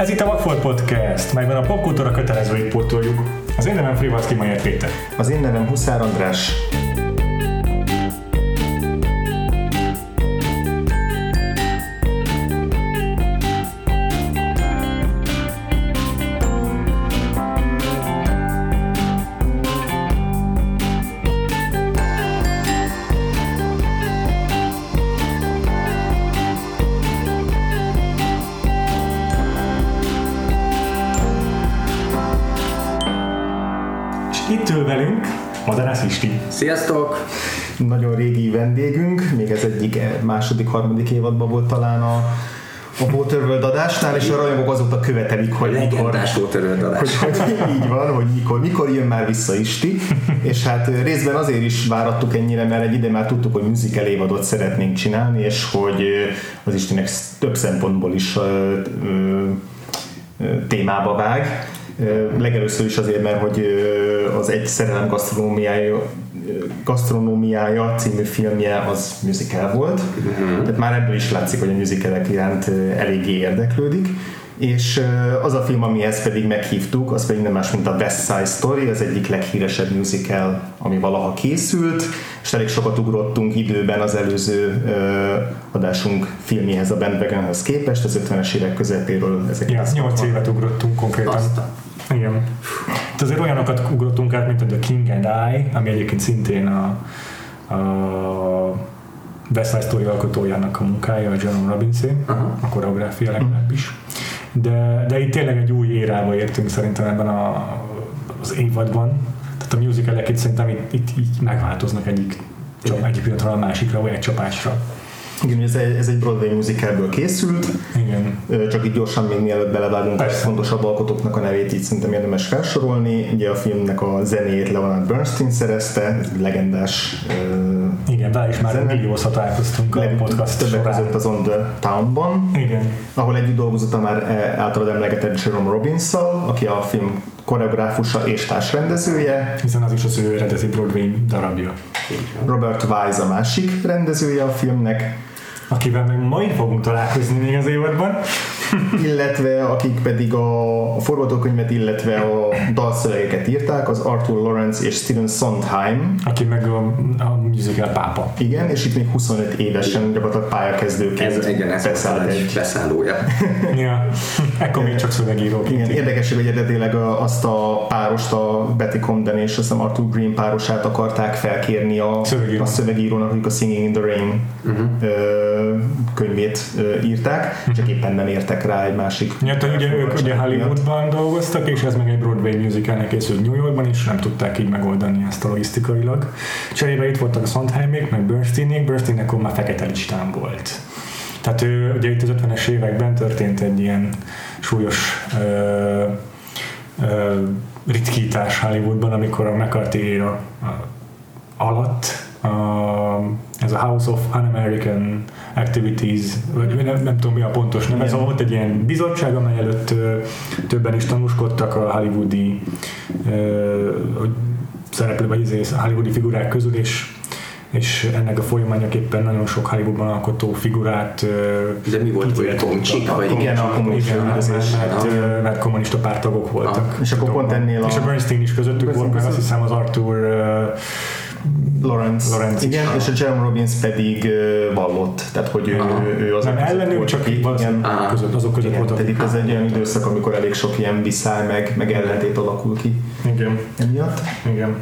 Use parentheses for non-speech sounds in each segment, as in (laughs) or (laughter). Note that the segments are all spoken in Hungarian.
Ez itt a Vagfolt Podcast, melyben a popkultúra kötelezőit pótoljuk. Az én nevem Frivalszki Majer Péter. Az én nevem Huszár András. Sziasztok! Nagyon régi vendégünk, még ez egyik eh, második, harmadik évadban volt talán a, a Waterworld adásnál, és a rajongók azóta követelik, hogy mikor, volt öröldadás. hogy, hogy így van, hogy mikor, mikor jön már vissza Isti, és hát ö, részben azért is várattuk ennyire, mert egy ide már tudtuk, hogy musical évadot szeretnénk csinálni, és hogy ö, az Istinek több szempontból is ö, ö, témába vág. Legelőször is azért, mert hogy az Egy szerelem gasztronómiája, gasztronómiája című filmje az musical volt. Tehát már ebből is látszik, hogy a musicalek iránt eléggé érdeklődik. És az a film, amihez pedig meghívtuk, az pedig nem más, mint a West Side Story, az egyik leghíresebb musical, ami valaha készült, és elég sokat ugrottunk időben az előző adásunk filmjéhez, a Bandwagonhoz képest, az 50-es évek közepéről ezek Ja, 8 évet ugrottunk konkrétan. Azt a- Igen. Hát azért olyanokat ugrottunk át, mint a The King and I, ami egyébként szintén a, a West Side Story alkotójának a munkája, a John Robinsé, Aha. a koreográfia legalábbis. De, de itt tényleg egy új érába értünk szerintem ebben a, az évadban. Tehát a musicalek itt szerintem itt, itt így megváltoznak egyik, Igen. egyik pillanatról a másikra, vagy egy csapásra. Igen, ez egy, ez egy Broadway musicalből készült, Igen. Csak így gyorsan még mielőtt belevágunk a Persze. fontosabb alkotóknak a nevét így szerintem érdemes felsorolni. Ugye a filmnek a zenéjét Leonard Bernstein szerezte, ez egy legendás ö, Vele is már milliószor találkoztunk a podcast többek során. között az On the Town-ban, Igen. ahol együtt dolgozott a már eh, általad emlegetett Jerome robbins aki a film koreográfusa és társrendezője, Hiszen az is az ő eredeti Broadway darabja. Robert Wise a másik rendezője a filmnek, Akivel még majd fogunk találkozni még az évadban. Illetve akik pedig a, a forgatókönyvet, illetve a dalszövegeket írták, az Arthur Lawrence és Stephen Sondheim, Aki meg a, a musical pápa. Igen, és itt még 25 évesen gyakorlatilag pályakezdőként Ez igen, ez beszállt egy. egy beszállója. (laughs) Ja. Ekkor még csak szövegíróként. Igen, érdekes, hogy eredetileg a- azt a párost, a Betty Comden és azt hiszem Arthur Green párosát akarták felkérni a Szövegíró. a szövegírónak, akik a Singing in the Rain ö, könyvét írták, csak éppen nem értek rá egy másik. Ja, tehát ugye ők ugye Hollywoodban dolgoztak, és ez meg egy Broadway musicalnek készült New Yorkban is, nem tudták így megoldani ezt a logisztikailag. Cserébe itt voltak a Sondheimék, meg Bernsteinék, Bernstein akkor már fekete listán volt. Tehát ő, ugye itt az 50-es években történt egy ilyen súlyos ö, ö, ritkítás Hollywoodban, amikor a McCarthy a, a, alatt a, ez a House of Un-American Activities, vagy nem, nem tudom mi a pontos neve, ez volt egy ilyen bizottság, amely előtt többen is tanúskodtak a hollywoodi ö, hogy szereplő, vagy izé, hollywoodi figurák közül, és és ennek a folyamányaképpen nagyon sok Hollywoodban alkotó figurát De mi volt, hogy. Tomcsik? Vagy Igen, a kommunista igen, mert, mert, mert kommunista pártagok voltak. És akkor pont ennél a- És a Bernstein is közöttük volt, meg azt hiszem az Arthur Lawrence. Lawrence is. Igen, és a Jerome Robbins pedig ö, vallott, tehát hogy ő, Aha. ő az nem ellenük, csak így valószínűleg között, azok között Igen, voltak. tehát itt ez egy olyan időszak, amikor elég sok ilyen viszály meg, meg ellentét alakul ki Igen, emiatt. igen.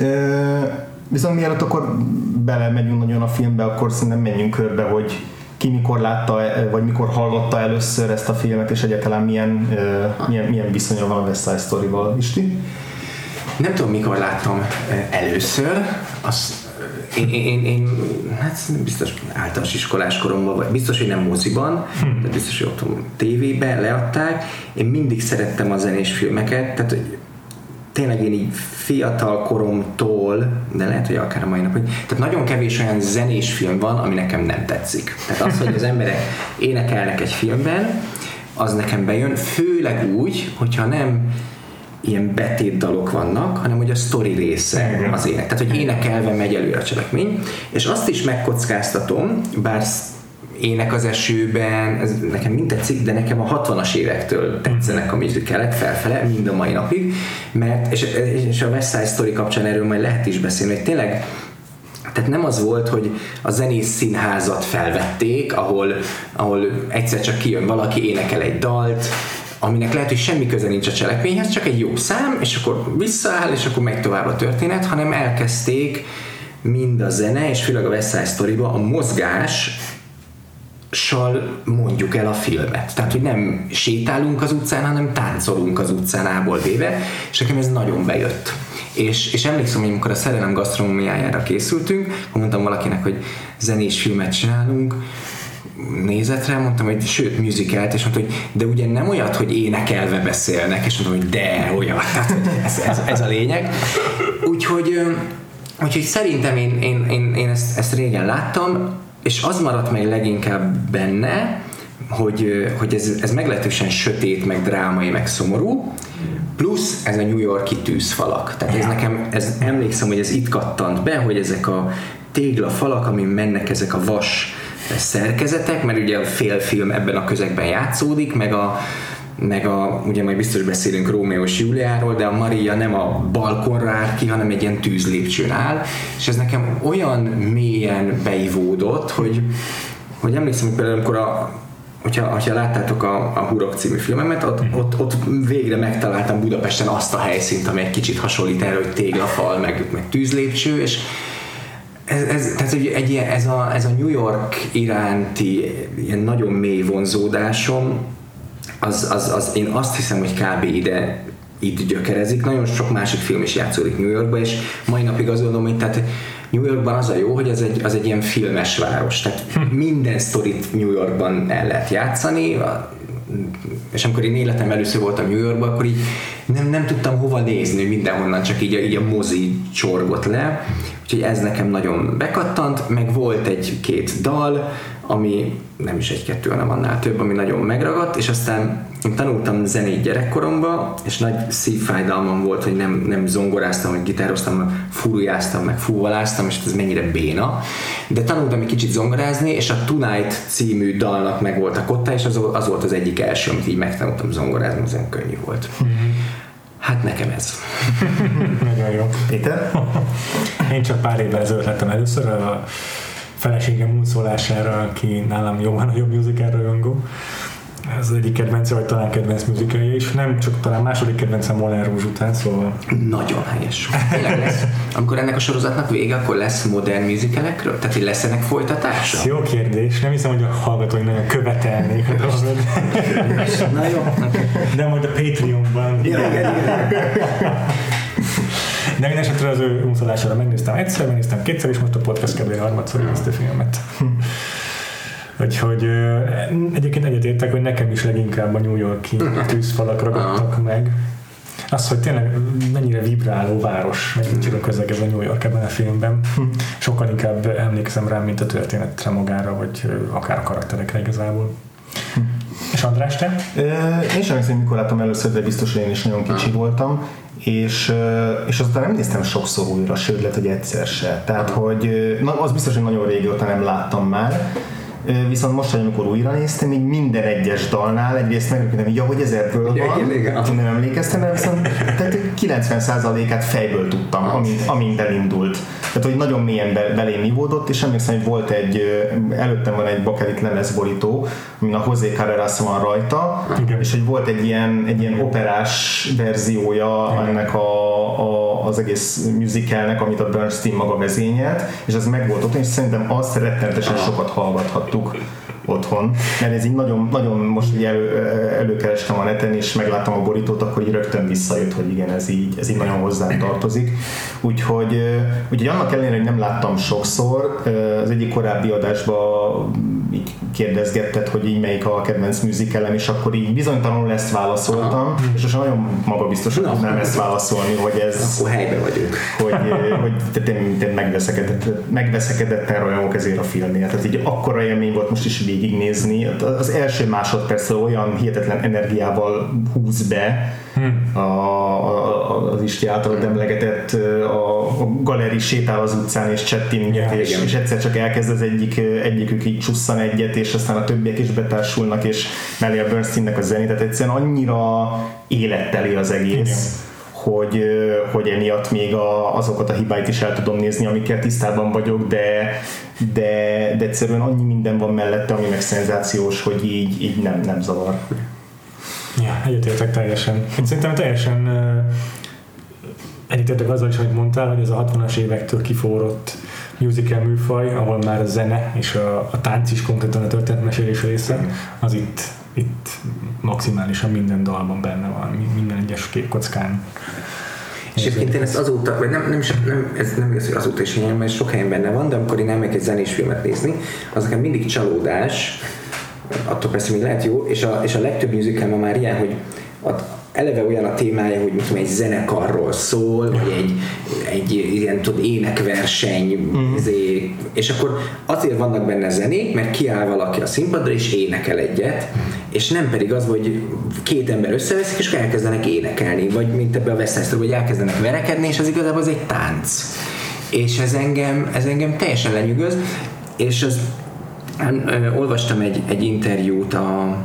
Ö, viszont mielőtt akkor belemegyünk nagyon a filmbe, akkor szerintem menjünk körbe, hogy ki mikor látta, vagy mikor hallotta először ezt a filmet, és egyáltalán milyen, milyen, milyen viszonya van a West Side Story-val. Isti? Nem tudom, mikor láttam eh, először. Azt, eh, én, én, én, hát biztos általános iskolás koromban, vagy biztos, hogy nem moziban, de biztos, hogy otthon tévében leadták. Én mindig szerettem a zenés filmeket, tehát hogy tényleg én így fiatal koromtól, de lehet, hogy akár a mai napig, tehát nagyon kevés olyan zenés film van, ami nekem nem tetszik. Tehát az, hogy az emberek énekelnek egy filmben, az nekem bejön, főleg úgy, hogyha nem ilyen betét dalok vannak, hanem hogy a sztori része az ének. Tehát, hogy énekelve megy előre a cselekmény. És azt is megkockáztatom, bár Ének az esőben, ez nekem mind tetszik, de nekem a 60-as évektől tetszenek a musicalek felfele, mind a mai napig, mert, és, és a West Side Story kapcsán erről majd lehet is beszélni, hogy tényleg tehát nem az volt, hogy a zenész színházat felvették, ahol, ahol egyszer csak kijön valaki, énekel egy dalt, aminek lehet, hogy semmi köze nincs a cselekményhez, csak egy jó szám, és akkor visszaáll, és akkor megy tovább a történet, hanem elkezdték mind a zene, és főleg a West Side story a mozgás sal mondjuk el a filmet. Tehát, hogy nem sétálunk az utcán, hanem táncolunk az utcán ából véve, és nekem ez nagyon bejött. És, és emlékszem, hogy amikor a szerelem gasztronómiájára készültünk, akkor mondtam valakinek, hogy zenés filmet csinálunk, nézett rá, mondtam, hogy sőt, musicalt, és mondta, hogy de ugye nem olyat, hogy énekelve beszélnek, és mondtam, hogy de, olyat, tehát ez, ez, ez a lényeg. Úgyhogy, úgyhogy szerintem én, én, én, én ezt, ezt régen láttam, és az maradt meg leginkább benne, hogy, hogy ez, ez meglehetősen sötét, meg drámai, meg szomorú, plusz ez a New Yorki tűzfalak. Tehát ez nekem, ez, emlékszem, hogy ez itt kattant be, hogy ezek a téglafalak, amin mennek ezek a vas szerkezetek, mert ugye a félfilm ebben a közegben játszódik, meg a, meg a, ugye majd biztos beszélünk Rómeó és Júliáról, de a Maria nem a balkonra áll ki, hanem egy ilyen tűzlépcsőn áll, és ez nekem olyan mélyen beivódott, hogy, hogy emlékszem, hogy például amikor a, hogyha, hogyha láttátok a, a Hurok című filmemet, ott, ott, ott végre megtaláltam Budapesten azt a helyszínt, ami egy kicsit hasonlít erre, hogy téglafal, meg, meg tűzlépcső, és ez, ez, tehát egy, egy ilyen, ez, a, ez a New York iránti ilyen nagyon mély vonzódásom, az, az, az, én azt hiszem, hogy kb. ide itt gyökerezik. Nagyon sok másik film is játszódik New Yorkba, és mai napig azt gondolom, hogy tehát New Yorkban az a jó, hogy az egy, az egy ilyen filmes város, tehát hm. minden sztorit New Yorkban el lehet játszani, és amikor én életem először voltam New Yorkban, akkor így nem, nem tudtam hova nézni, mindenhonnan csak így a, így a mozi csorgott le, úgyhogy ez nekem nagyon bekattant, meg volt egy-két dal, ami nem is egy-kettő, hanem annál több, ami nagyon megragadt, és aztán én tanultam zenét gyerekkoromban, és nagy szívfájdalmam volt, hogy nem, nem zongoráztam, vagy gitároztam, furujáztam, meg fúvaláztam, és ez mennyire béna. De tanultam egy kicsit zongorázni, és a Tonight című dalnak meg volt a kotta, és az, az volt az egyik első, amit így megtanultam zongorázni, az könnyű volt. Mm-hmm. Hát nekem ez. (laughs) Nagyon jó. Péter? Én csak pár évvel ezelőtt lettem először a feleségem útszólására, aki nálam jobban a jobb musical rajongó. Ez az egyik kedvence, vagy talán kedvenc muzikálja is. Nem csak talán második kedvencem Moulin Rouge után, szóval... Nagyon helyes. lesz. Amikor ennek a sorozatnak vége, akkor lesz modern musicalekről? Tehát, lesz ennek folytatása? Ez jó kérdés. Nem hiszem, hogy a hallgatói nagyon követelnék a dolgot. Na jó. De majd a Patreonban. Igen, igen, igen. De minden esetre az ő uncolására megnéztem egyszer, megnéztem kétszer, és most a podcast kb. harmadszor ezt a filmet. Úgyhogy egyébként egyetértek, hogy nekem is leginkább a New Yorki (laughs) tűzfalak ragadtak meg. Az, hogy tényleg mennyire vibráló város, megint csak a közeg ez a New York ebben a filmben. (laughs) Sokkal inkább emlékszem rá, mint a történetre magára, vagy akár a karakterekre igazából. És András, te? Én sem hiszem, mikor láttam először, de biztos, hogy én is nagyon kicsi voltam és, és azután nem néztem sokszor újra, sőt lehet, hogy egyszer se. Tehát, hogy na, az biztos, hogy nagyon régóta nem láttam már, viszont most, hogy amikor újra néztem, így minden egyes dalnál egyrészt megrögtünk, hogy ja, hogy ezerből van, igen, igen. nem emlékeztem el, viszont tehát 90%-át fejből tudtam, amint, amint elindult. Tehát, hogy nagyon mélyen be, belém ivódott, és emlékszem, hogy volt egy, előttem van egy bakelit lemezborító, amin a José Carreras van rajta, igen. és hogy volt egy ilyen, egy ilyen operás verziója igen. ennek a, a, az egész musicalnek, amit a Bernstein maga vezényelt, és az meg volt ott, és szerintem azt rettenetesen sokat hallgathattuk otthon, mert ez így nagyon, nagyon most így elő, előkerestem a neten, és megláttam a borítót, akkor így rögtön visszajött, hogy igen, ez így, ez így nagyon hozzám tartozik. Úgyhogy, úgyhogy annak ellenére, hogy nem láttam sokszor, az egyik korábbi adásban így kérdezgetted, hogy így melyik a kedvenc musicalem, és akkor így bizonytalanul ezt válaszoltam, Aha. és most nagyon magabiztos, hogy nem ezt válaszolni, hogy ez... Akkor helyben vagyunk. Hogy, hogy te, te, te megveszekedett, megveszekedetten rajongok ezért a filmért. Tehát így akkora élmény volt most is végignézni. Az első másodperc olyan hihetetlen energiával húz be, hmm. a, a, az Isti által emlegetett a, a galeri sétál az utcán és csettinget, yeah, és, és egyszer csak elkezd az egyik, egyikük így csusszan egy egyet, és aztán a többiek is betársulnak, és mellé a Bernsteinnek a zenét, tehát egyszerűen annyira életteli az egész. hogy, hogy emiatt még a, azokat a hibáit is el tudom nézni, amikkel tisztában vagyok, de, de, de egyszerűen annyi minden van mellette, ami meg szenzációs, hogy így, így nem, nem zavar. Ja, egyetértek teljesen. Én szerintem teljesen egyetértek azzal is, amit mondtál, hogy ez a 60-as évektől kiforrott musical műfaj, ahol már a zene és a, a tánc is konkrétan a történetmesélés része, az itt, itt maximálisan minden dalban benne van, minden egyes képkockán. És egyébként én ezt azóta, vagy nem, nem, nem, ez nem igaz, hogy azóta is ilyen, mert sok helyen benne van, de amikor én elmegyek egy zenés filmet nézni, az nekem mindig csalódás, attól persze még lehet jó, és a, és a legtöbb musical ma már ilyen, hogy eleve olyan a témája, hogy mondjuk egy zenekarról szól, vagy egy, egy ilyen tudod, énekverseny, uh-huh. és akkor azért vannak benne zenék, mert kiáll valaki a színpadra és énekel egyet, és nem pedig az, hogy két ember összeveszik, és elkezdenek énekelni, vagy mint ebbe a West hogy elkezdenek verekedni, és az igazából az egy tánc. És ez engem, ez engem teljesen lenyűgöz, és az, olvastam egy, egy interjút a,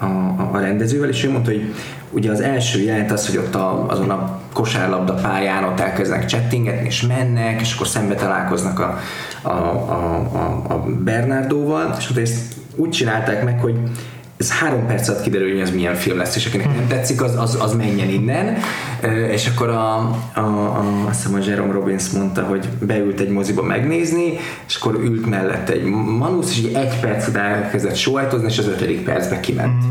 a, a rendezővel, és ő mondta, hogy ugye az első jelent az, hogy ott a, azon a kosárlabda pályán ott elkezdenek chattingetni, és mennek, és akkor szembe találkoznak a, a, a, a, a Bernardóval, és ott ezt úgy csinálták meg, hogy ez három perc alatt kiderül, hogy ez milyen film lesz, és akinek nem tetszik, az, az, az menjen innen. És akkor a, a, a, azt hiszem a Jerome Robbins mondta, hogy beült egy moziba megnézni, és akkor ült mellette egy manusz, és egy perc után elkezdett sóhajtozni, és az ötödik percben kiment. Mm.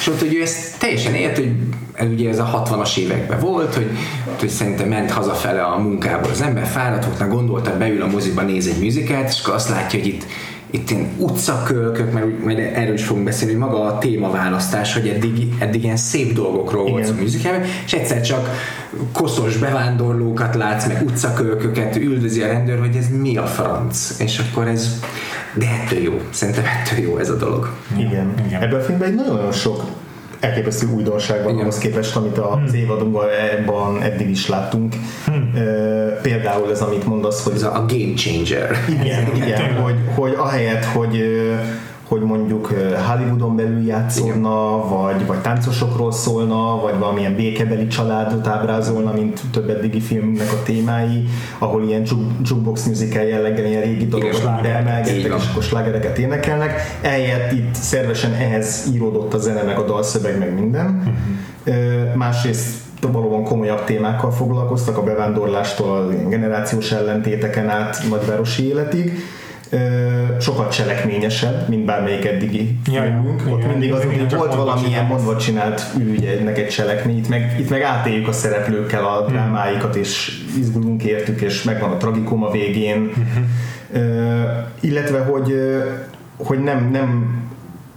És ott, hogy ő ezt teljesen ért, hogy ugye ez a 60-as években volt, hogy, hogy szerintem ment hazafele a munkából az ember, fáradt volt, gondolta, beül a moziba, néz egy műzikát, és akkor azt látja, hogy itt itt ilyen utcakölkök, mert majd erről is fogunk beszélni, hogy maga a témaválasztás, hogy eddig, eddig ilyen szép dolgokról volt szó műzikában, és egyszer csak koszos bevándorlókat látsz, meg utcakölköket, üldözi a rendőr, hogy ez mi a franc, és akkor ez de ettől jó, szerintem ettől jó ez a dolog. Igen. Igen. Ebben a filmben egy nagyon-nagyon sok elképesztő újdonság van ahhoz képest, amit az hmm. évadunkban eddig is láttunk. Hmm. Például ez, amit mondasz, hogy... Ez a game changer. Igen, igen, hogy, hogy ahelyett, hogy hogy mondjuk Hollywoodon belül játszolna, vagy, vagy táncosokról szólna, vagy valamilyen békebeli családot ábrázolna, mint több eddigi filmnek a témái, ahol ilyen jukebox musical jelleggel ilyen régi dolgokat emelgettek, és akkor slágereket énekelnek. Eljött itt szervesen ehhez íródott a zene, meg a dalszöveg, meg minden. Uh-huh. Másrészt valóban komolyabb témákkal foglalkoztak, a bevándorlástól a generációs ellentéteken át nagyvárosi életig sokkal cselekményesebb, mint bármelyik eddigi ja, filmünk. Ott igen, mindig az, hogy volt valamilyen mondva csinált ürügynek egy cselekmény, itt meg, itt meg átéljük a szereplőkkel a hmm. drámáikat, és izgulunk értük, és megvan a tragikum a végén. Uh-huh. Uh, illetve, hogy, hogy nem, nem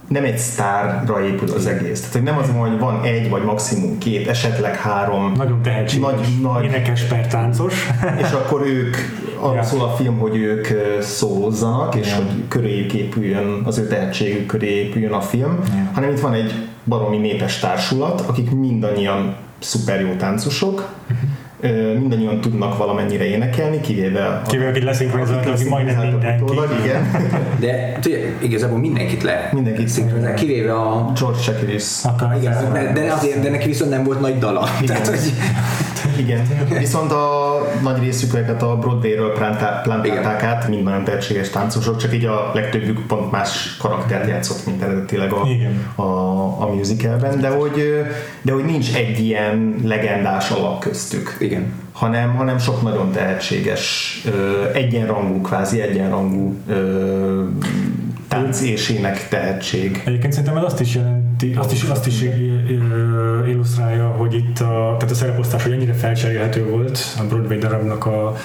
nem egy sztárra épül az egész. Tehát, hogy nem az, hogy van egy, vagy maximum két, esetleg három. Nagyon tehetséges, nagy, nagy, énekes per táncos. (laughs) és akkor ők, arról ja. szól a film, hogy ők szólozzanak, és ja. hogy köréjük épüljön, az ő tehetségük köré épüljön a film, ja. hanem itt van egy baromi népes társulat, akik mindannyian szuper jó táncosok, uh-huh mindannyian tudnak valamennyire énekelni, kivéve a... Kivéve, akit leszinkronizáltak, aki majdnem mindenki. igen. (laughs) De tudja, igazából mindenkit le. Mindenkit szinkronizál, kivéve a... George Shakiris. Igen, de, de, azért, de neki viszont nem volt nagy dala. Igen. Tehát, hogy... igen. Viszont a nagy részüket a Broadway-ről plantálták át, mind nagyon tehetséges táncosok, csak így a legtöbbük pont más karaktert játszott, mint eredetileg a, a, a musicalben, de hogy, de hogy nincs egy ilyen legendás alak köztük. Igen igen. Hanem, hanem sok nagyon tehetséges, egyenrangú, kvázi egyenrangú tánc és ének tehetség. Egyébként szerintem ez azt is jelenti, azt is, azt is illusztrálja, hogy itt a, tehát a szereposztás, hogy ennyire felcserélhető volt a Broadway darabnak a,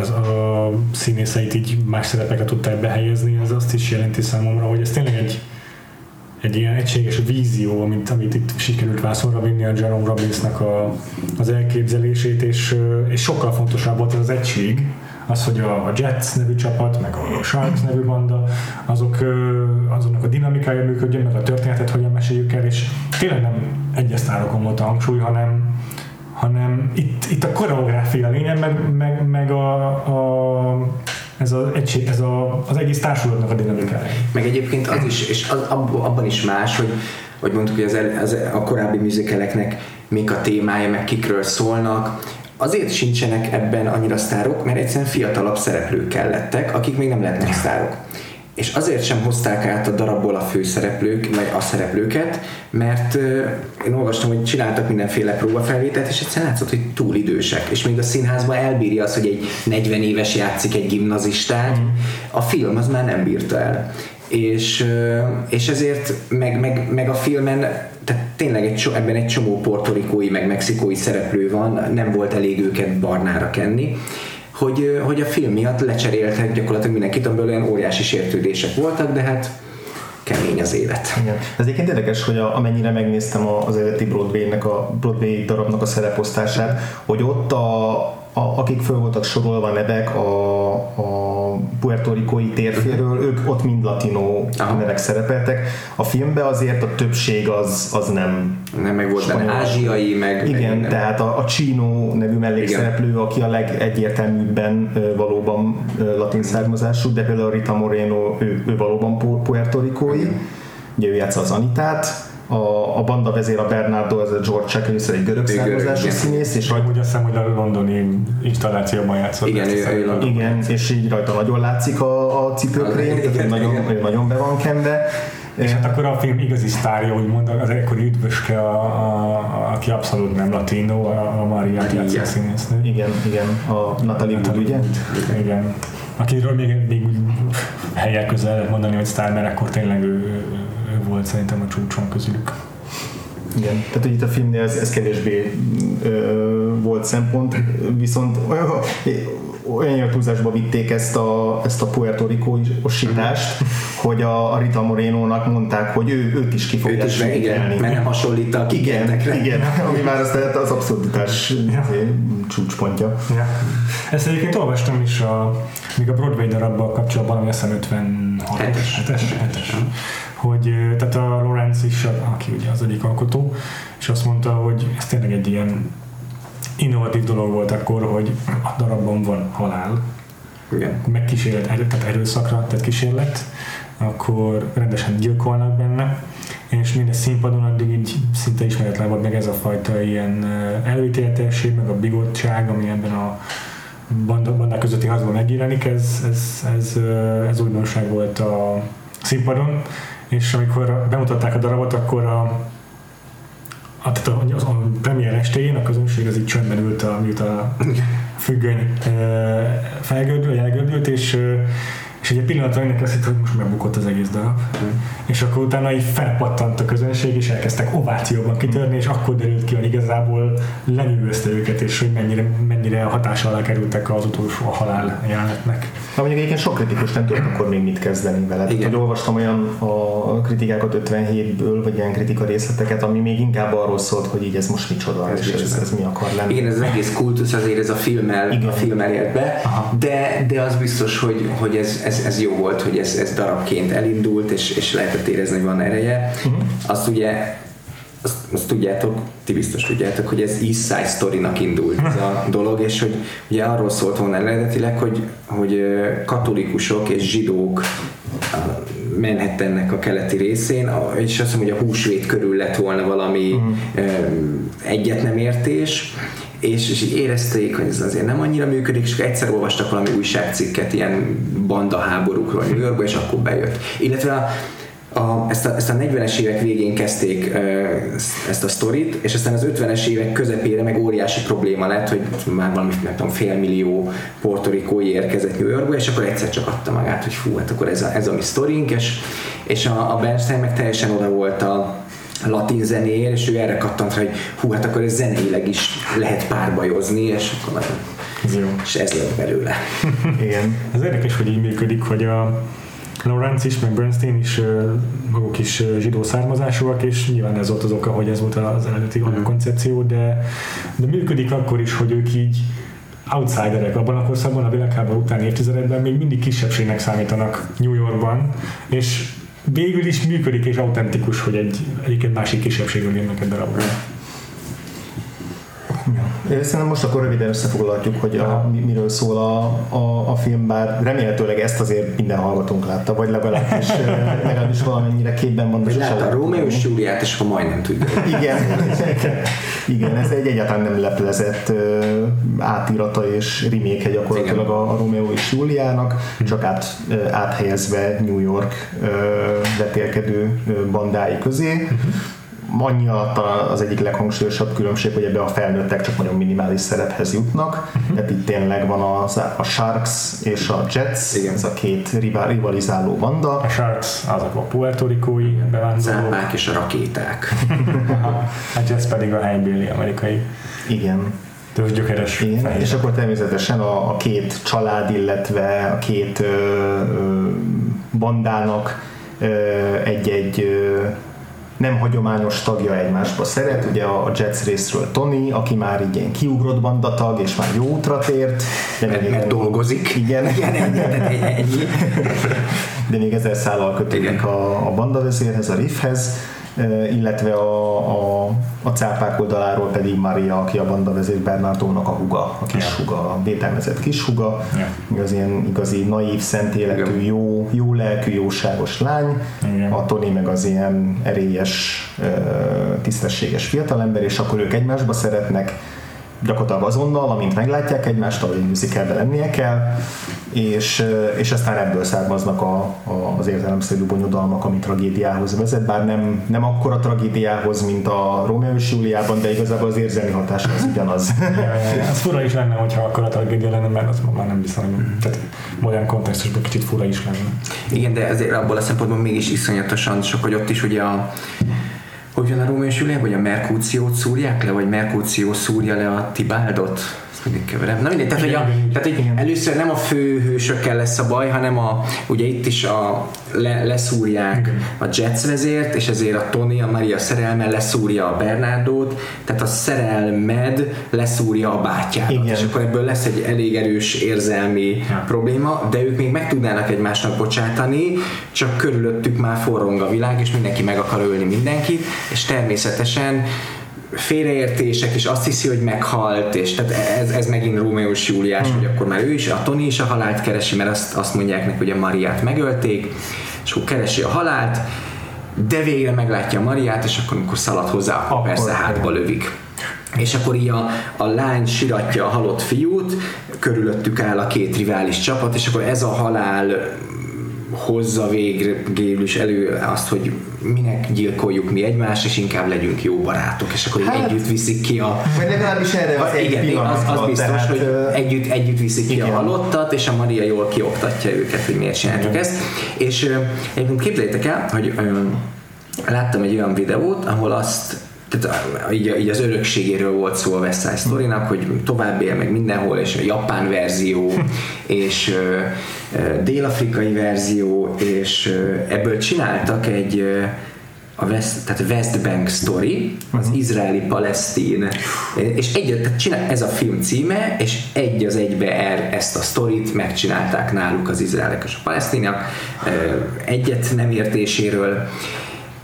az, a színészeit így más szerepekre tudták behelyezni, ez azt is jelenti számomra, hogy ez tényleg egy egy ilyen egységes vízió, amit, amit itt sikerült vászonra vinni a Jerome Robbinsnak a, az elképzelését, és, és sokkal fontosabb volt az egység, az, hogy a, a Jets nevű csapat, meg a Sharks nevű banda, azok, azoknak a dinamikája működjön, meg a történetet hogyan meséljük el, és tényleg nem egyes sztárokon volt a hangsúly, hanem, hanem itt, itt a koreográfia lényeg, meg, meg, meg a, a ez, a, egység, ez a, az egész társulatnak a dinamikája. Meg egyébként az is, és az, abban is más, hogy, hogy mondtuk, hogy az, az, a korábbi műzikeleknek mik a témája, meg kikről szólnak, azért sincsenek ebben annyira sztárok, mert egyszerűen fiatalabb szereplők kellettek, akik még nem lehetnek sztárok és azért sem hozták át a darabból a főszereplők, vagy a szereplőket, mert én olvastam, hogy csináltak mindenféle próbafelvételt, és egyszerűen látszott, hogy túl idősek. És még a színházban elbírja az, hogy egy 40 éves játszik egy gimnazistát, mm. a film az már nem bírta el. És, és ezért meg, meg, meg a filmen tehát tényleg egy, ebben egy csomó portorikói, meg mexikói szereplő van, nem volt elég őket barnára kenni, hogy, hogy a film miatt lecseréltek gyakorlatilag mindenkit, amiből olyan óriási sértődések voltak, de hát kemény az élet. Igen. Ez egyébként érdekes, hogy a, amennyire megnéztem az eredeti Broadway-nek a Broadway darabnak a szereposztását, hogy ott a, a, akik föl voltak sorolva nevek a, a puertorikói térféről, ők ott mind latino Aha. nevek szerepeltek. A filmben azért a többség az, az nem Nem, meg volt benne ázsiai, meg... Igen, meg tehát a, a Chino nevű mellékszereplő, aki a legegyértelműbben valóban latin származású, de például Rita Moreno, ő, ő valóban puertorikói. Ugye ő játsza az Anitát, a, a banda vezér a Bernardo, ez a George Chuck, egy görög származású színész. És Vagy úgy azt hiszem, hogy a londoni installációban játszott. Igen, ő, ő, ő, igen, és így rajta nagyon látszik a, a cipőkrém, tehát nagyon, igen. nagyon be van kenve. És hát akkor a film igazi sztárja, úgymond az ekkori üdvöske, a, a, a, aki abszolút nem latino, a, a Maria játszik színésznő. Igen, igen, a Natalie Wood, ugye? Igen. Akiről még, még helyek közel lehet mondani, hogy sztár, mert akkor tényleg ő volt szerintem a csúcson közülük. Igen, tehát hogy itt a filmnél ez, ez kevésbé ö, volt szempont, viszont olyan, olyan túlzásba vitték ezt a, ezt a Puerto Rico-osítást, hogy a, a Rita Moreno-nak mondták, hogy ő, őt is ki fogják is meg, igen, mert nem hasonlít a igen, igen, ami már az, az abszurditás ja. csúcspontja. Ja. Ezt egyébként olvastam is a, még a Broadway darabbal kapcsolatban, ami azt hiszem 56 es hogy tehát a Lorenz is, aki ugye az egyik alkotó, és azt mondta, hogy ez tényleg egy ilyen innovatív dolog volt akkor, hogy a darabban van halál, Igen. megkísérlet, tehát erőszakra tett kísérlet, akkor rendesen gyilkolnak benne, és minden színpadon addig így szinte ismeretlen volt meg ez a fajta ilyen előítéletesség, meg a bigottság, ami ebben a bandák közötti harcban megjelenik, ez, ez, ez, ez újdonság volt a színpadon, és amikor bemutatták a darabot, akkor a, a, tehát a, az, a premier estéjén a közönség az így csöndben ült, a, miután a függöny felgördült, elgördült, és és egy pillanatra ennek lesz, hogy most megbukott az egész darab. Mm. És akkor utána így felpattant a közönség, és elkezdtek ovációban kitörni, és akkor derült ki, hogy igazából lenyűgözte őket, és hogy mennyire, mennyire hatás alá kerültek az utolsó halál jelenetnek. Na mondjuk egyébként sok kritikus nem tudott akkor még mit kezdeni vele. Igen. Hogy olvastam olyan a kritikákat 57-ből, vagy ilyen kritika részleteket, ami még inkább arról szólt, hogy így ez most micsoda, ez, és ez, ez, mi akar lenni. Igen, ez az egész kultusz azért ez a filmmel, Igen. a filmmel ért be, de, de az biztos, hogy, hogy ez, ez, ez jó volt, hogy ez, ez darabként elindult, és, és lehetett érezni, hogy van ereje. Uh-huh. Azt ugye azt, azt tudjátok, ti biztos tudjátok, hogy ez East Side Story-nak indult ez a (laughs) dolog, és hogy ugye arról szólt volna eredetileg, hogy, hogy katolikusok és zsidók Manhattannek a keleti részén, és azt hiszem, hogy a húsvét körül lett volna valami uh-huh. egyet nem értés, és, és így érezték, hogy ez azért nem annyira működik, és egyszer olvastak valami újságcikket ilyen banda háborúkról New Yorkba, és akkor bejött. Illetve a, a, ezt, a, ezt a 40-es évek végén kezdték ezt a sztorit, és aztán az 50-es évek közepére meg óriási probléma lett, hogy már valami, nem tudom, félmillió portorikói érkezett New Yorkba, és akkor egyszer csak adta magát, hogy fú, hát akkor ez a, ez a mi sztorink, és, és a, a Bernstein meg teljesen oda volt a, latin zenéért, és ő erre kattant rá, hogy hú, hát akkor ez zeneileg is lehet párbajozni, és akkor ez jó. És ez lett belőle. (laughs) Igen. Ez érdekes, hogy így működik, hogy a Lawrence is, meg Bernstein is maguk is zsidó származásúak, és nyilván ez volt az oka, hogy ez volt az eredeti mm. koncepció, de, de működik akkor is, hogy ők így outsiderek abban a korszakban, a világháború utáni évtizedekben még mindig kisebbségnek számítanak New Yorkban, és végül is működik és autentikus, hogy egy, egyébként másik kisebbségről jönnek egy darabra. Ja. Szerintem most akkor röviden összefoglalhatjuk, hogy a, miről szól a, a, a film, bár remélhetőleg ezt azért minden hallgatónk látta, vagy legalábbis, legalábbis valamennyire képben van. Vagy látta a Rómeó és Júliát, és akkor majdnem tudja. Igen, (laughs) igen, ez egy egyáltalán nem leplezett átírata és reméke gyakorlatilag a, a Rómeó és Júliának, csak át, áthelyezve New York vetélkedő bandái közé. Uh-huh annyi az egyik leghangsúlyosabb különbség, hogy ebbe a felnőttek csak nagyon minimális szerephez jutnak, uh-huh. tehát itt tényleg van a, a Sharks és a Jets, Igen. ez a két rivalizáló banda. A Sharks azok a puertorikói bevándorlók. Cápák és a rakéták. a Jets pedig a helybéli amerikai. Igen. Tőzsgyökeres. Igen, és akkor természetesen a, a két család, illetve a két ö, ö, bandának egy-egy nem hagyományos tagja egymásba szeret, ugye a Jets részről Tony, aki már így ilyen kiugrott bandatag, és már jó útra tért. De mert, még mert dolgozik. Igen. igen ennyi, ennyi. de még ezer szállal kötődik a, a bandavezérhez, a riffhez illetve a, a, a cápák oldaláról pedig Maria, aki a banda vezér Bernardónak a huga, a kis yeah. huga, a védelmezett kis huga, yeah. az ilyen igazi naív, szent életű, jó, jó lelkű, jóságos lány, yeah. a Tony meg az ilyen erélyes, tisztességes fiatalember, és akkor ők egymásba szeretnek, gyakorlatilag azonnal, amint meglátják egymást, ahogy egy musicalben lennie kell, és, és aztán ebből származnak a, a, az értelemszerű bonyodalmak, ami tragédiához vezet, bár nem, nem akkora tragédiához, mint a Romeo és Júliában, de igazából az érzelmi hatás az ugyanaz. ja, ja, ja. (laughs) Ez fura is lenne, hogyha akkora tragédia lenne, mert az már nem biztos, hogy tehát modern kontextusban kicsit fura is lenne. Igen, de azért abból a szempontból mégis iszonyatosan sok, hogy ott is ugye a hogy jön a és Júlia, vagy a Merkúciót szúrják le, vagy Merkúció szúrja le a Tibáldot? Mindig keverem. Na mindegy, tehát, hogy, a, tehát hogy először nem a főhősökkel lesz a baj, hanem a, ugye itt is a, le, leszúrják a Jets vezért, és ezért a Tony, a Maria szerelme leszúrja a Bernardót, tehát a szerelmed leszúrja a bátyát. Igen. És akkor ebből lesz egy elég erős érzelmi ja. probléma, de ők még meg tudnának egymásnak bocsátani, csak körülöttük már forrong a világ, és mindenki meg akar ölni mindenkit, és természetesen félreértések, és azt hiszi, hogy meghalt, és tehát ez, ez megint Rómeós Júliás, hmm. hogy akkor már ő is, a Tony is a halált keresi, mert azt, azt mondják neki, hogy a Mariát megölték, és akkor keresi a halált, de végre meglátja a Mariát, és akkor amikor szalad hozzá, akkor, akkor persze hátba lövik. És akkor így a, a lány siratja a halott fiút, körülöttük áll a két rivális csapat, és akkor ez a halál hozza végül is elő azt, hogy minek gyilkoljuk mi egymást, és inkább legyünk jó barátok, és akkor hát, együtt viszik ki a... Vagy legalábbis erre az egy igen, az, az biztos, tehát, hogy együtt, együtt viszik ki igen. a halottat, és a Maria jól kioktatja őket, hogy miért csináljuk ezt. És egyébként képzeljétek el, hogy láttam egy olyan videót, ahol azt tehát így, így az örökségéről volt szó a West Side story hogy tovább él meg mindenhol, és a japán verzió, (laughs) és dél-afrikai verzió, és ebből csináltak egy a West, tehát West Bank Story, az uh-huh. izraeli-palesztin, és egy, tehát csinál, ez a film címe, és egy az egybe er, ezt a sztorit megcsinálták náluk az izraelek és a palesztinak, egyet nem értéséről,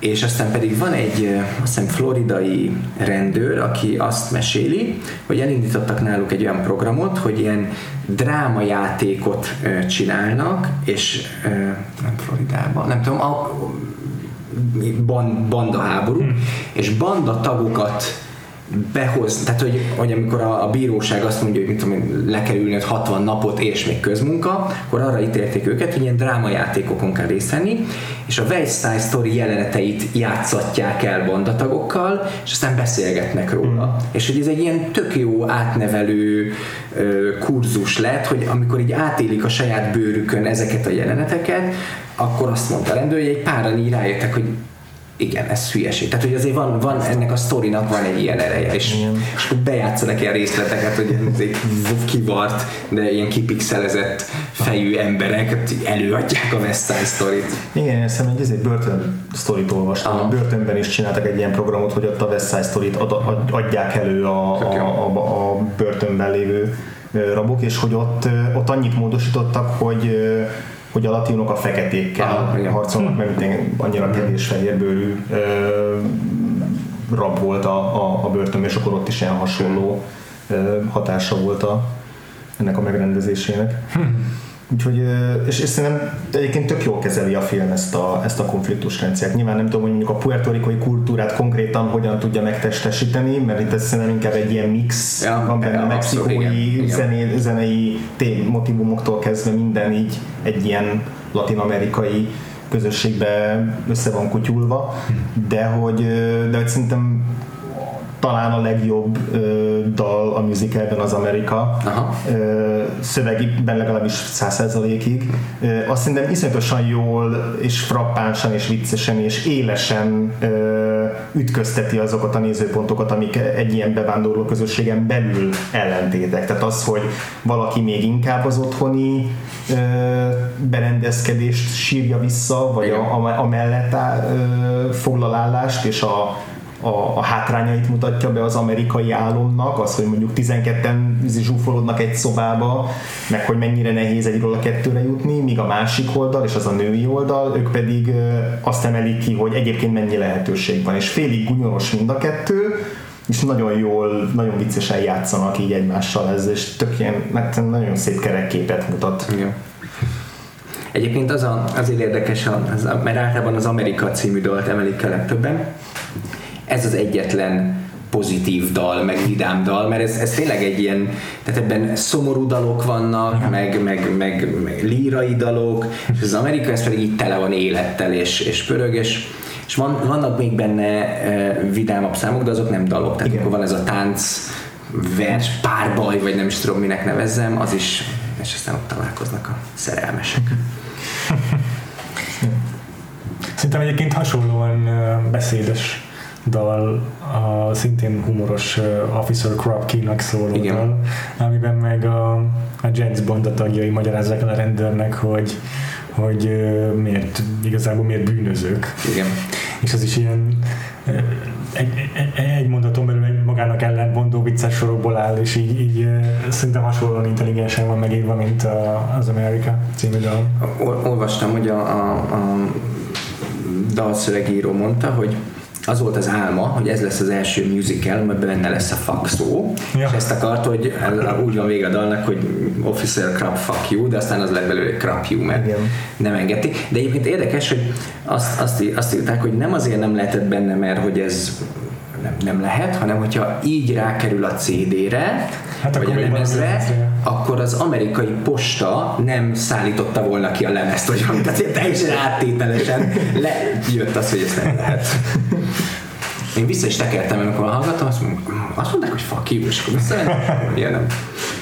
és aztán pedig van egy azt hiszem floridai rendőr, aki azt meséli, hogy elindítottak náluk egy olyan programot, hogy ilyen drámajátékot csinálnak, és nem Floridában, nem tudom, a banda háború, hmm. és banda tagokat behoz, tehát hogy, hogy amikor a, a bíróság azt mondja, hogy mit tudom, le kell ülni 60 napot és még közmunka, akkor arra ítélték őket, hogy ilyen drámajátékokon kell részt venni, és a West Side Story jeleneteit játszatják el bandatagokkal, és aztán beszélgetnek róla. Mm. És hogy ez egy ilyen tök jó átnevelő ö, kurzus lett, hogy amikor így átélik a saját bőrükön ezeket a jeleneteket, akkor azt mondta a rendőr, hogy egy páran így rájöttek, hogy igen, ez hülyeség. Tehát, hogy azért van, van ennek a sztorinak van egy ilyen ereje, és, és akkor bejátszanak ilyen részleteket, hogy egy kivart, de ilyen kipixelezett fejű emberek előadják a West Side Story-t. Igen, ezt egy, egy börtön sztorit olvastam. Aha. A börtönben is csináltak egy ilyen programot, hogy ott a West Side Story-t ad, ad, adják elő a, a, a, a börtönben lévő rabok, és hogy ott, ott annyit módosítottak, hogy hogy a latinok a feketékkel ah, harcolnak, mert annyira kevés fehérbőrű rab volt a, a, a börtön, és akkor ott is ilyen hasonló hatása volt a, ennek a megrendezésének. Hm. (laughs) Úgyhogy, és, és szerintem egyébként tök jól kezeli a film ezt a, ezt a konfliktusrendszert. Nyilván nem tudom, hogy mondjuk a puertorikoi kultúrát konkrétan hogyan tudja megtestesíteni, mert itt ez szerintem inkább egy ilyen mix, ja, van benne ja, mexikói zené, zenei motivumoktól kezdve minden így egy ilyen latin-amerikai közösségbe össze van kutyulva, de hogy, de hogy szerintem talán a legjobb ö, dal a musicalben az Amerika. Aha. Ö, szövegben legalábbis 100%-ig. azt szerintem iszonyatosan jól és frappánsan és viccesen és élesen ö, ütközteti azokat a nézőpontokat, amik egy ilyen bevándorló közösségen belül ellentétek. Tehát az, hogy valaki még inkább az otthoni ö, berendezkedést sírja vissza, vagy a, a, a mellett áll, ö, foglalállást, és a a, a hátrányait mutatja be az amerikai álomnak, az, hogy mondjuk 12-en zsúfolódnak egy szobába, meg hogy mennyire nehéz egyről a kettőre jutni, míg a másik oldal, és az a női oldal, ők pedig azt emelik ki, hogy egyébként mennyi lehetőség van, és félig gunyoros mind a kettő, és nagyon jól, nagyon viccesen játszanak így egymással ez, és tök ilyen, nagyon szép kerekképet mutat. Igen. Egyébként az a, azért érdekes, az, mert általában az Amerika című dalt emelik a legtöbben, ez az egyetlen pozitív dal, meg vidám dal, mert ez, ez tényleg egy ilyen, tehát ebben szomorú dalok vannak, meg, meg, meg, meg lírai dalok, és az Amerika ez pedig így tele van élettel és, és pörög, és, és van, vannak még benne e, vidámabb számok, de azok nem dalok, tehát Igen. akkor van ez a tánc, vers, párbaj, vagy nem is tudom minek nevezzem, az is, és aztán ott találkoznak a szerelmesek. (laughs) Szerintem egyébként hasonlóan beszédes dal a szintén humoros uh, Officer Crop Key-nak szóló Igen. dal, amiben meg a, a James Bond a tagjai magyarázzák el a rendőrnek, hogy hogy uh, miért, igazából miért bűnözők. Igen. És az is ilyen uh, egy, egy, egy mondaton belül egy magának ellentmondó vicces sorokból áll, és így, így szerintem hasonlóan intelligensen van megírva, mint a, az America című dal. Olvastam, hogy a, a, a dalszövegíró mondta, hogy az volt az álma, hogy ez lesz az első musical, mert benne lesz a fuck szó, ja. és ezt akart, hogy úgy van vége a dalnak, hogy officer crap fuck you, de aztán az lett belőle crap you, mert Igen. nem engedték. De egyébként érdekes, hogy azt, azt, azt írták, hogy nem azért nem lehetett benne, mert hogy ez nem, nem lehet, hanem hogyha így rákerül a CD-re, hát vagy a lemezre, akkor az amerikai posta nem szállította volna ki a lemezt, valamit, tehát teljesen áttételesen lejött az, hogy ezt nem lehet. (laughs) Én vissza is tekertem, amikor hallgattam, azt, azt mondták, hogy fuck you, és akkor visszamentem, (laughs) nem.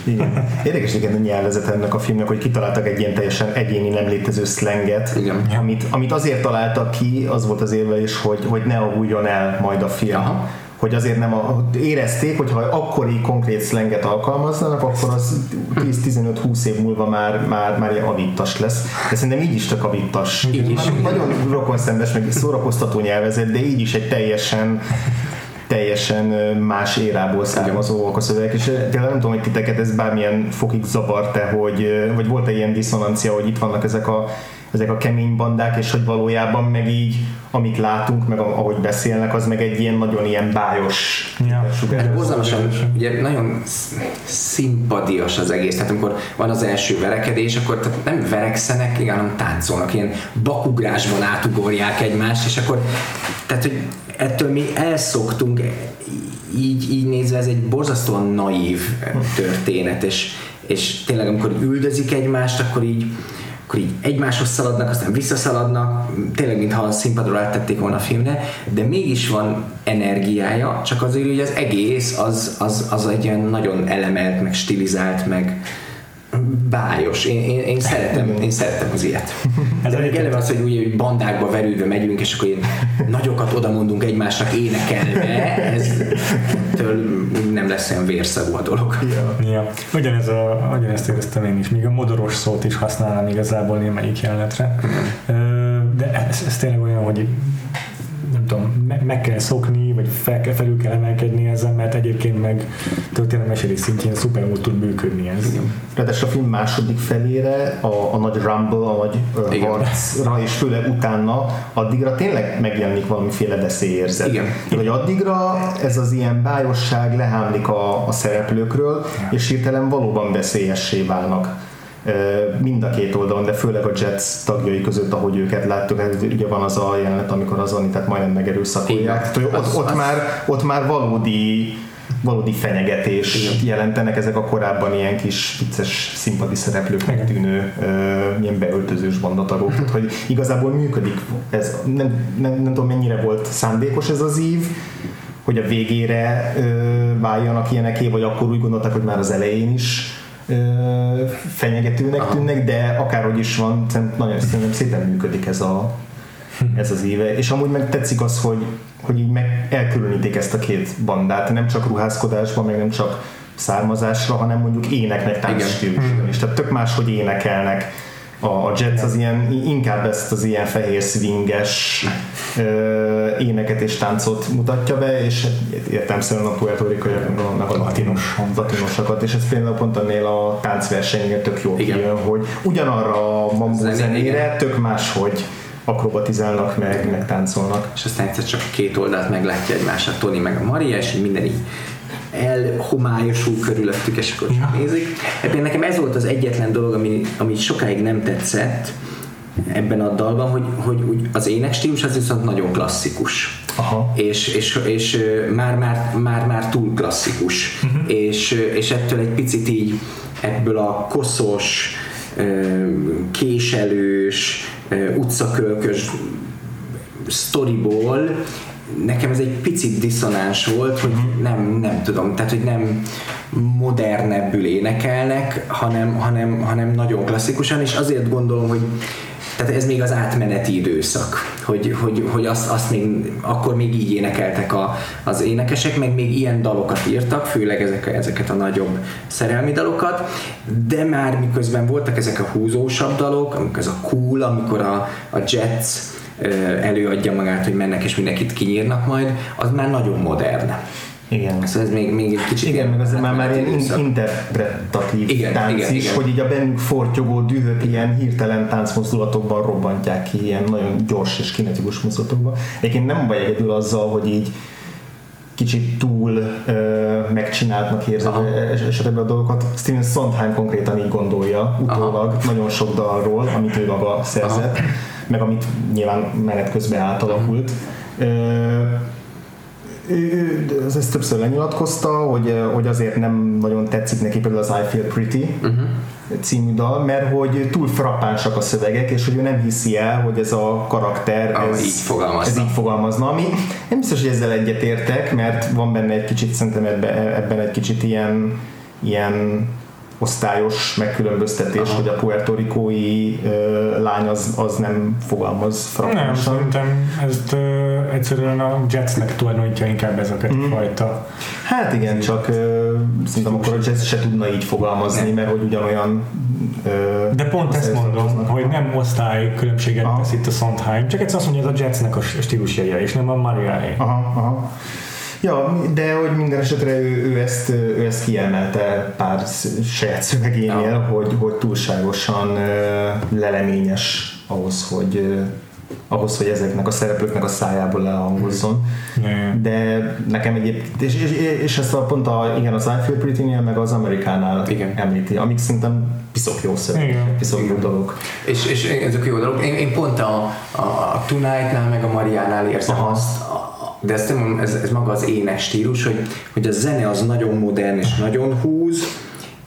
Igen. Érdekes igen a nyelvezet ennek a filmnek, hogy kitaláltak egy ilyen teljesen egyéni nem létező szlenget, Igen. Amit, amit azért találtak ki, az volt az érvelés, hogy, hogy ne avuljon el majd a film. Aha hogy azért nem a, érezték, hogy ha akkori konkrét szlenget alkalmaznának, akkor az 10-15-20 év múlva már, már, már ilyen avittas lesz. De szerintem így is tök avittas. Így is. Nagyon rokonszenves, meg szórakoztató nyelvezet, de így is egy teljesen teljesen más érából származóak a szövegek, és tényleg nem tudom, hogy titeket ez bármilyen fokig zavart-e, hogy, vagy volt-e ilyen diszonancia, hogy itt vannak ezek a ezek a kemény bandák, és hogy valójában meg így, amit látunk, meg ahogy beszélnek, az meg egy ilyen nagyon ilyen bájos ja. Hát borzalmasan, ugye nagyon szimpadias az egész, tehát amikor van az első verekedés, akkor tehát nem verekszenek, igen, hanem táncolnak, ilyen bakugrásban átugorják egymást, és akkor, tehát hogy ettől mi elszoktunk, így, így nézve ez egy borzasztóan naív történet, és, és tényleg amikor üldözik egymást, akkor így akkor így egymáshoz szaladnak, aztán visszaszaladnak, tényleg mintha a színpadról áttették volna a filmre, de mégis van energiája, csak azért, hogy az egész az, az, az egy ilyen nagyon elemelt, meg stilizált, meg, bájos. Én, én, én, szeretem, én szeretem az ilyet. Ez eleve az, hogy ugye hogy bandákba verődve megyünk, és akkor ilyen nagyokat odamondunk egymásnak énekelve, ez től nem lesz olyan vérszagú a dolog. Ja. Ja. Ugyanez a, ugyanezt éreztem én is, még a modoros szót is használnám igazából némelyik jelenetre. De ez, ez tényleg olyan, hogy meg kell szokni, vagy fel felül kell emelkedni ezen, mert egyébként meg történelmesélés szintjén szuperul tud működni ez. Igen. Ráadásul a film második felére, a, a nagy rumble, a nagy Igen. harcra, és főleg utána, addigra tényleg megjelenik valamiféle veszélyérzet. Igen. Hogy addigra ez az ilyen bájosság lehámlik a, a szereplőkről, és hirtelen valóban veszélyessé válnak mind a két oldalon, de főleg a Jets tagjai között, ahogy őket láttuk, ez ugye van az a jelenet, amikor az Anitát majdnem megerőszakolják. Tehát, ott, Az- ott, az- már, ott már valódi valódi fenyegetés Igen. jelentenek ezek a korábban ilyen kis vicces színpadi szereplőknek tűnő ö, ilyen beöltözős bandatagok, tehát hogy igazából működik ez, nem, nem, nem tudom mennyire volt szándékos ez az ív, hogy a végére ö, váljanak ilyeneké, vagy akkor úgy gondolták, hogy már az elején is fenyegetőnek Aha. tűnnek, de akárhogy is van, nagyon szerintem szépen működik ez a, ez az éve. És amúgy meg tetszik az, hogy, hogy így meg elkülönítik ezt a két bandát, nem csak ruházkodásban, meg nem csak származásra, hanem mondjuk éneknek, táncstílusban is. Tehát tök más, hogy énekelnek. A, a Jets az ilyen, inkább ezt az ilyen fehér swinges ö, éneket és táncot mutatja be, és értelmszerűen a Puerto Rico-nak a latinos, latinosakat, és ez például pont annél a táncversenynél tök jó Igen. kijön, hogy ugyanarra a mambo Zené- zenére tök más, hogy akrobatizálnak meg, meg táncolnak. és aztán egyszer csak a két oldalt meglátja egymásra Tony meg a Maria, és minden így elhomályosul körülöttük, és akkor csak nézik. Ebben nekem ez volt az egyetlen dolog, ami, ami sokáig nem tetszett ebben a dalban, hogy, hogy úgy az énekstílus az viszont nagyon klasszikus. Aha. És, és, és már, már, már, már túl klasszikus. Uh-huh. És, és ettől egy picit így ebből a koszos, késelős, utcakölkös sztoriból nekem ez egy picit diszonáns volt, hogy nem, nem tudom, tehát hogy nem modernebbül énekelnek, hanem, hanem, hanem nagyon klasszikusan, és azért gondolom, hogy tehát ez még az átmeneti időszak, hogy, hogy, hogy azt, azt még, akkor még így énekeltek a, az énekesek, meg még ilyen dalokat írtak, főleg ezek, ezeket a nagyobb szerelmi dalokat, de már miközben voltak ezek a húzósabb dalok, amikor ez a cool, amikor a, a Jets előadja magát, hogy mennek és mindenkit kinyírnak majd, az már nagyon modern. Igen. Szóval ez még, még egy kicsit Igen, meg az már, már ilyen in- interpretatív Igen, tánc igen, is, igen. hogy így a bennük fortyogó dühöt ilyen hirtelen táncmozdulatokban robbantják ki, ilyen nagyon gyors és kinetikus mozdulatokban. Egyébként nem baj egyedül azzal, hogy így kicsit túl ö, megcsináltnak érzed Aha. es- esetleg a dolgokat. Steven Sondheim konkrétan így gondolja utólag nagyon sok dalról, amit ő maga szerzett, meg amit nyilván menet közben átalakult. Ö, ő, ő az ezt többször lenyilatkozta, hogy, hogy azért nem nagyon tetszik neki például az I Feel Pretty uh-huh. című dal, mert hogy túl frappánsak a szövegek, és hogy ő nem hiszi el, hogy ez a karakter Ah, ez, így fogalmazna. ez így fogalmazna, ami nem biztos, hogy ezzel egyetértek, mert van benne egy kicsit, szerintem ebben, ebben egy kicsit ilyen, ilyen osztályos megkülönböztetés, Aha. hogy a puertorikói ö, lány az, az nem fogalmaz Nem, frappánsan. szerintem ezt ö, egyszerűen a Jetsnek tulajdonítja inkább ez a Mhm. mm. fajta. Hát igen, csak ö, szerintem akkor a jazz se tudna így fogalmazni, mert hogy ugyanolyan ö, De pont ezt mondom, hogy nem osztály különbséget Aha. tesz itt a Sondheim, csak egyszer azt mondja, ez a Jetsnek a stílusjája, és nem a Mariaé. Aha, aha. Ja, de hogy minden esetre ő, ő, ezt, ő ezt kiemelte pár saját szövegénél, Ja. hogy, hogy túlságosan leleményes ahhoz, hogy ahhoz, hogy ezeknek a szereplőknek a szájából elhangozzon. Ne. De nekem egyébként, és, és, és ezt a pont a, igen, az I Feel Pretty-nél, meg az Amerikánál Igen. említi, amik szerintem piszok jó szöveg, Igen. piszok jó dolog. És, és ezek jó dolgok. Én, én pont a, a, a Tonight-nál, meg a Mariánál érzem Aha. azt, a- de ez, nem, ez, ez maga az ének stílus, hogy, hogy a zene az nagyon modern és nagyon húz,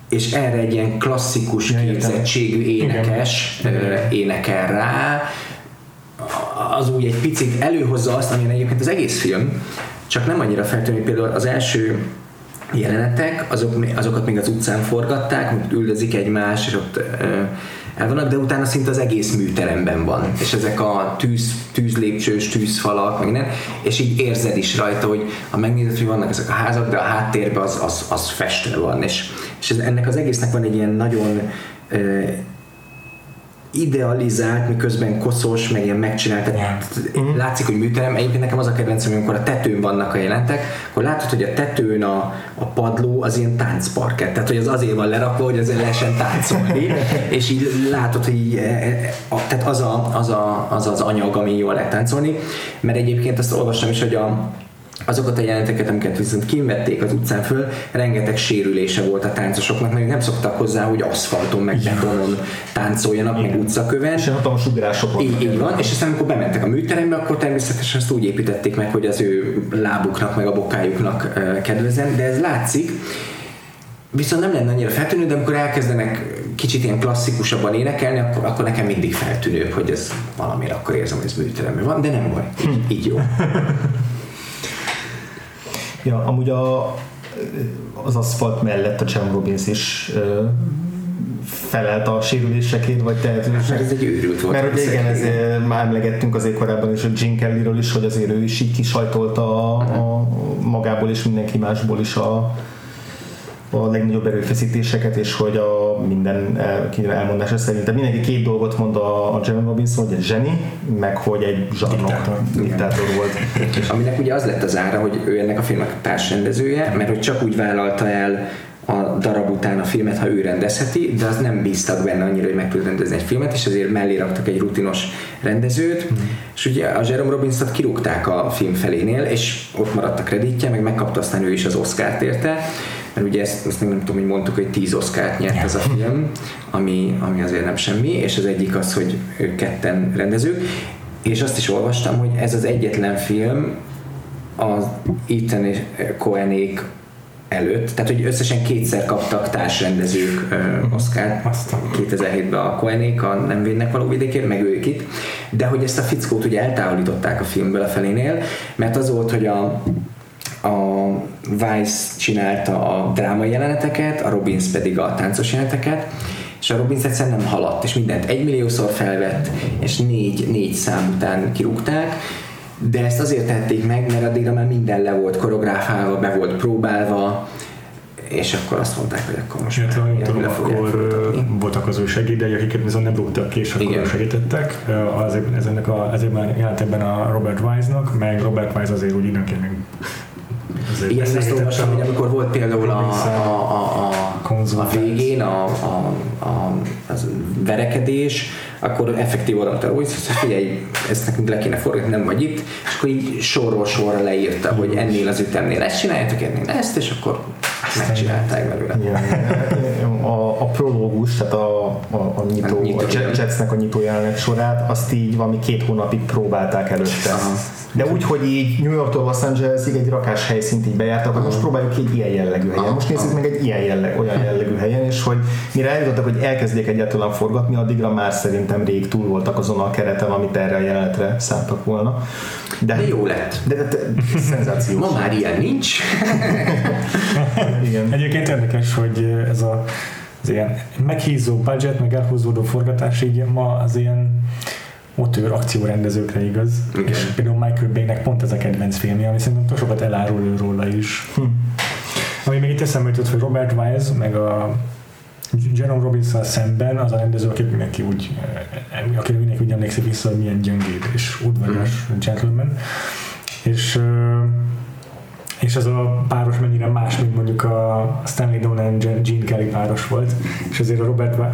és erre egy ilyen klasszikus Ja, képzettségű énekes ö, énekel rá, az úgy egy picit előhozza azt, amilyen egyébként az egész film, csak nem annyira feltűnő, például az első jelenetek, azok, azokat még az utcán forgatták, üldözik egymást, és ott el vannak, de utána szinte az egész műteremben van, és ezek a tűz, tűzlépcsős, tűzfalak, meg minden, és így érzed is rajta, hogy ha megnézed, hogy vannak ezek a házak, de a háttérben az, az, az festő van, és, és ez, ennek az egésznek van egy ilyen nagyon idealizált, miközben koszos, meg ilyen megcsinált. Tehát Látszik, hogy műterem. Egyébként nekem az a kedvencem, amikor a tetőn vannak a jelentek, akkor látod, hogy a tetőn a, a padló az ilyen táncparket. Tehát, hogy az azért van lerakva, hogy azért lehessen táncolni. (laughs) és így látod, hogy így, e, e, tehát az, a, az, a, az az anyag, ami jól lehet táncolni. Mert egyébként azt olvastam is, hogy a, azokat a jelenteket, amiket viszont kivették az utcán föl, rengeteg sérülése volt a táncosoknak, mert nem szoktak hozzá, hogy aszfalton, meg betonon táncoljanak, meg utcaköven. És hatalmas ugrások Így, így van, és aztán amikor bementek a műterembe, akkor természetesen azt úgy építették meg, hogy az ő lábuknak, meg a bokájuknak kedvezzen, de ez látszik, Viszont nem lenne annyira feltűnő, de amikor elkezdenek kicsit ilyen klasszikusabban énekelni, akkor, akkor nekem mindig feltűnő, hogy ez valamire akkor érzem, hogy ez műteremben van, de nem baj, így, így jó. (laughs) Ja, amúgy a, az aszfalt mellett a Cem Robbins is felelt a sérülésekért, vagy tehetőségekért. Mert ez egy őrült volt. Mert ugye igen, ez, már emlegettünk azért korábban is, hogy Gene Kellyről is, hogy azért ő is így kisajtolta a, a magából és mindenki másból is a, a legnagyobb erőfeszítéseket, és hogy a minden el, elmondása szerint. Tehát mindenki két dolgot mond a, a Jeremy Robinson, hogy egy zseni, meg hogy egy zsarnok diktátor, volt. (laughs) Aminek ugye az lett az ára, hogy ő ennek a filmnek társrendezője, mert hogy csak úgy vállalta el a darab után a filmet, ha ő rendezheti, de az nem bíztak benne annyira, hogy meg tud rendezni egy filmet, és azért mellé raktak egy rutinos rendezőt, mm. és ugye a Jerome Robbins-ot kirúgták a film felénél, és ott maradt a kreditje, meg megkapta aztán ő is az Oscar-t érte, mert ugye ezt, ezt nem tudom, hogy mondtuk, hogy 10 oszkárt nyert ez a film, ami, ami azért nem semmi, és az egyik az, hogy ők ketten rendezők, és azt is olvastam, hogy ez az egyetlen film az Ethan és Cohenék előtt, tehát hogy összesen kétszer kaptak társrendezők uh, Oscar 2007-ben a Cohenék a Nem védnek való vidékért, meg ők itt, de hogy ezt a fickót ugye eltávolították a filmből a felénél, mert az volt, hogy a a Vice csinálta a drámai jeleneteket, a Robbins pedig a táncos jeleneteket, és a Robbins egyszerűen nem haladt, és mindent egymilliószor felvett, és négy, négy szám után kirúgták, de ezt azért tették meg, mert addigra már minden le volt koreográfálva, be volt próbálva, és akkor azt mondták, hogy akkor most Illetve, már tudom, akkor voltak az ő segédei, akiket viszont nem rúgtak ki, és akkor Igen. segítettek. Azért, ez ennek a, ezért már jelent ebben a Robert Wise-nak, meg Robert Wise azért úgy időnként még igen, ezt olvastam, hogy amikor volt például a, a, a, a, a végén a, a, a, a verekedés, akkor effektív odaadta, hogy figyelj, ezt nekünk le kéne forgatni, nem vagy itt, és akkor így sorról sorra leírta, hogy ennél az ütemnél ezt csináljátok, ennél ezt, és akkor megcsinálták belőle. A, a prológus, tehát a, a, a nyitó, a, nyitó, a Jetsnek a nyitó jelenet sorát, azt így valami két hónapig próbálták előtte. Aha de úgy, hogy így New Yorktól Los Angelesig egy rakás helyszínt így bejártak, akkor most próbáljuk ki egy ilyen jellegű helyen. Most nézzük meg egy ilyen jelleg, olyan jellegű helyen, és hogy mire eljutottak, hogy elkezdjék egyáltalán forgatni, addigra már szerintem rég túl voltak azon a kereten, amit erre a jelenetre szántak volna. De, de jó lett. De, de, de szenzációs. Ma már ilyen nincs. Igen. Egyébként érdekes, hogy ez a az ilyen meghízó budget, meg elhúzódó forgatás így ma az ilyen motőr akciórendezőkre igaz. Okay. És például Michael Bay-nek pont ez a kedvenc filmje, ami szerintem sokat elárul róla is. Hm. Ami még itt eszembe jutott, hogy Robert Wise, meg a Jerome Robinson szemben az a rendező, akit mindenki úgy, aki mindenki úgy emlékszik vissza, hogy milyen gyöngéd és udvarias mm. gentleman. És és ez a páros mennyire más, mint mondjuk a Stanley Donen Gene Kelly páros volt, és azért a Robert uh,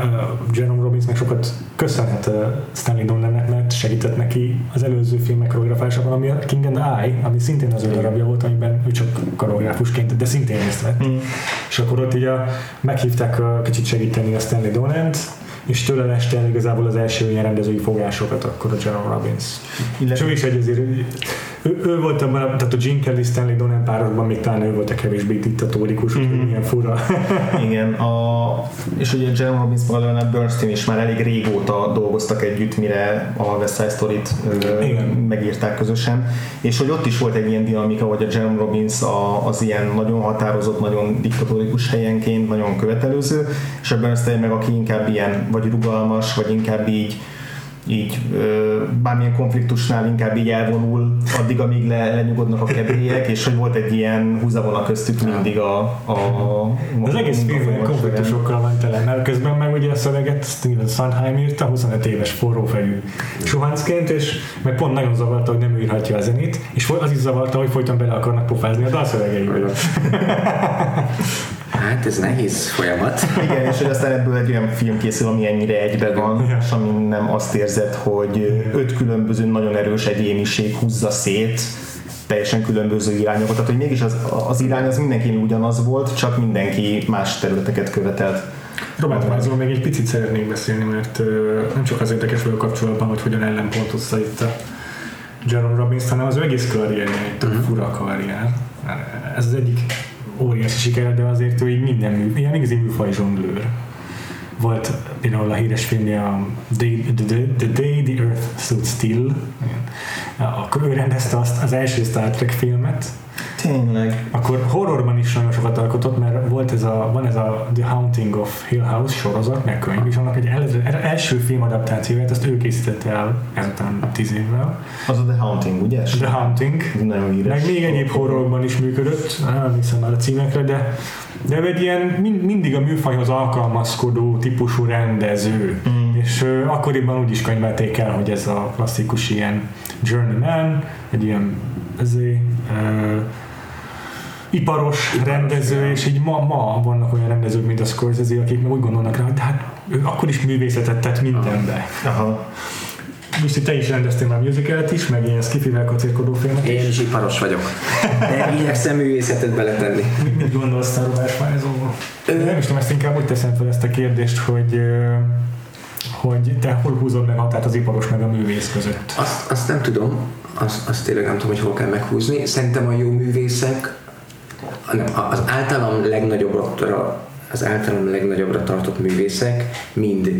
Jerome Robbins meg sokat köszönhet uh, Stanley Donennek, mert segített neki az előző filmek koreografásában, ami a King and Eye, ami szintén az ő darabja volt, amiben ő csak koreográfusként, de szintén részt vett. Mm. És akkor ott így a, meghívták a, kicsit segíteni a Stanley Donent, és tőle leste el igazából az első ilyen rendezői fogásokat akkor a Jerome Robbins. Illetve... És ő is egy azért ő, ő volt a, tehát a Gene Kelly Stanley Donen párosban még talán ő volt a kevésbé diktatórikus, mm-hmm. hogy milyen fura. (laughs) Igen, a, és ugye Jerome Robbins Leonard Bernstein is már elég régóta dolgoztak együtt, mire a West Side Story-t megírták közösen, és hogy ott is volt egy ilyen dinamika, hogy a Jerome Robbins a, az ilyen nagyon határozott, nagyon diktatórikus helyenként, nagyon követelőző, és a Bernstein meg aki inkább ilyen vagy rugalmas, vagy inkább így így bármilyen konfliktusnál inkább így elvonul addig, amíg le, lenyugodnak a kedélyek, és hogy volt egy ilyen húzavona köztük mindig a, a, a Az egész film konfliktusokkal van tele, mert közben meg ugye a szöveget Steven Sondheim írta, 25 éves forrófejű suhancként, és meg pont nagyon zavarta, hogy nem írhatja a zenét, és az is zavarta, hogy folyton bele akarnak pofázni a dalszövegeibe. (laughs) Hát ez nehéz folyamat. Igen, és hogy aztán ebből egy olyan film készül, ami ennyire egybe van, és ami nem azt érzed, hogy öt különböző nagyon erős egyéniség húzza szét teljesen különböző irányokat. Tehát, hogy mégis az, az irány az mindenki ugyanaz volt, csak mindenki más területeket követelt. Robert Mázról még egy picit szeretnék beszélni, mert nem csak az érdekes vagyok kapcsolatban, hogy hogyan ellenpontozza itt a Jerome Robbins, hanem az egész karrierje egy tök uh-huh. fura karrier. Ez az egyik óriási siker, de azért ő így minden mű, ilyen igazi műfaj zsonglőr. Volt például a híres filmje a Day, the, the, the Day the Earth Stood Still, akkor ő rendezte azt az első Star Trek filmet, Tényleg. Akkor horrorban is nagyon sokat alkotott, mert volt ez a, van ez a The Haunting of Hill House sorozat, meg könyv, és annak egy el, első filmadaptációját, azt ő készítette el ezután tíz évvel. Az a The Haunting, ugye? The Haunting. Nagyon híres. Meg még egyéb horrorban is működött, nem hiszem már a címekre, de de egy ilyen mind, mindig a műfajhoz alkalmazkodó típusú rendező. Mm. És uh, akkoriban úgy is könyvelték el, hogy ez a klasszikus ilyen journeyman, egy ilyen ezért, uh, iparos rendező, és így ma, ma vannak olyan rendezők, mint a Scorsese, akik meg úgy gondolnak rá, hogy hát ő akkor is művészetet tett mindenbe. Aha. Most te is rendeztél már musicalet is, meg ilyen skifivel kacérkodó filmet Én is iparos vagyok. De igyekszem művészetet beletenni. Mit gondolsz a Robert Fájzóról? Nem is tudom, ezt inkább úgy teszem fel ezt a kérdést, hogy hogy te hol húzod meg határt az iparos meg a művész között? Azt, azt nem tudom, azt, azt tényleg nem tudom, hogy hol kell meghúzni. Szerintem a jó művészek az általam legnagyobbra, az általam legnagyobbra tartott művészek mind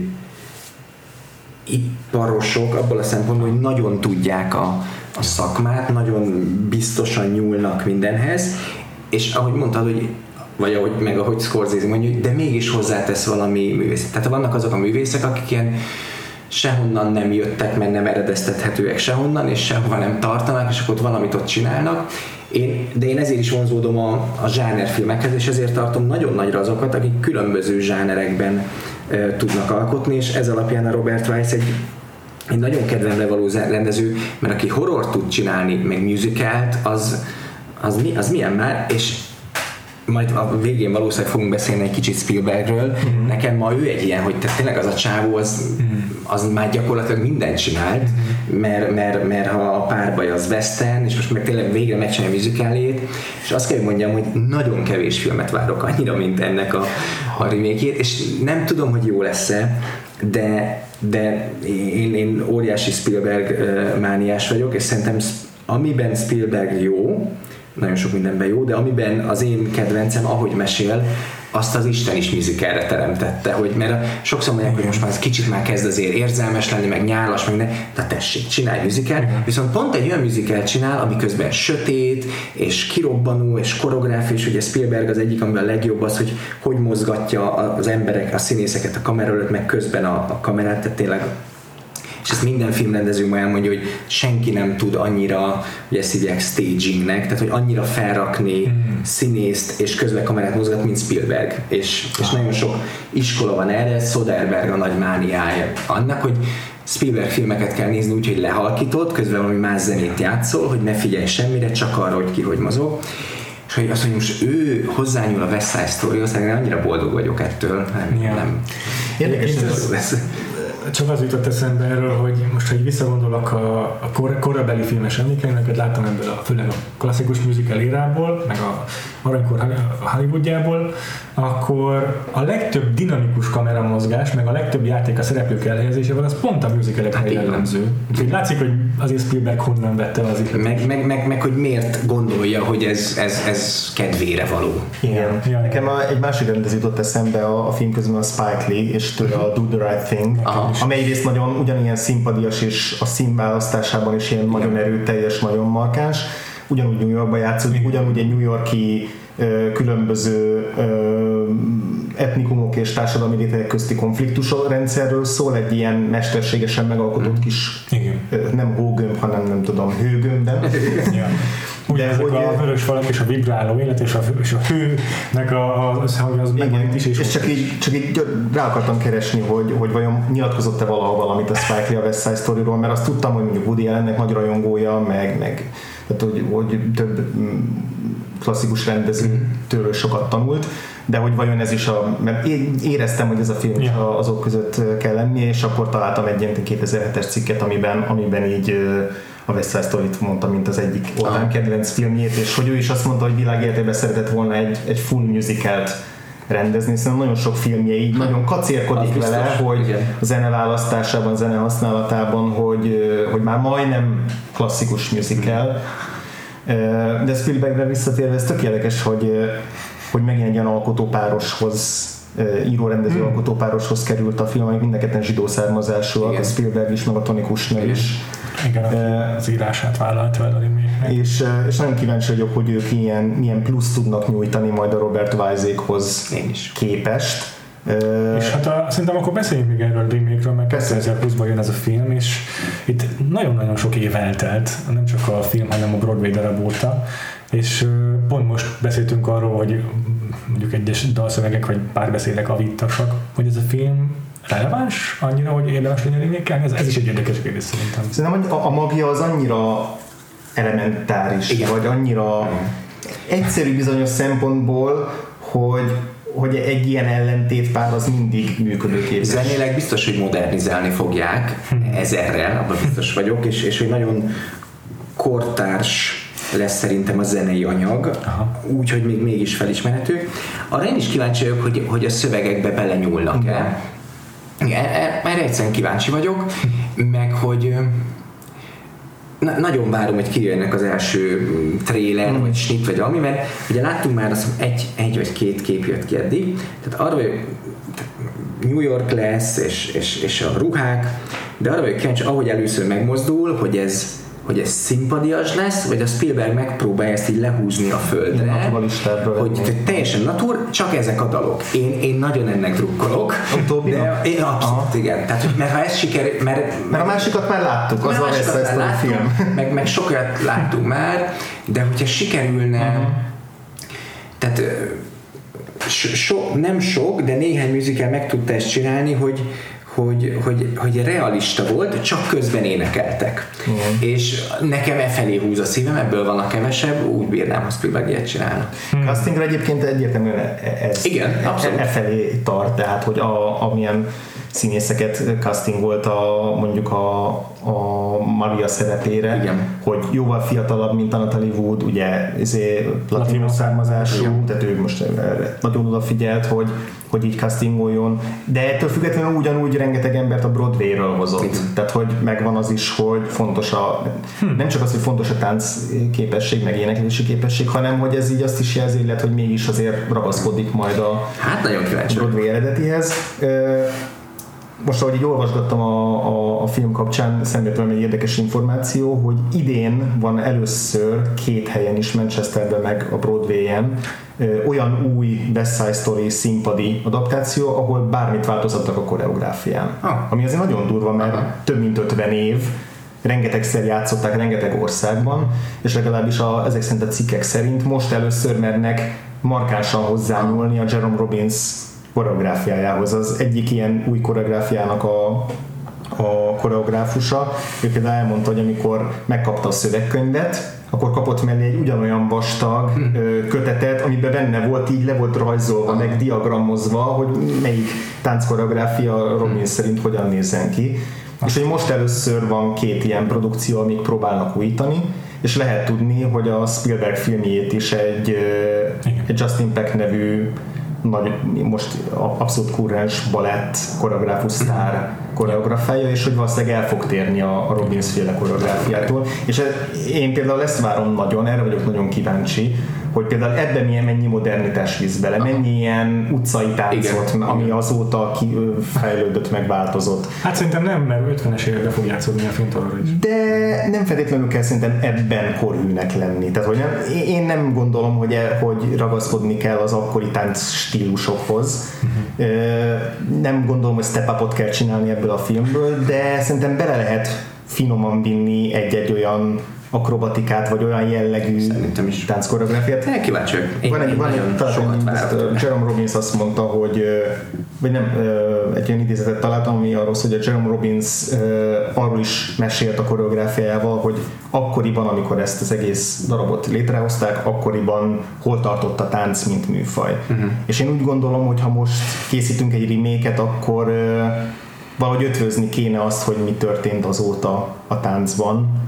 iparosok abból a szempontból, hogy nagyon tudják a, a szakmát, nagyon biztosan nyúlnak mindenhez, és ahogy mondtad, hogy vagy ahogy, meg ahogy Scorsese mondja, de mégis hozzátesz valami művészet. Tehát vannak azok a művészek, akik ilyen sehonnan nem jöttek, mert nem eredeztethetőek sehonnan, és sehova nem tartanak, és akkor ott valamit ott csinálnak, én, de én ezért is vonzódom a, a zsánerfilmekhez, és ezért tartom nagyon nagyra azokat, akik különböző zsánerekben e, tudnak alkotni, és ez alapján a Robert Weiss egy egy nagyon kedvemre való rendező, mert aki horror tud csinálni, meg musicalt, az, az, mi, az milyen már, és majd a végén valószínűleg fogunk beszélni egy kicsit Spielbergről. Mm-hmm. Nekem ma ő egy ilyen, hogy te tényleg az a csávó, az, mm-hmm. Az már gyakorlatilag mindent csinált, mm-hmm. mert, mert, mert ha a párbaj az western, és most meg tényleg végre megcsinálja a musicalét, és azt kell, hogy mondjam, hogy nagyon kevés filmet várok annyira, mint ennek a, a remake és nem tudom, hogy jó lesz-e, de, de én, én óriási Spielberg mániás vagyok, és szerintem amiben Spielberg jó, nagyon sok mindenben jó, de amiben az én kedvencem, ahogy mesél, azt az Isten is musicalre teremtette, hogy mert sokszor mondják, hogy most már ez kicsit már kezd azért érzelmes lenni, meg nyálas, meg ne, de tessék, csinálj musical, viszont pont egy olyan musical csinál, ami közben sötét, és kirobbanó, és koreográf, és ugye Spielberg az egyik, amiben a legjobb az, hogy hogy mozgatja az emberek, a színészeket a kamera előtt, meg közben a, a kamerát, tehát tényleg és ezt minden filmrendező majd mondja, hogy senki nem tud annyira, hogy ezt hívják stagingnek, tehát hogy annyira felrakni mm. színészt és közben kamerát mozgat, mint Spielberg. És, és nagyon sok iskola van erre, Soderberg a nagy mániája annak, hogy Spielberg filmeket kell nézni úgy, hogy lehalkított, közben valami más zenét játszol, hogy ne figyelj semmire, csak arra, hogy ki hogy mozog. És hogy az, hogy most ő hozzányúl a West Side story én annyira boldog vagyok ettől. Nem, yeah. nem. Érdekes, ez, ez, csak az jutott eszembe erről, hogy most, ha visszagondolok a, a kor, korabeli filmes emlékeimet, láttam ebből a, főleg a klasszikus musical érából, meg a aranykor Hollywoodjából, akkor a legtöbb dinamikus kameramozgás, meg a legtöbb játék a szereplők elhelyezésével, az pont a musicalekre hát jellemző. Úgyhogy látszik, hogy azért Spielberg honnan vette az ihletet. Meg, meg, meg, meg, hogy miért gondolja, hogy ez, ez, ez kedvére való. Igen. Ja, Nekem a, egy másik rendező jutott eszembe a, a film közben a Spike Lee, és tőle a Do the Right Thing, Aha. amely egyrészt nagyon ugyanilyen színpadias, és a színválasztásában is ilyen nagyon erőteljes, nagyon markáns ugyanúgy New Yorkba játszódik, ugyanúgy egy New Yorki különböző etnikumok és társadalmi rétegek közti konfliktus rendszerről szól, egy ilyen mesterségesen megalkotott kis, Igen. nem hógömb, hanem nem tudom. (laughs) Ja. Ugye De ezek hogy- a vörös falak és a vibráló élet és a, és a hőnek a, a, az, az megvan is és, és csak így, csak így rá akartam keresni, hogy, hogy vajon nyilatkozott-e valahol valamit a Spike Lee a West Side Story-ról, mert azt tudtam, hogy mondjuk Woody Allennek nagy rajongója, meg, meg tehát, hogy, hogy több mm, klasszikus rendezőtől sokat tanult, de hogy vajon ez is a, mert én éreztem, hogy ez a film is Ja. azok között kell lennie, és akkor találtam egy ilyen 2007-es cikket, amiben, amiben így a West Side Story-t mondta, mint az egyik all kedvenc filmjét, és hogy ő is azt mondta, hogy világéletében szeretett volna egy, egy full musicalt rendezni, hiszen nagyon sok filmje így nagyon kacérkodik biztos, vele, hogy igen. a zene választásában, zene használatában, hogy, hogy már majdnem klasszikus musical. De Spielbergre visszatérve, ez tök érdekes, hogy, hogy megint egy ilyen alkotópároshoz író-rendező Hmm. alkotópároshoz került a film, amik mind a ketten zsidó származásúak, a Spielberg is, meg a Tony Kushner is. igen, Eh, az írását a remake És, és nagyon kíváncsi vagyok, hogy ők ilyen, milyen plusz tudnak nyújtani majd a Robert Weizékhoz Én is. képest. És hát a, szerintem akkor beszéljünk még erről a remake-ről, mert Persze. 2020-ban jön ez a film, és itt nagyon-nagyon sok év eltelt, nem csak a film, hanem a Broadway darab óta, és pont most beszéltünk arról, hogy mondjuk egyes dalszövegek vagy párbeszédek avítasak, hogy ez a film releváns annyira, hogy érdemes legyen remake ez, ez is egy érdekes kérdés szerintem. Szerintem hogy a, a magia az annyira elementáris, Igen. vagy annyira egyszerű bizonyos szempontból, hogy, hogy egy ilyen ellentétpár az mindig működőképes. Zenéleg biztos, hogy modernizálni fogják ezerrel, abban biztos vagyok, és, és hogy nagyon kortárs lesz szerintem a zenei anyag, úgy, hogy még mégis felismerhető. Arra én is kíváncsi vagyok, hogy, hogy a szövegekbe belenyúlnak-e. Igen, e- erre egyszerűen kíváncsi vagyok, meg hogy na, nagyon várom, hogy kijönnek az első mm, trailer, vagy snit, vagy valami, mert ugye láttunk már azt, egy, egy vagy két kép jött ki eddig, tehát arra vagyok, tehát New York lesz, és, és, és a ruhák, de arra vagyok kíváncsi, ahogy először megmozdul, hogy ez hogy ez szimpadias lesz, vagy a Spielberg megpróbálja ezt így lehúzni a földre, hogy teljesen natur, csak ezek a dalok. Én, én nagyon ennek drukkolok. Utóbbinak? De én abszolút, Aha. igen. Tehát, hogy mert ha ez sikerül, mert, Mert a másikat már láttuk, az a a már Story láttuk, film. meg, meg sokat láttuk már, de hogyha sikerülne, Mhm. tehát so, nem sok, de néhány musical meg tudta ezt csinálni, hogy, hogy, hogy, hogy realista volt, csak közben énekeltek. Igen. És nekem e felé húz a szívem, ebből van a kevesebb, úgy bírnám, ha Spielberg ilyet csinálna. Castingra egyébként egyértelműen ez Igen, abszolút. E, e felé tart, tehát hogy a, amilyen színészeket castingolt a, mondjuk a, a Maria szerepére, Igen. hogy jóval fiatalabb, mint a Natalie Wood, ugye izé, Latino származású, Igen. tehát ő most erre nagyon odafigyelt, hogy, hogy így castingoljon, de ettől függetlenül ugyanúgy rengeteg embert a Broadway-ről hozott. Igen. Tehát, hogy megvan az is, hogy fontos a, nem csak az, hogy fontos a tánc képesség, meg éneklési képesség, hanem hogy ez így azt is jelzi, illetve, hogy mégis azért ragaszkodik majd a Hát nagyon kíváncsi. Broadway eredetihez. Most, ahogy így olvasgattam a, a, a film kapcsán, velem egy érdekes információ, hogy idén van először két helyen is, Manchesterben meg a Broadway-en olyan új West Side Story színpadi adaptáció, ahol bármit változtattak a koreográfián. Ah. Ami azért nagyon durva, mert Aha. több mint 50 év, rengetegszer játszották rengeteg országban, és legalábbis a, ezek szerint a cikkek szerint most először mernek markánsan hozzányúlni a Jerome Robbins koreográfiájához. Az egyik ilyen új koreográfiának a, a koreográfusa, ő például elmondta, hogy amikor megkapta a szövegkönyvet, akkor kapott mellé egy ugyanolyan vastag ö, kötetet, amiben benne volt, így le volt rajzolva, meg diagramozva, hogy melyik tánckoreográfia Robbins szerint hogyan nézzen ki. És hogy most először van két ilyen produkció, amik próbálnak újítani, és lehet tudni, hogy a Spielberg filmjét is egy, Igen. egy Justin Peck nevű nagy, most abszolút kurrens balett koreográfus sztár koreografája, és hogy valószínűleg el fog térni a Robbins féle koreográfiától. És ez, én például ezt várom nagyon, erre vagyok nagyon kíváncsi, hogy például ebben milyen mennyi modernitás visz bele, mennyi ilyen utcai táncot, Igen. ami azóta ki, fejlődött, megváltozott. Hát szerintem nem, mert 50-es években fog játszódni a film továbbra is. De nem feltétlenül kell szerintem ebben korhűnek lenni. Tehát, hogy nem, én- nem gondolom, hogy, e, hogy ragaszkodni kell az akkori tánc stílusokhoz. Ö, Nem gondolom, hogy step upot kell csinálni ebből a filmből, de szerintem bele lehet finoman vinni egy-egy olyan akrobatikát, vagy olyan jellegű Szerintem is. tánckoreográfiát. Én kíváncsi Van egy, van egy sokat Jerome Robbins azt mondta, hogy vagy nem, egy olyan idézetet találtam, ami arról szól, hogy a Jerome Robbins arról is mesélt a koreográfiájával, hogy akkoriban, amikor ezt az egész darabot létrehozták, akkoriban hol tartott a tánc, mint műfaj. Uh-huh. És én úgy gondolom, hogy ha most készítünk egy remake akkor valahogy ötvözni kéne azt, hogy mi történt azóta a táncban.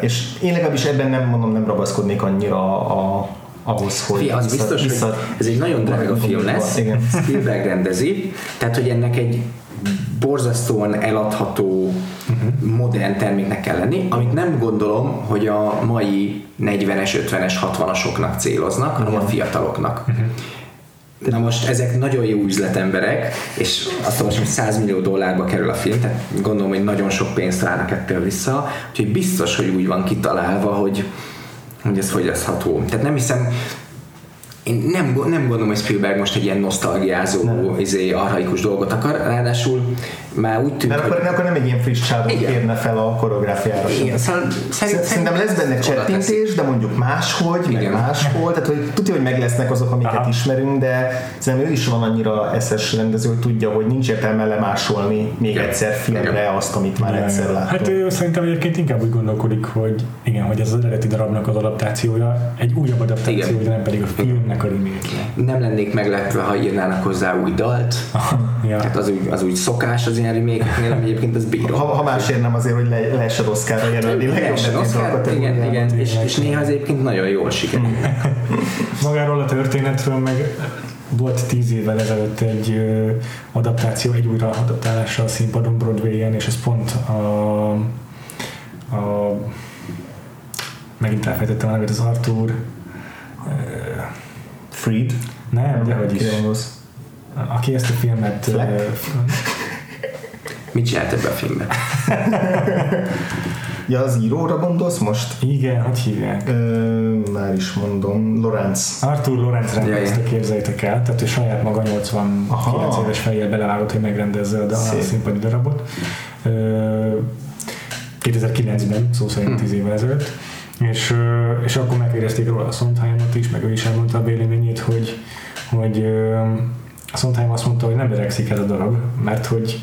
És én legalábbis ebben nem mondom, nem ragaszkodnék annyira a, ahhoz, hogy Fia, az biztos, hogy ez egy nagyon drága film lesz, Igen. (laughs) Spielberg rendezi, tehát hogy ennek egy borzasztóan eladható modern terméknek kell lenni, amit nem gondolom, hogy a mai 40-es, 50-es, 60-asoknak céloznak, hanem a fiataloknak. Na most ezek nagyon jó üzletemberek, és azt olvasom, hogy 100 millió dollárba kerül a film, tehát gondolom, hogy nagyon sok pénzt várnak ettől vissza, úgyhogy biztos, hogy úgy van kitalálva, hogy, hogy ez fogyasztható. Tehát nem hiszem, én nem, nem gondolom, hogy Spielberg most egy ilyen nosztalgiázó, izé, arhaikus dolgot akar, ráadásul már úgy tűnik, Mert akkor, akkor nem egy ilyen friss csávot Igen. kérne fel a koreográfiára. Igen, szóval szerint- Szerintem lesz benne csettintés, de mondjuk máshogy, meg Igen. máshol, tehát hogy tudja, hogy meg lesznek azok, amiket Aha. ismerünk, de szerintem ő is van annyira eszes rendező, hogy tudja, hogy nincs értelme lemásolni még Igen. egyszer filmre azt, amit már egyszer láttunk. Hát ő szerintem egyébként inkább úgy gondolkodik, hogy igen, hogy ez az eredeti darabnak az adaptációja, egy újabb adaptáció, Igen. de nem pedig a filmnek a remake nem lennék meglepve, ha írnának hozzá új dalt, (laughs) ja. tehát az úgy, az úgy szokás az ilyen remake ami egyébként az bírom. Ha, ha másért nem azért, hogy le, lehessen Oscarra jelölni. legjobb Lehessen Oscar, igen, kategóriában. igen, és, és néha az egyébként nagyon jól sikerül. (laughs) Magáról a történetről meg volt tíz évvel ezelőtt egy ö, adaptáció, egy újra adaptálása a színpadon Broadway-en, és ez pont a, a megint elfejtettem a nevét, az Arthur Freed. nem, de hogy is. Gondolsz? Aki ezt a filmet Fleck? Mit csinált ebbe a filmben? (laughs) Ja, az íróra gondolsz most? igen, hogy hívják? Ö, már is mondom, Lorenz. Arthur Lorenz rendezte, képzeljétek el, tehát ő saját maga 89 Aha. éves fejjel belevágott, hogy megrendezze a, Szép. színpadi darabot. Ö, 2009-ben, szó szerint Hm. 10 évvel ezelőtt. És, és akkor megkérdezték róla a Sondheimot is, meg ő is elmondta a véleményét, hogy, hogy a Sondheim azt mondta, hogy nem öregszik ez a darab, mert hogy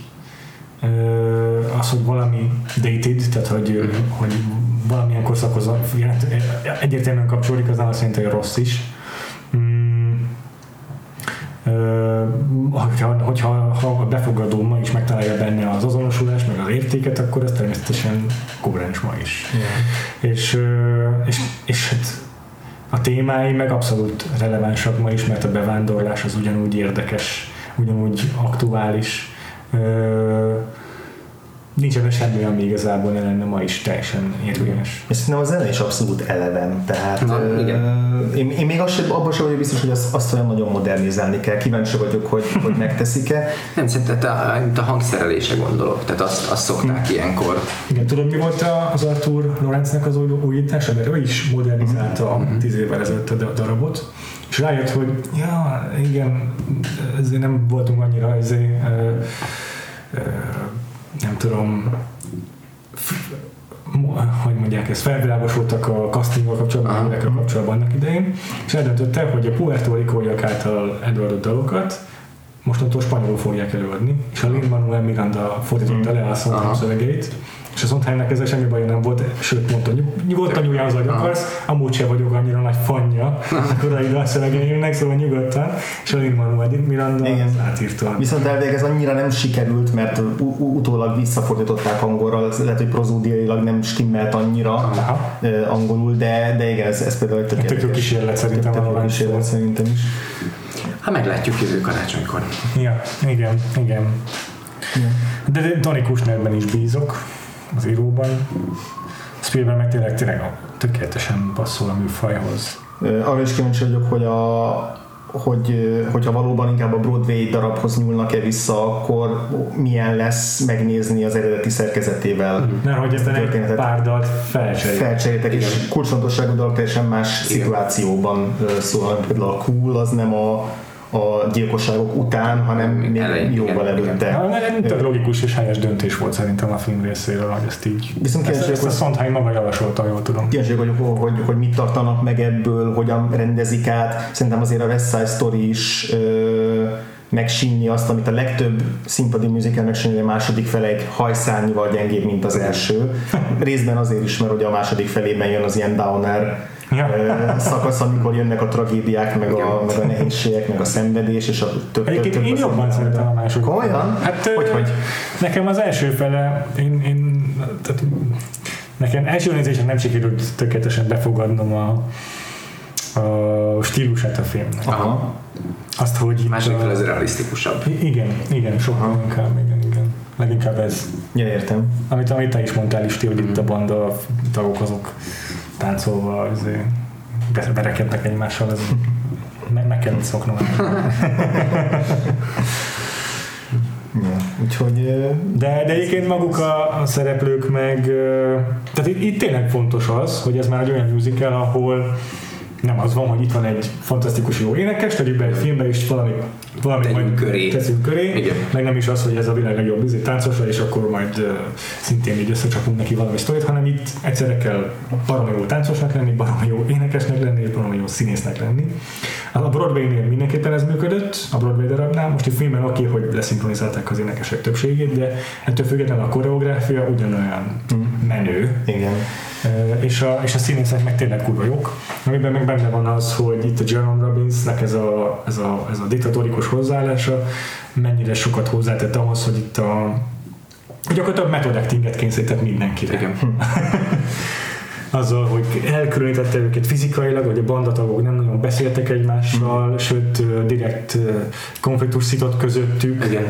az, hogy valami dated, tehát hogy, Hm. ö, hogy valamilyen korszakhoz egyértelműen kapcsolódik, az nem azt jelenti, hogy rossz is. Hogyha, ha a befogadó ma is megtalálja benne az azonosulást, meg az értéket, akkor ez természetesen koherens ma is. És, ö, és, és hát a témái meg abszolút relevánsak ma is, mert a bevándorlás az ugyanúgy érdekes, ugyanúgy aktuális. Ö, nincs ebben semmi, ami igazából ne lenne ma is teljesen érvényes. És szerintem a zene is abszolút eleven, tehát Na, ö, igen. én, én még azt sem, abban sem vagyok biztos, hogy azt, azt olyan nagyon modernizálni kell. Kíváncsi vagyok, hogy, hogy megteszik-e. Nem, szerintem a, a hangszerelése gondolok, tehát azt, azt szokták ilyenkor. Igen, tudod mi volt a- az Arthur Lorenznek az új, újítása? Mert ő is modernizálta Mhm. tíz évvel ezelőtt a da- darabot, és rájött, hogy ja, igen, ezért nem voltunk annyira ezért, ö, ö, nem tudom, hogy mondják ezt, felvilágosultak a castinggal kapcsolatban, a Aha. hívekkel kapcsolatban annak idején, és eldöntötte, hogy a Puerto Ricóiak által előadott dalokat mostantól spanyolul fogják előadni, és a Lin-Manuel Miranda fordította le a Aha. szövegeit, és a Sondheimnek ezzel semmi baja nem volt, sőt mondta, nyug- nyugodtan nyúljál hozzá, hogy akarsz, amúgy sem vagyok annyira nagy fanja a korai dalszövegeimnek, szóval nyugodtan, és a Lin-Manuel Miranda Igen. az átírta. Viszont elvég ez annyira nem sikerült, mert utólag visszafordították angolra, lehet, hogy prozódiailag nem stimmelt annyira Aha. angolul, de, de igen, ez, ez például egy tök Tök jó kísérlet szerintem tök jó kísérlet szerintem is. Ha meglátjuk jövő karácsonykor. Ja, igen, igen. De de Tony Kushnerben is bízok, az íróban. Spielberg meg tényleg, tényleg tökéletesen passzol a műfajhoz. Arra is kíváncsi vagyok, hogy a hogy, hogyha valóban inkább a Broadway darabhoz nyúlnak-e vissza, akkor milyen lesz megnézni az eredeti szerkezetével. Mert hogy ezt egy pár dalt felcseréltek. Felcseréltek, és kulcsfontosságú dalok teljesen más Igen. szituációban szól. Például a Cool az nem a a gyilkosságok után, hanem még Elején, jóval előtte. Tök logikus és helyes döntés volt szerintem a film részéről, hogy ezt így. Viszont ezt, ezt a Sondheim maga javasolta, jól tudom. Kíváncsi hogy, hogy, hogy, mit tartanak meg ebből, hogyan rendezik át. Szerintem azért a West Side Story is ö, megsínni azt, amit a legtöbb színpadi musical megsínni, a második fele egy hajszárnyival gyengébb, mint az első. Részben azért is, mert ugye a második felében jön az ilyen downer ja. szakasz, amikor jönnek a tragédiák, meg a, meg a nehézségek, meg a szenvedés, és a több, Egyébként több, én jobban szeretem a második. Komolyan? Hát, hogy, hogy? Nekem az első fele, én, én tehát, nekem első nézésen nem sikerült tökéletesen befogadnom a, a stílusát a filmnek. Aha. Azt, hogy itt Második fel ez realisztikusabb. Igen, igen, sokkal inkább, igen, igen. Leginkább ez. Ja, értem. Amit, amit te is mondtál, Isti, hogy itt a banda tagok azok táncolva azért verekednek egymással, ez meg, meg kellett szoknom. Ja, úgyhogy... De, de egyébként maguk a, a szereplők meg... Tehát itt, itt tényleg fontos az, hogy ez már egy olyan musical, ahol nem az van, hogy itt van egy fantasztikus jó énekes, tegyük be egy filmbe, és valami, valami majd köré. teszünk köré, Igen. meg nem is az, hogy ez a világ legjobb izé, táncosa, és akkor majd uh, szintén így összecsapunk neki valami sztorit, hanem itt egyszerre kell baromi jó táncosnak lenni, baromi jó énekesnek lenni, és baromi jó színésznek lenni. A Broadway-nél mindenképpen ez működött, a Broadway darabnál, most a filmben oké, hogy leszinkronizálták az énekesek többségét, de ettől függetlenül a koreográfia ugyanolyan mm. menő. Igen és a, és a színészek meg tényleg kurva jók, amiben meg benne van az, hogy itt a Jerome Robbinsnek ez a, ez a, ez a diktatórikus hozzáállása mennyire sokat hozzátett ahhoz, hogy itt a gyakorlatilag method actinget kényszerített mindenkire. Igen. (laughs) azzal, hogy elkülönítette őket fizikailag, hogy a bandatagok nem nagyon beszéltek egymással, mm. sőt, direkt konfliktus szitott közöttük, Igen.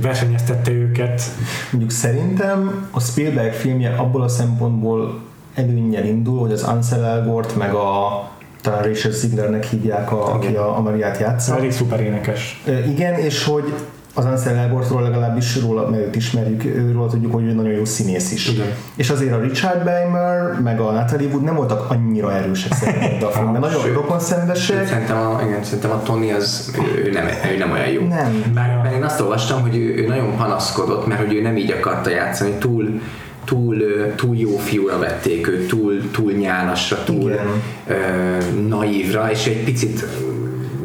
versenyeztette őket. Mondjuk szerintem a Spielberg filmje abból a szempontból előnnyel indul, hogy az Ansel Elgort meg a talán Rachel Zieglernek hívják, a, aki a, a Mariát játsza. Elég szuper énekes. igen, és hogy az Ansel Elgortról legalábbis róla, mert őt ismerjük, őről tudjuk, hogy ő nagyon jó színész is. Igen. És azért a Richard Beimer, meg a Natalie Wood nem voltak annyira erősek szerintem a (laughs) filmben. Nagyon rokon szembesek. Szerintem a, igen, szerintem a Tony az, ő nem, ő nem olyan jó. Nem. Mert, mert én azt olvastam, hogy ő, ő nagyon panaszkodott, mert hogy ő nem így akarta játszani, túl túl, túl jó fiúra vették őt, túl, túl nyálasra, túl uh, naívra, és egy picit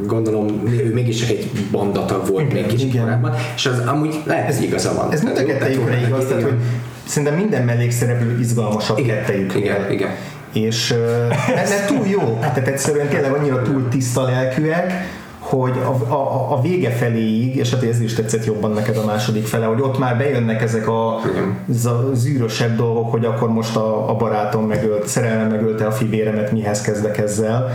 gondolom ő mégis egy bandatag volt igen, még kicsit igen. korábban, és az amúgy lehet, hogy igaza van. Ez mind a kettejükre igaz, tehát hogy szerintem minden mellékszereplő izgalmasabb igen, kettejükre. Igen, igen. És uh, ez túl jó, tehát egyszerűen tényleg annyira túl tiszta lelkűek, hogy a, a, a vége feléig, és hát ez is tetszett jobban neked a második fele, hogy ott már bejönnek ezek a, ez a zűrösebb dolgok, hogy akkor most a, a barátom megölt, szerelem megölte a fivéremet, mihez kezdek ezzel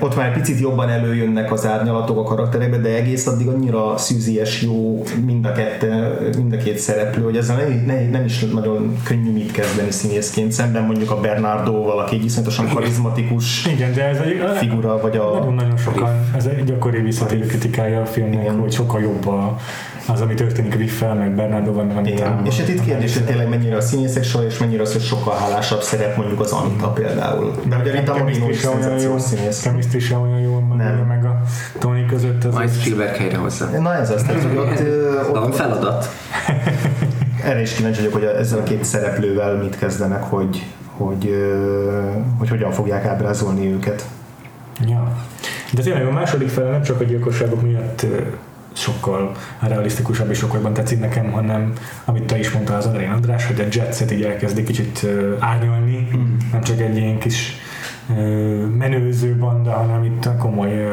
ott már egy picit jobban előjönnek az árnyalatok a karakterekbe, de egész addig annyira szűzies jó mind a, kette, mind a két szereplő, hogy ezzel nem, nem, nem is nagyon könnyű mit kezdeni színészként, szemben mondjuk a Bernardo aki egy iszonyatosan karizmatikus Igen, de ez egy, figura, vagy a... Nagyon-nagyon sokan, ez egy gyakori visszatérő kritikája a filmnek, Igen. hogy sokkal jobb a, az, ami történik Riffel, meg Bernardoval, meg Anitával. És hát itt kérdés, hogy tényleg mennyire a színészek sor, és mennyire az, hogy sokkal hálásabb szerep mondjuk az Anita például. De ugye Rita Moreno is jó színész. Chemistry sem olyan jó, nem. meg a Tony között. Az Majd Spielberg helyre hozza. Na ez az, tehát, hogy ott, ott, ott feladat. Erre is kíváncsi vagyok, hogy ezzel a két szereplővel mit kezdenek, hogy, hogy, hogy hogyan fogják ábrázolni őket. Ja. De tényleg a második fele nem csak a gyilkosságok miatt sokkal realisztikusabb és sokkal jobban tetszik nekem, hanem amit te is mondtál az elején András, hogy a Jetset így elkezdi kicsit árnyolni, mm. nem csak egy ilyen kis menőző banda, hanem itt komoly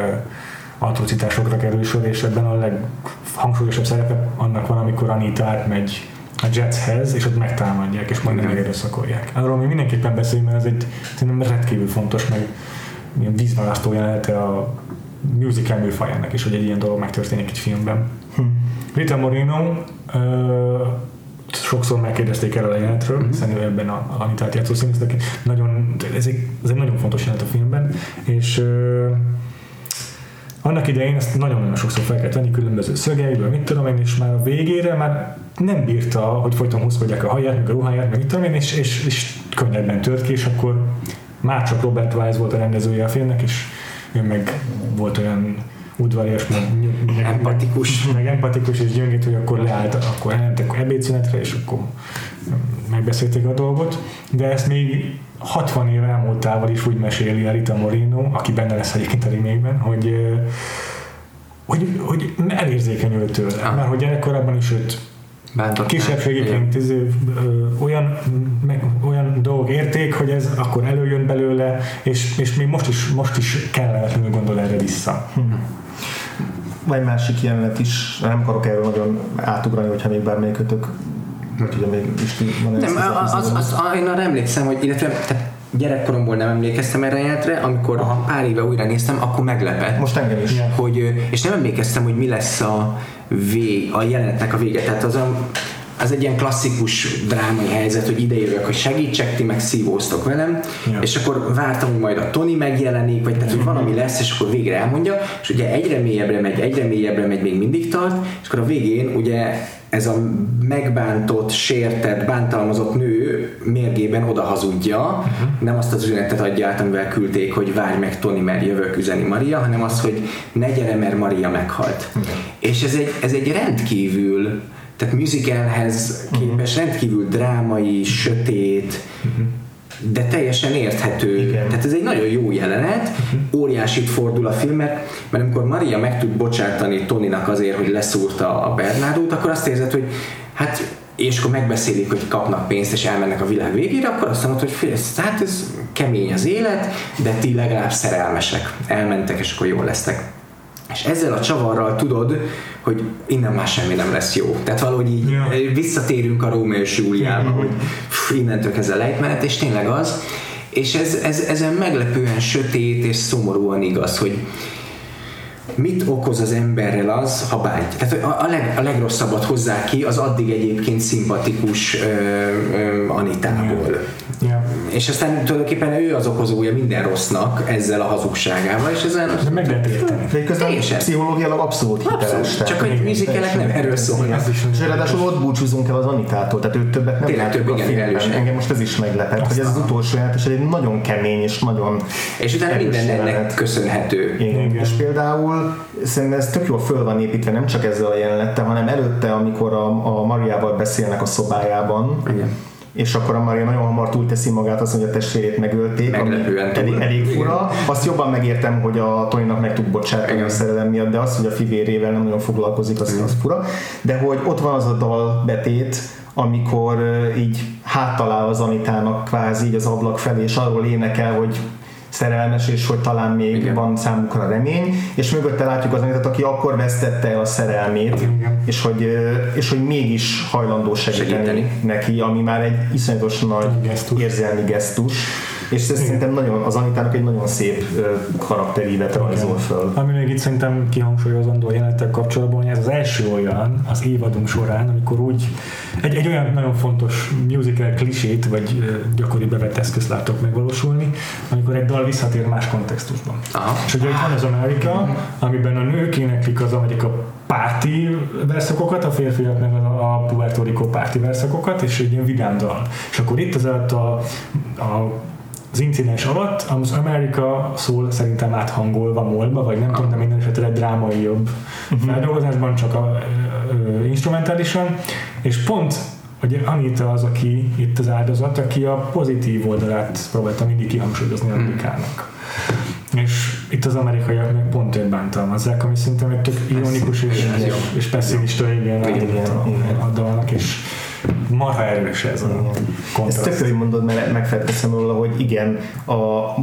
atrocitásokra kerül sor, és ebben a leghangsúlyosabb szerepe annak van, amikor Anita átmegy a Jetshez, és ott megtámadják, és majdnem megerőszakolják. Arról mi mindenképpen beszéljünk, mert ez egy szerintem rendkívül fontos, meg ilyen vízválasztó jelenete a musical műfajának is, hogy egy ilyen dolog megtörténik egy filmben. Hm. Rita Moreno sokszor megkérdezték erről a jelenetről, mm-hmm. hiszen ő ebben a Anitát játszó színésznek. Nagyon, ez egy, ez egy nagyon fontos jelenet a filmben, és uh, annak idején ezt nagyon-nagyon sokszor fel kellett venni különböző szögeiből, mit tudom én, és már a végére már nem bírta, hogy folyton húzkodják a haját, meg a ruháját, meg mit tudom én, és, és, és könnyebben tört ki, és akkor már csak Robert Wise volt a rendezője a filmnek, és ő meg volt olyan udvarias, meg, meg empatikus. Meg, meg empatikus és gyöngét, hogy akkor leállt, akkor elmentek ebédszünetre, és akkor megbeszélték a dolgot, de ezt még 60 év elmúltával is úgy meséli a Rita Moreno, aki benne lesz egyébként a remake hogy, hogy, hogy elérzékenyült tőle, ah. mert hogy gyerekkorában is őt Bántották. Kisebbségiként izé, olyan, meg, olyan dolgok érték, hogy ez akkor előjön belőle, és, és még most is, most is kellemetlenül gondol erre vissza. Hmm. Vagy másik jelenet is, nem akarok erről nagyon átugrani, hogyha még bármelyikötök nem tudom, még is van Nem, az, az, az, az, én arra emlékszem, hogy illetve tehát gyerekkoromból nem emlékeztem erre a jelentre, amikor Aha. pár éve újra néztem, akkor meglepett. Most engem is. Hogy, és nem emlékeztem, hogy mi lesz a, vég, a jelenetnek a vége. Tehát az, a, az egy ilyen klasszikus drámai helyzet, hogy idejövök, hogy segítsek, ti meg szívóztok velem, ja. és akkor vártam, hogy majd a Tony megjelenik, vagy tehát, hogy valami lesz, és akkor végre elmondja, és ugye egyre mélyebbre megy, egyre mélyebbre megy, még mindig tart, és akkor a végén ugye ez a megbántott, sértett, bántalmazott nő mérgében oda hazudja, uh-huh. nem azt az üzenetet adja át, amivel küldték, hogy várj meg Tony, mert jövök, üzeni Maria, hanem az, hogy ne gyere, mert Maria meghalt. Uh-huh. És ez egy, ez egy rendkívül, tehát musicalhez képes, uh-huh. rendkívül drámai, sötét, uh-huh de teljesen érthető. Igen. Tehát ez egy nagyon jó jelenet, uh-huh. óriásit fordul a film, mert, mert amikor Maria meg tud bocsátani Toninak azért, hogy leszúrta a Bernardót, akkor azt érzed, hogy hát és akkor megbeszélik, hogy kapnak pénzt, és elmennek a világ végére, akkor azt mondod, hogy fél, hát ez kemény az élet, de ti legalább szerelmesek. Elmentek, és akkor jól lesztek. És ezzel a csavarral tudod, hogy innen már semmi nem lesz jó. Tehát valahogy így yeah. visszatérünk a Rómeó és Júliába, hogy pff, innentől kezdve lejtmenet, és tényleg az. És ez, ez, ezen meglepően sötét és szomorúan igaz, hogy, mit okoz az emberrel az, ha bány. Tehát a, a, leg, a legrosszabbat hozzá ki az addig egyébként szimpatikus ö, ö, Anitából. És aztán tulajdonképpen ő az okozója minden rossznak ezzel a hazugságával, és ezen... De meg lehet érteni. De közben pszichológiailag abszolút hiteles. Csak hogy műzikelek nem erről szólnak. És ráadásul ott búcsúzunk el az Anitától, tehát őt többet nem Tényleg több, igen, filmben. Engem most ez is meglepett, hogy ez az utolsó és egy nagyon kemény és nagyon És utána minden ennek köszönhető. Igen. És például szerintem ez tök jól föl van építve, nem csak ezzel a jelenettel, hanem előtte, amikor a, a Mariával beszélnek a szobájában, Igen és akkor a Maria nagyon hamar túlteszi magát, azt mondja, a testvérét megölték, Meglepően elég, elég fura. Igen. Azt jobban megértem, hogy a Tonynak meg tud bocsátani a szerelem miatt, de az, hogy a fivérével nem nagyon foglalkozik, az, az fura. De hogy ott van az a dal betét, amikor így háttalál az Anitának kvázi így az ablak felé, és arról énekel, hogy szerelmes, és hogy talán még Igen. van számukra remény, és mögötte látjuk az Anitet, aki akkor vesztette el a szerelmét, Igen. és hogy, és hogy mégis hajlandó segíteni, segíteni neki, ami már egy iszonyatos nagy gesztus. érzelmi gesztus és ez szerintem nagyon, az Anitának egy nagyon szép karakterívet rajzol föl. Ami még itt szerintem kihangsúlyozandó jelenettel kapcsolatban, hogy ez az első olyan az évadunk során, amikor úgy egy, egy olyan nagyon fontos musical klisét, vagy gyakori bevett eszközt látok megvalósulni, amikor egy dal visszatér más kontextusban. Aha. És ugye itt van az Amerika, amiben a nők éneklik az Amerika párti verszakokat, a férfiak meg a, a Puerto Rico párti verszakokat, és egy ilyen vidám dal. És akkor itt az a, a az incidens alatt az Amerika szól szerintem áthangolva molba, vagy nem tudom, de minden esetre drámai jobb uh-huh. feldolgozásban, csak a, a, a, instrumentálisan, és pont hogy Anita az, aki itt az áldozat, aki a pozitív oldalát próbálta mindig kihangsúlyozni mhm. Amerikának. Hmm. És itt az amerikaiak meg pont őt bántalmazzák, ami szerintem egy tök ironikus és, és, és pessimista igen, a, a dalnak, és marha erős ez a kontraszt. Ezt tök hogy mondod, mert megfelelkeztem róla, hogy igen, a,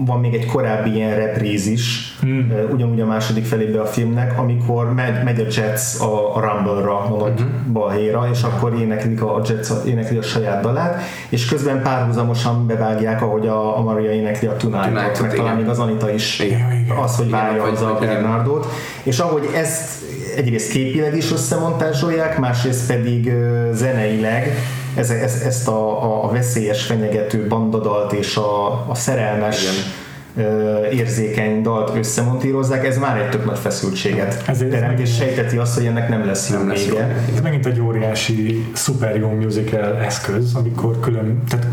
van még egy korábbi ilyen repríz is, hmm. ugyanúgy a második felébe a filmnek, amikor megy, megy a Jets a, a Rumble-ra, a nagy uh-huh. balhéra, és akkor éneklik a, a Jets énekli a saját dalát, és közben párhuzamosan bevágják, ahogy a, a Maria énekli a Tonight-ot, meg talán még az Anita is igen, az, hogy várja az a Bernardot, és ahogy ezt egyrészt képileg is összemontázsolják, másrészt pedig zeneileg ez, ez, ezt a, a, a veszélyes, fenyegető bandadalt és a, a szerelmes Igen. érzékeny dalt összemontírozzák, ez már egy tök nagy feszültséget Ezért ez teremt, és sejteti azt, hogy ennek nem lesz jó Nem lesz vége. Ez megint egy óriási, szuper jó musical eszköz, amikor külön, tehát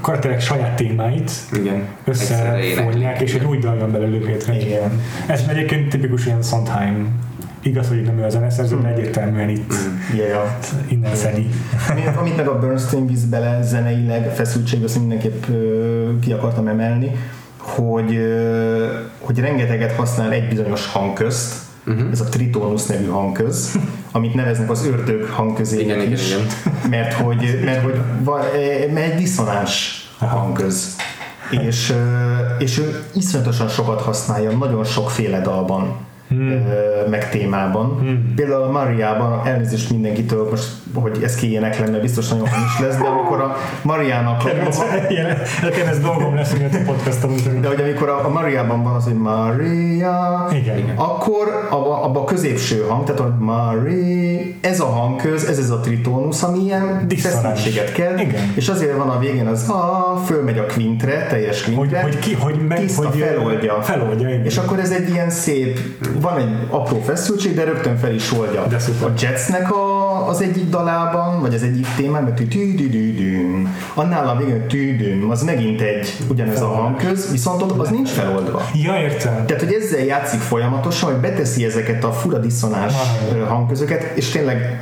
karakterek saját témáit Igen. Összefonják, és egy új dal jön belőlük létre. Igen. Ez egyébként tipikus ilyen Sondheim. Igaz, hogy nem ő a zeneszerző, de egyértelműen itt Yeah. innen szedi. Amit, amit meg a Bernstein visz bele zeneileg, feszültség, azt mindenképp ki akartam emelni, hogy, hogy rengeteget használ egy bizonyos hangközt, uh-huh. ez a tritonus nevű hangköz, (laughs) amit neveznek az ördög hangközének Igen, igen, is, igen. mert hogy, (laughs) mert hogy va, e, mert egy diszonáns hangköz. És, és ő iszonyatosan sokat használja, nagyon sokféle dalban. Hmm. meg témában. Hmm. Például a Mariában, elnézést mindenkitől, most, hogy ez kéjének lenne, biztos nagyon is lesz, de amikor a Mariának Nekem ez dolgom lesz, hogy a podcastom de hogy amikor a, a Mariában van az, hogy Maria, Igen. Akkor abba, abba a középső hang, tehát a Mari, ez a hangköz, ez ez a tritónusz, ami ilyen feszültséget kell, Igen. és azért van a végén az a, fölmegy a quintre, teljes Hogy, quintre, hogy ki, hogy meg, tiszta hogy feloldja. Feloldja, igen. És akkor ez egy ilyen szép, van egy apró feszültség, de rögtön fel is oldja. De szuper. A Jetsnek a, az egyik dalában, vagy az egyik témában, tüdüdüdüm, annál a végén tüdüm, az megint egy ugyanez a hangköz, viszont ott az nincs feloldva. Ja, értem. Tehát, hogy ezzel játszik folyamatosan, hogy beteszi ezeket a fura diszonás hangközöket, és tényleg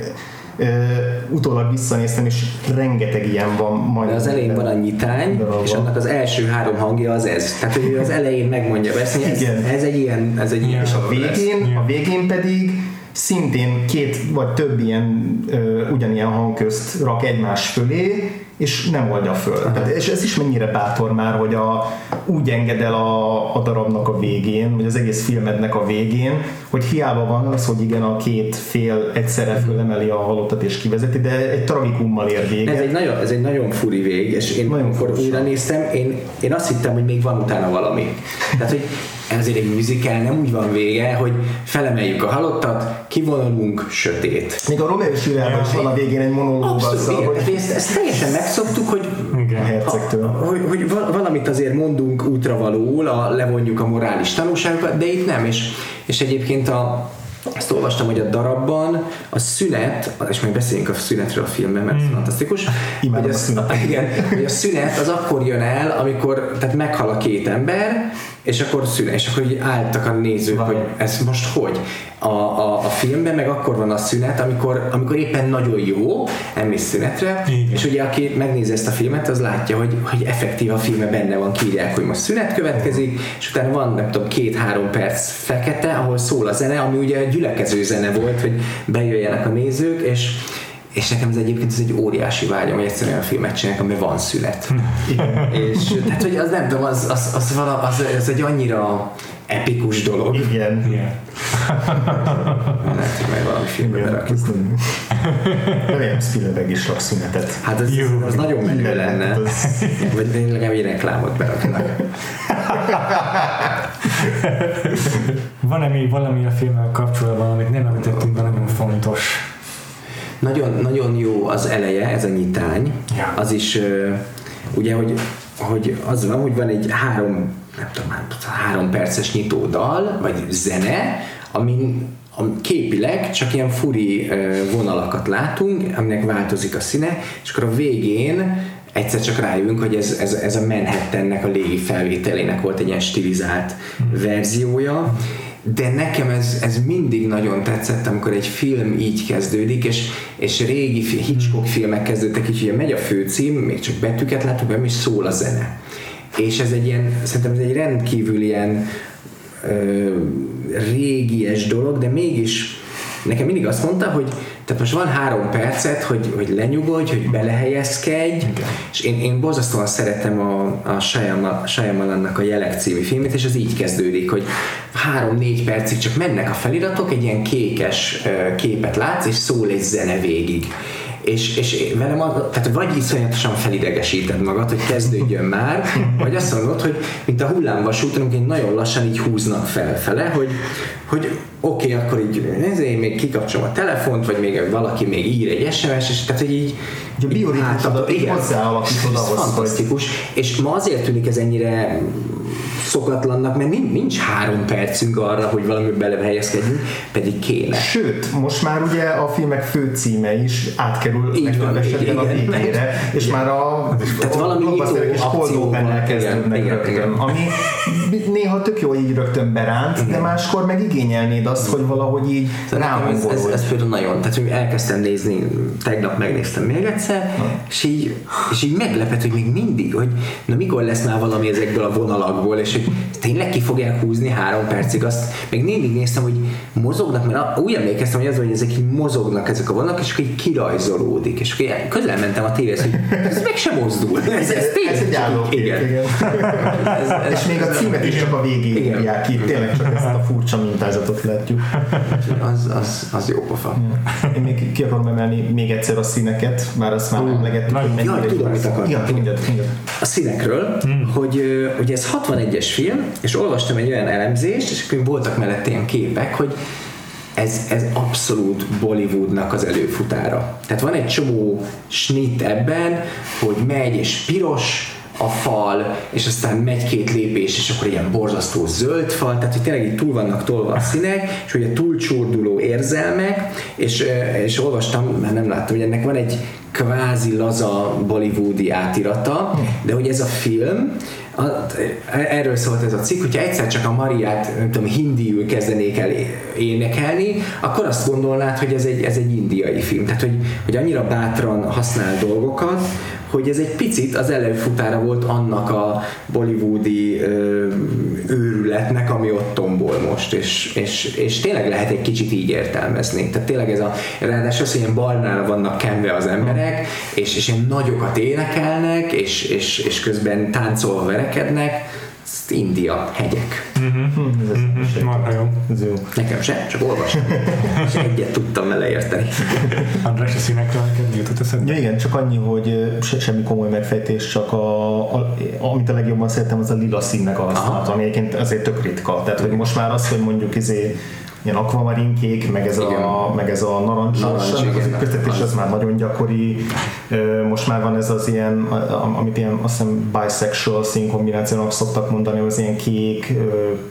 utólag visszanéztem, és rengeteg ilyen van majd. De az elején van a nyitány, Darabban. és annak az első három hangja az ez. Tehát, hogy az elején megmondja ezt, ez, ez egy ilyen, ez egy ilyen És a lesz. végén, a végén pedig szintén két vagy több ilyen ö, ugyanilyen hangközt rak egymás fölé, és nem oldja föl. Tehát, és ez is mennyire bátor már, hogy a, úgy enged el a, a darabnak a végén, vagy az egész filmednek a végén, hogy hiába van az, hogy igen, a két fél egyszerre fölemeli a halottat és kivezeti, de egy tragikummal ér véget. Ez egy, nagyon, ez egy nagyon furi vég, és én Nagyon amikor újra néztem, én, én azt hittem, hogy még van utána valami. Tehát, hogy ezért egy musical nem úgy van vége, hogy felemeljük a halottat, kivonulunk, sötét. Még a Romeo és Juliában is van a végén egy monológ azzal, hogy ezt, ezt teljesen megszoktuk, hogy a Igen. hercegtől. hogy, hogy val- valamit azért mondunk útravalóul, a, levonjuk a morális tanulságokat, de itt nem, és, és egyébként a, azt olvastam, hogy a darabban a szünet, és majd beszéljünk a szünetről a filmben, mert mm. fantasztikus. Imádom hogy a szünetet. Igen, hogy a szünet az akkor jön el, amikor tehát meghal a két ember, és akkor szünet, és akkor így álltak a nézők, Várj. hogy ez most hogy? A, a, a filmben meg akkor van a szünet, amikor, amikor éppen nagyon jó, nem mész szünetre, Igen. és ugye aki megnézi ezt a filmet, az látja, hogy, hogy effektív a filmben benne van, kiírják, hogy most szünet következik, és utána van, nem tudom, két-három perc fekete, ahol szól a zene, ami ugye a gyülekező zene volt, hogy bejöjjenek a nézők, és és nekem ez egyébként ez egy óriási vágyam, hogy egyszerűen olyan filmet csinálják, amiben van szünet. (laughs) és tehát, hogy az nem tudom, az, az, az, vala, az, az egy annyira epikus dolog. Igen. Igen. Lehet, hogy meg valami filmbe berakjuk. Remélem Spielberg is rak szünetet. Hát az, Jó. az nagyon menő lenne. az- Vagy legalább egy reklámot beraknak. Van-e még valami a filmmel kapcsolatban, amit nem említettünk, de nagyon fontos? Nagyon, nagyon jó az eleje, ez a nyitány. Ja. Az is, ugye, hogy, hogy az van, hogy van egy három, nem tudom, három perces nyitódal, vagy zene, amin a képileg csak ilyen furi vonalakat látunk, aminek változik a színe, és akkor a végén egyszer csak rájövünk, hogy ez, ez, ez a Manhattannek a légi felvételének volt egy ilyen stilizált verziója, de nekem ez, ez mindig nagyon tetszett, amikor egy film így kezdődik, és, és régi Hitchcock filmek kezdődtek így, ugye megy a főcím, még csak betűket látunk, nem is szól a zene. És ez egy ilyen, szerintem ez egy rendkívül ilyen ö, régies dolog, de mégis nekem mindig azt mondta, hogy tehát most van három percet, hogy, hogy lenyugodj, hogy belehelyezkedj, és én, én borzasztóan szeretem a, a Shyama- Shyamalannak a Jelek című filmét, és az így kezdődik, hogy három-négy percig csak mennek a feliratok, egy ilyen kékes képet látsz, és szól egy zene végig és, és velem, az, tehát vagy iszonyatosan felidegesíted magad, hogy kezdődjön már, vagy azt mondod, hogy mint a hullámvasúton, amikor nagyon lassan így húznak felfele, hogy, hogy oké, okay, akkor így nézd, még kikapcsolom a telefont, vagy még valaki még ír egy SMS, és tehát, hogy így a bioritmusodat így hozzáalakítod ahhoz, fantasztikus. Hogy... És ma azért tűnik ez ennyire szokatlannak, mert nincs három percünk arra, hogy valami belehelyezkedjünk, pedig kéne. Sőt, most már ugye a filmek fő címe is átkerül legtöbb esetben a végére, és igen. már a, Tehát a valami és cold kezdődnek igen, rögtön, igen. ami néha tök jó így rögtön beránt, igen. de máskor meg igényelnéd azt, hogy valahogy így ez, ez, ez, például nagyon, tehát hogy elkezdtem nézni, tegnap megnéztem még egyszer, és így, és így meglepett, hogy még mindig, hogy na mikor lesz már valami ezekből a vonalakból, és hogy tényleg ki fogják húzni három percig, azt még mindig néztem, hogy mozognak, mert úgy emlékeztem, hogy az, hogy ezek így mozognak ezek a vonalak, és akkor így kirajzolódik, és akkor közel mentem a tévéhez, hogy ez meg sem mozdul. Ez, ez, ez egy állókép, igen. igen. (laughs) ez, ez, és még a címet is csak a végén írják ki, tényleg csak ezt a furcsa mintázatot látjuk. Az, az, az jó pofa. Én még ki akarom emelni még egyszer a színeket, már azt már emlegettük, hogy mennyire... Ja, tudom, mit akartam. A színekről, hmm. hogy ugye ez 61-es film, és olvastam egy olyan elemzést, és akkor voltak mellette ilyen képek, hogy ez, ez abszolút Bollywoodnak az előfutára. Tehát van egy csomó snit ebben, hogy megy és piros, a fal, és aztán megy két lépés, és akkor ilyen borzasztó zöld fal, tehát hogy tényleg így túl vannak tolva a színek, és ugye túlcsorduló érzelmek, és, és olvastam, mert nem láttam, hogy ennek van egy kvázi laza bollywoodi átirata, de hogy ez a film, erről szólt ez a cikk, hogyha egyszer csak a Mariát, nem tudom, hindiül kezdenék el énekelni, akkor azt gondolnád, hogy ez egy, ez egy indiai film. Tehát, hogy, hogy annyira bátran használ dolgokat, hogy ez egy picit az előfutára volt annak a bollywoodi ö, őrületnek, ami ott tombol most, és, és, és tényleg lehet egy kicsit így értelmezni. Tehát tényleg ez a, ráadásul az, hogy ilyen barnára vannak kenve az emberek, és, és ilyen nagyokat énekelnek, és, és, és közben táncolva verekednek, India, hegyek. Uh-huh. Ez, uh-huh. jó. Ez jó. Nekem se, csak olvastam. és egyet tudtam vele érteni. András, a színekről neked mi jutott eszedbe? Ja, igen, csak annyi, hogy se, semmi komoly megfejtés, csak a, a, amit a legjobban szeretem, az a lila színnek a használata, ami egyébként azért tök ritka. Tehát, hogy most már az, hogy mondjuk izé ilyen akvamarinkék, meg ez a, meg ez a narancsos, Narancs, köztetés az már nagyon gyakori. Most már van ez az ilyen, amit ilyen azt hiszem bisexual színkombinációnak szoktak mondani, az ilyen kék,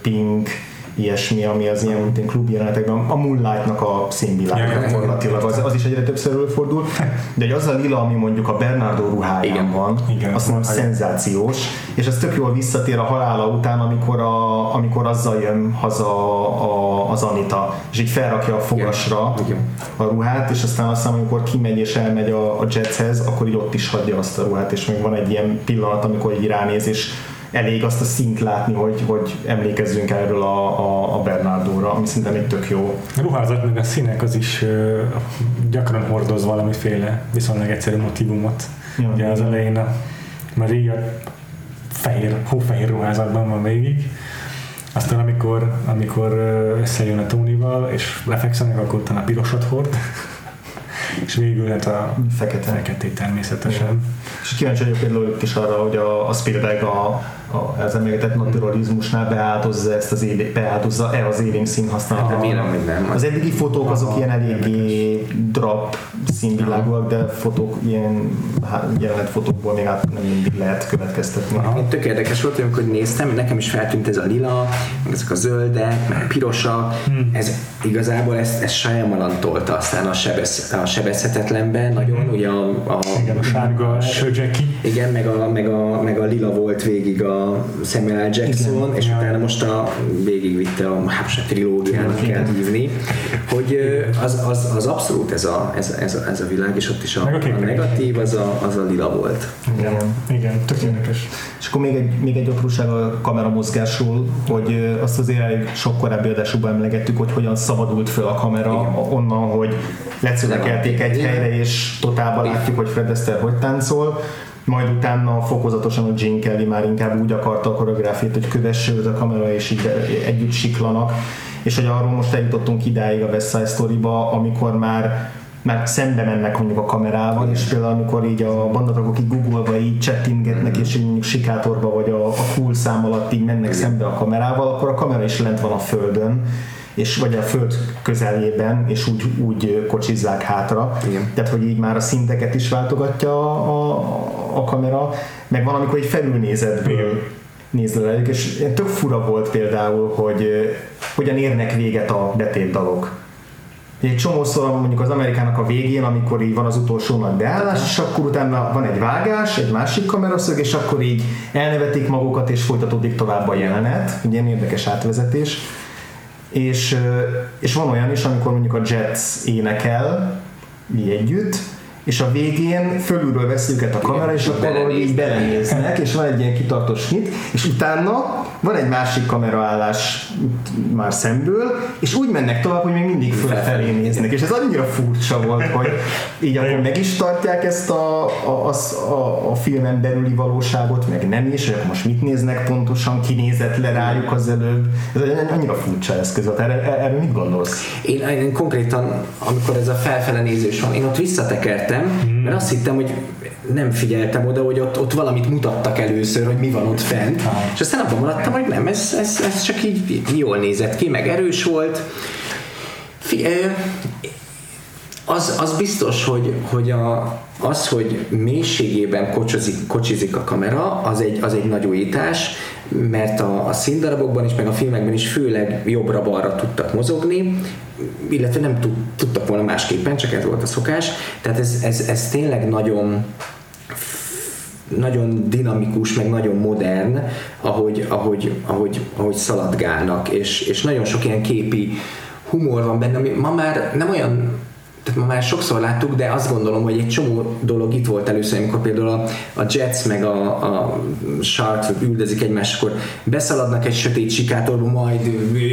pink, ilyesmi, ami az ilyen, mint klub jelenetekben, a Moonlight-nak a színvilág gyakorlatilag, az, az is egyre többször előfordul, de hogy az a lila, ami mondjuk a Bernardo ruháján Igen. van, Igen. azt mondom, szenzációs, és ez tök jól visszatér a halála után, amikor, a, amikor azzal jön haza a, az Anita, és így felrakja a fogasra Igen. a ruhát, és aztán aztán amikor kimegy és elmegy a, a Jetshez, akkor így ott is hagyja azt a ruhát, és még van egy ilyen pillanat, amikor így ránéz, és elég azt a szint látni, hogy, hogy emlékezzünk erről a, a, a Bernardóra, ami szerintem egy tök jó. A ruházat meg a színek az is uh, gyakran hordoz valamiféle viszonylag egyszerű motivumot. Ja, Ugye az elején a Maria fehér, hófehér ruházatban van végig, aztán amikor, amikor összejön a Tónival, és lefekszenek, akkor utána pirosat hord, (laughs) és végül hát a fekete. feketét természetesen. Igen. És kíváncsi vagyok például is arra, hogy a, a Spielberg a a, az emlegetett naturalizmusnál beáldozza ezt az élénk, beáldozza-e az élénk szín használatot. Hát remélem, hogy nem. Az eddigi fotók azok ilyen eléggé drap színvilágúak, de fotók, ilyen jelenet fotókból még át nem mindig lehet következtetni. Én tök érdekes volt, amikor néztem, nekem is feltűnt ez a lila, meg ezek a zöldek, meg a pirosak, hmm. ez igazából ezt, ezt Shyamalan tolta aztán a, sebesz, a sebezhetetlenben nagyon, ugye a, a, igen, a sárga Söjeki. Igen, meg a, meg, a, meg a lila volt végig a Samuel Jackson, Igen, és ja. utána most a végigvitte a, hát a trilógiának kell hívni, hogy az, az, az abszolút ez a, ez, ez, a, ez a világ, és ott is a, a, a negatív az a, az a lila volt. Igen, Igen tök érdekes. És akkor még egy, még egy apróság a kameramozgásról, hogy azt azért elég sok korábbi adásukban emlegettük, hogy hogyan szabadult föl a kamera Igen. onnan, hogy lecölekelték egy helyre, és totálban látjuk, hogy Fred Astaire hogy táncol, majd utána fokozatosan a Gene Kelly már inkább úgy akarta a koreográfiát, hogy kövesse őt a kamera, és így együtt siklanak, és hogy arról most eljutottunk idáig a West Side Story-ba, amikor már már szembe mennek mondjuk a kamerával, és például amikor így a bandatagok így googolva így chattingetnek, és így mondjuk sikátorba vagy a, a cool szám alatt így mennek szembe a kamerával, akkor a kamera is lent van a földön, és vagy a föld közeljében, és úgy, úgy kocsizzák hátra. Igen. Tehát, hogy így már a szinteket is váltogatja a, a, a kamera, meg van, amikor egy felülnézetből nézd le és tök fura volt például, hogy hogyan érnek véget a betétdalok. Egy csomószor mondjuk az Amerikának a végén, amikor így van az utolsó nagy beállás, és akkor utána van egy vágás, egy másik kameraszög, és akkor így elnevetik magukat, és folytatódik tovább a jelenet. Ugye ilyen érdekes átvezetés. És, és van olyan is, amikor mondjuk a Jets énekel, mi együtt, és a végén fölülről veszi őket a kamera, és akkor valahogy így belenéznek, és van egy ilyen kitartós nyit, és utána van egy másik kameraállás már szemből, és úgy mennek tovább, hogy még mindig fölfelé néznek, és ez annyira furcsa volt, hogy így akkor meg is tartják ezt a, a, a, a filmen belüli valóságot, meg nem is, hogy most mit néznek pontosan, kinézett le rájuk az előbb. Ez annyira furcsa eszköz volt. Erre, erre mit gondolsz? Én, én konkrétan, amikor ez a felfele nézés van, én ott visszatekertem, mert azt hittem, hogy nem figyeltem oda, hogy ott, ott valamit mutattak először, hogy mi van ott fent. És aztán abban maradtam, hogy nem, ez, ez, ez csak így jól nézett ki, meg erős volt. Az, az biztos, hogy, hogy a, az, hogy mélységében kocsizik, kocsizik a kamera, az egy, az egy nagy újítás, mert a, a színdarabokban is, meg a filmekben is főleg jobbra-balra tudtak mozogni, illetve nem tud, tudtak volna másképpen, csak ez volt a szokás. Tehát ez, ez, ez tényleg nagyon nagyon dinamikus, meg nagyon modern, ahogy, ahogy, ahogy, ahogy szaladgálnak, és, és nagyon sok ilyen képi humor van benne, ami ma már nem olyan tehát ma már sokszor láttuk, de azt gondolom, hogy egy csomó dolog itt volt először, amikor például a, a Jets meg a, a Sharks üldözik egymást, akkor beszaladnak egy sötét sikátorba, majd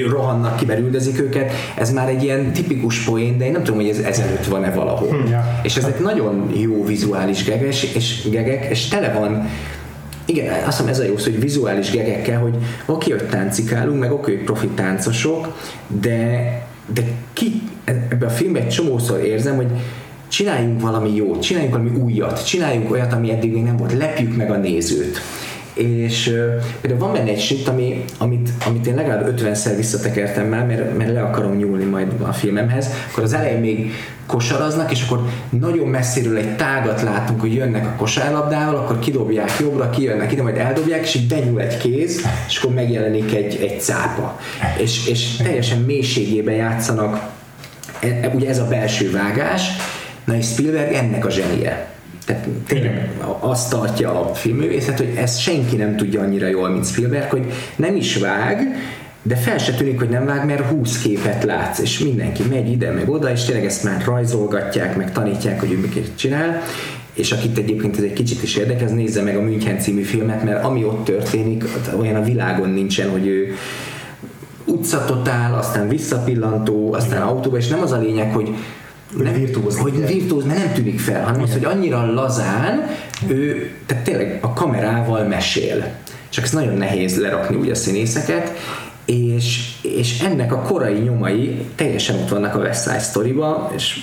rohannak ki, mert üldözik őket. Ez már egy ilyen tipikus poén, de én nem tudom, hogy ez ezelőtt van-e valahol. Hm, ja. És ezek nagyon jó vizuális gegek, és, gegek, és tele van igen, azt hiszem ez a jó szó, hogy vizuális gegekkel, hogy oké, hogy táncikálunk, meg oké, hogy profi táncosok, de, de ki, ebben a filmben egy csomószor érzem, hogy csináljunk valami jót, csináljunk valami újat, csináljunk olyat, ami eddig még nem volt, lepjük meg a nézőt. És például van benne egy shit, ami, amit, amit én legalább 50-szer visszatekertem már, mert, mert le akarom nyúlni majd a filmemhez, akkor az elején még kosaraznak, és akkor nagyon messziről egy tágat látunk, hogy jönnek a kosárlabdával, akkor kidobják jobbra, kijönnek ide, majd eldobják, és így benyúl egy kéz, és akkor megjelenik egy, egy cápa. És, és teljesen mélységében játszanak E- ugye ez a belső vágás, na és Spielberg ennek a zsenie. Tehát tényleg azt tartja a filmművészet, hogy ezt senki nem tudja annyira jól, mint Spielberg, hogy nem is vág, de fel se tűnik, hogy nem vág, mert 20 képet látsz, és mindenki megy ide, meg oda, és tényleg ezt már rajzolgatják, meg tanítják, hogy ő miket csinál, és akit egyébként ez egy kicsit is érdekel, az nézze meg a München című filmet, mert ami ott történik, olyan a világon nincsen, hogy ő utcatotál, aztán visszapillantó, aztán Igen. autóba, és nem az a lényeg, hogy nem, virtuóz, hogy virtuóz, mert nem tűnik fel, hanem az, hogy annyira lazán ő, tehát tényleg a kamerával mesél. Csak ez nagyon nehéz lerakni úgy a színészeket, és, és ennek a korai nyomai teljesen ott vannak a West Side Story-ba, és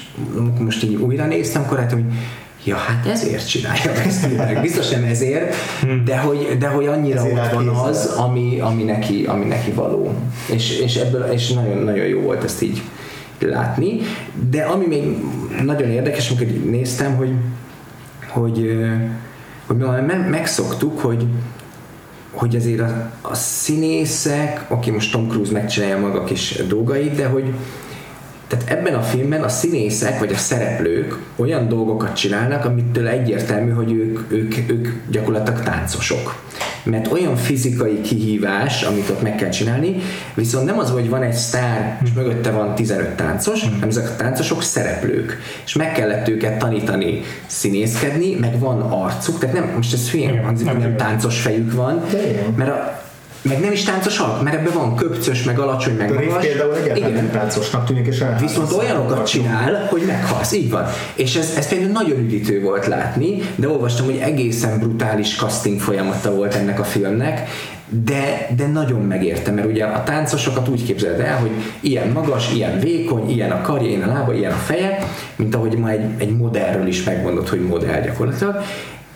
most így újra néztem, akkor hát, hogy ja, hát ezért csinálja ezt, (laughs) biztos nem ezért, de hogy, de hogy annyira ezért ott van az, ami, ami, neki, ami neki való. És, és ebből és nagyon, nagyon jó volt ezt így látni. De ami még nagyon érdekes, amikor néztem, hogy, hogy, hogy megszoktuk, hogy, hogy azért a, a színészek, oké, most Tom Cruise megcsinálja maga kis dolgait, de hogy, tehát ebben a filmben a színészek vagy a szereplők olyan dolgokat csinálnak, amitől egyértelmű, hogy ők, ők, ők gyakorlatilag táncosok. Mert olyan fizikai kihívás, amit ott meg kell csinálni, viszont nem az, hogy van egy sztár, és mögötte van 15 táncos, hanem ezek a táncosok szereplők. És meg kellett őket tanítani színészkedni, meg van arcuk, tehát nem, most ez hülyén hangzik, hogy nem táncos fejük van, mert a, meg nem is táncos alak, mert ebben van köpcös, meg alacsony, meg Riff magas. például egyáltalán nem táncosnak tűnik, és Viszont olyanokat csinál, hogy meghalsz, így van. És ez, ez például nagyon üdítő volt látni, de olvastam, hogy egészen brutális casting folyamata volt ennek a filmnek, de, de nagyon megérte, mert ugye a táncosokat úgy képzeled el, hogy ilyen magas, ilyen vékony, ilyen a karja, ilyen a lába, ilyen a feje, mint ahogy ma egy, egy modellről is megmondod, hogy modell gyakorlatilag,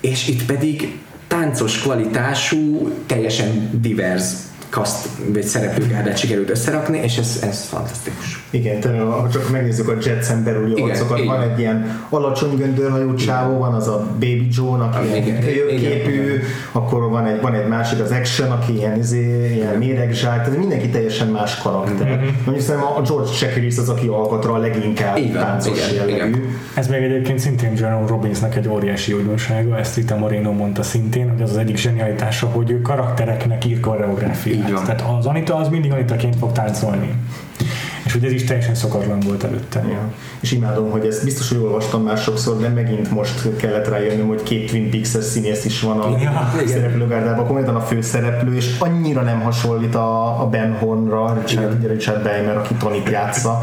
és itt pedig táncos kvalitású, teljesen divers kaszt, vagy szereplőgárdát sikerült összerakni, és ez, ez fantasztikus. Igen, tehát ha csak megnézzük a Jetsen belüli arcokat, van egy ilyen alacsony göndörhajú csávó, van az a Baby Joe, aki ah, ilyen képű, akkor van egy, van egy másik, az Action, aki ilyen, izé, ilyen méregzsák, tehát mindenki teljesen más karakter. Mm-hmm. Mondjuk szerintem a George Chakiris az, aki alkotra a leginkább igen, táncos igen, jellegű. Igen. Ez még egyébként szintén Jerome Robbinsnak egy óriási újdonsága, ezt Rita Moreno mondta szintén, hogy az az egyik zsenialitása, hogy ő karaktereknek ír koreográfiát. Tehát az Anita az mindig Anitaként fog táncolni. És hogy ez is teljesen szokatlan volt előtte. Ja. És imádom, hogy ezt biztos, hogy olvastam már sokszor, de megint most kellett rájönnöm, hogy két Twin Peaks-es színész is van a ja, szereplőgárdában, konkrétan a főszereplő, és annyira nem hasonlít a, a Ben Hornra, Richard, Richard Beimer, aki Tony játsza.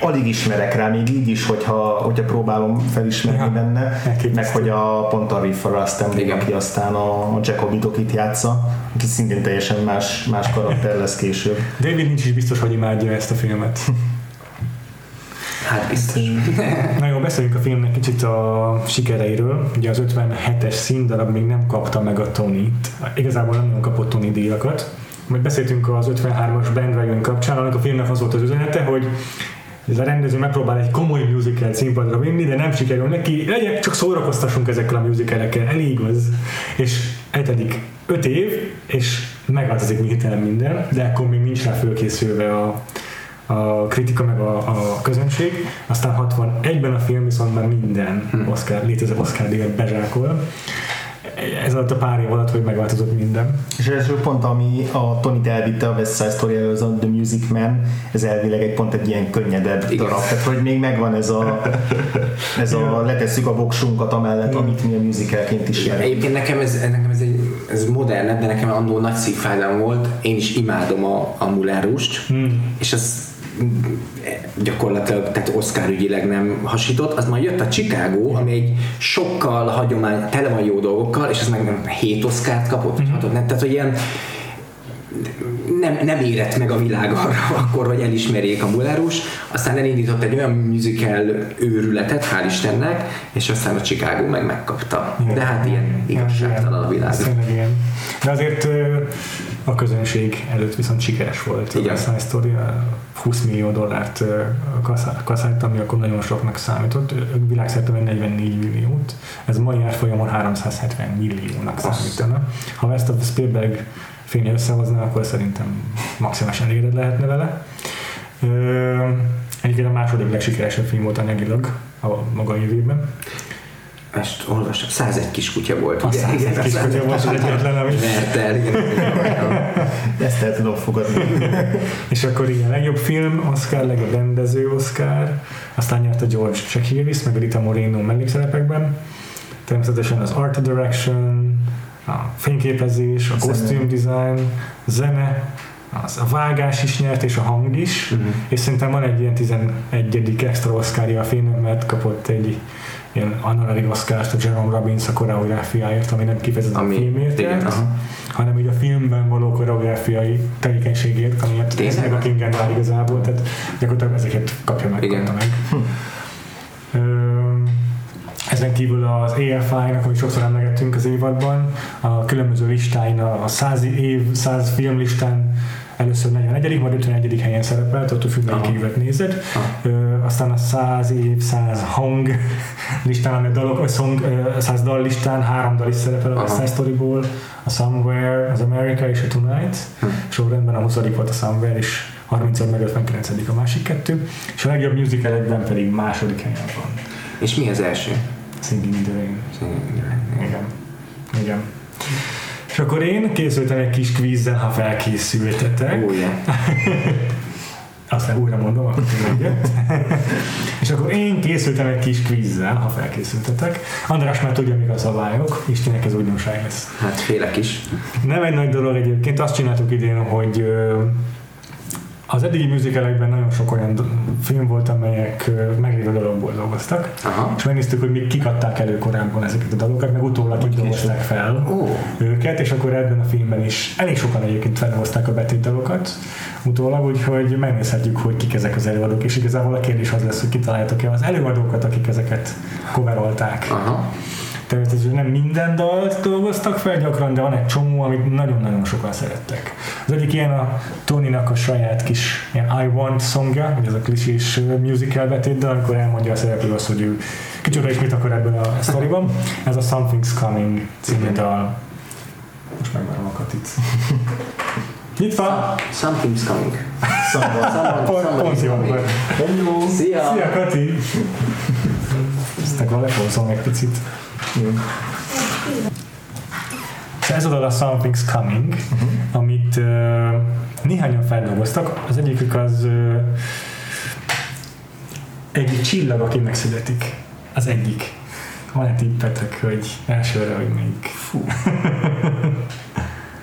Alig ismerek rá, még így is, hogyha, hogyha próbálom felismerni ja, benne, meg hogy a pont a Riff aki aztán a, a Jacobi Dokit játsza, aki szintén teljesen más, más karakter lesz később. David nincs is biztos, hogy imádja ezt a filmet. (laughs) Hát biztos. (laughs) Na jó, beszéljünk a filmnek kicsit a sikereiről. Ugye az 57-es színdarab még nem kapta meg a Tony-t. Igazából nem kapott Tony díjakat. Majd beszéltünk az 53-as Bandwagon kapcsán, annak a filmnek az volt az üzenete, hogy ez a rendező megpróbál egy komoly musical színpadra vinni, de nem sikerül neki, legyen, csak szórakoztassunk ezekkel a musicalekkel, elég az. És eltedik öt év, és megváltozik hirtelen minden, de akkor még nincs rá fölkészülve a, a kritika meg a, a közönség. Aztán 61-ben a film viszont már minden hm. Oscar, létező Oscar díjat bezsákol ez alatt a pár év alatt, hogy megváltozott minden. És ez pont, ami a Tony elvitte a West Side Story az a The Music Man, ez elvileg egy pont egy ilyen könnyedebb Igen. darab, tehát hogy még megvan ez a, ez a letesszük a voksunkat amellett, amit mi a musicalként is Egyébként nekem ez, nekem ez, egy, ez modernebb, de nekem annól nagy szívfájdalom volt, én is imádom a, a mulárust, hmm. és az gyakorlatilag, tehát Oscar ügyileg nem hasított, az majd jött a Chicago, ami egy sokkal hagyomány, tele van jó dolgokkal, és az meg nem 7 Oscárt kapott, mm-hmm. nem, tehát hogy ilyen nem, nem érett meg a világ arra (laughs) akkor, hogy elismerjék a Mulárus, aztán elindított egy olyan musical őrületet, hál' Istennek, és aztán a Chicago meg megkapta. De hát ilyen igazságtalan a világ. De azért a közönség előtt viszont sikeres volt. Igen. A Science Story 20 millió dollárt kaszált, ami akkor nagyon soknak számított. Ők világszerte 44 milliót. Ez mai árfolyamon 370 milliónak számítana. Ha ezt a Spielberg filmje összehozná, akkor szerintem maximálisan elégedett lehetne vele. Egyébként a második legsikeresebb film volt anyagilag a maga évében ezt olvastam, 101 kiskutya volt. A ugye? 101 igen, kiskutya volt az egyetlen, ami... Vert el, igen. Ezt el tudom fogadni. és akkor igen, legjobb film Oscar, legjobb rendező Oscar, aztán nyert a George Chakiris, meg a Rita Moreno mellékszerepekben. Természetesen az Art Direction, a fényképezés, a costume design, a zene, az, a vágás is nyert, és a hang is, uh-huh. és szerintem van egy ilyen 11. extra Oscarja a filmnek, mert kapott egy ilyen honorary oscar a Jerome Robbins a koreográfiáért, ami nem kifejezetten ami, a filmért igen, hanem így a filmben való koreográfiai tevékenységért, ami ez meg a King and igazából, tehát gyakorlatilag ezeket kapja meg, igen. meg. Hm. Ezen kívül az AFI-nak, amit sokszor emlegettünk az évadban, a különböző listáin, a 100 év, 100 film listán először 41 majd 51 helyen szerepelt, ott függ, melyik évet nézed. Ö, aztán a 100 év, 100 hang listán, a dalok, a song, 100 dal listán három dal is szerepel a West Side Storyból, a Somewhere, az America és a Tonight. Hm. Sorrendben a 20 volt a Somewhere, és 30 meg 59 a másik kettő, és a legjobb musicalekben pedig második helyen van. És mi az első? Singing in the Rain. Singing in the Rain. Igen. Igen. És akkor én készültem egy kis kvízzel, ha felkészültetek. Yeah. (laughs) Aztán újra mondom, akkor egyet. (laughs) és akkor én készültem egy kis kvízzel, ha felkészültetek. András már tudja, mik a szabályok, Istenek ez újdonság lesz. Hát félek is. Nem egy nagy dolog egyébként, azt csináltuk idén, hogy az eddigi musicalekben nagyon sok olyan film volt, amelyek meglévő dologból dolgoztak, Aha. és megnéztük, hogy még kik adták elő korábban ezeket a dalokat, meg utólag így dolgozták fel Ó. őket, és akkor ebben a filmben is elég sokan egyébként felhozták a betétdalokat utólag, úgyhogy megnézhetjük, hogy kik ezek az előadók, és igazából a kérdés az lesz, hogy kitaláljátok-e az előadókat, akik ezeket coverolták. Aha. Természetesen nem minden dalt dolgoztak fel gyakran, de van egy csomó, amit nagyon-nagyon sokan szerettek. Az egyik ilyen a Tony-nak a saját kis ilyen I Want songja, ez a klisés musical betétdal, amikor elmondja a szereplő azt, hogy ő kicsoda is mit akar ebből a sztoriban. Ez a Something's Coming című dal. Most megvárom a Katit. (laughs) Van! Something's coming. Someone, jó coming. volt. hello! Szia! Szia Kati! Ezt akkor lefolszom egy picit. Szóval ez a dal a Something's Coming, uh-huh. amit uh, néhányan feldolgoztak. Az egyikük az uh, egy csillag, aki megszületik. Az egyik. Van-e tippetek, hogy elsőre, hogy még fú,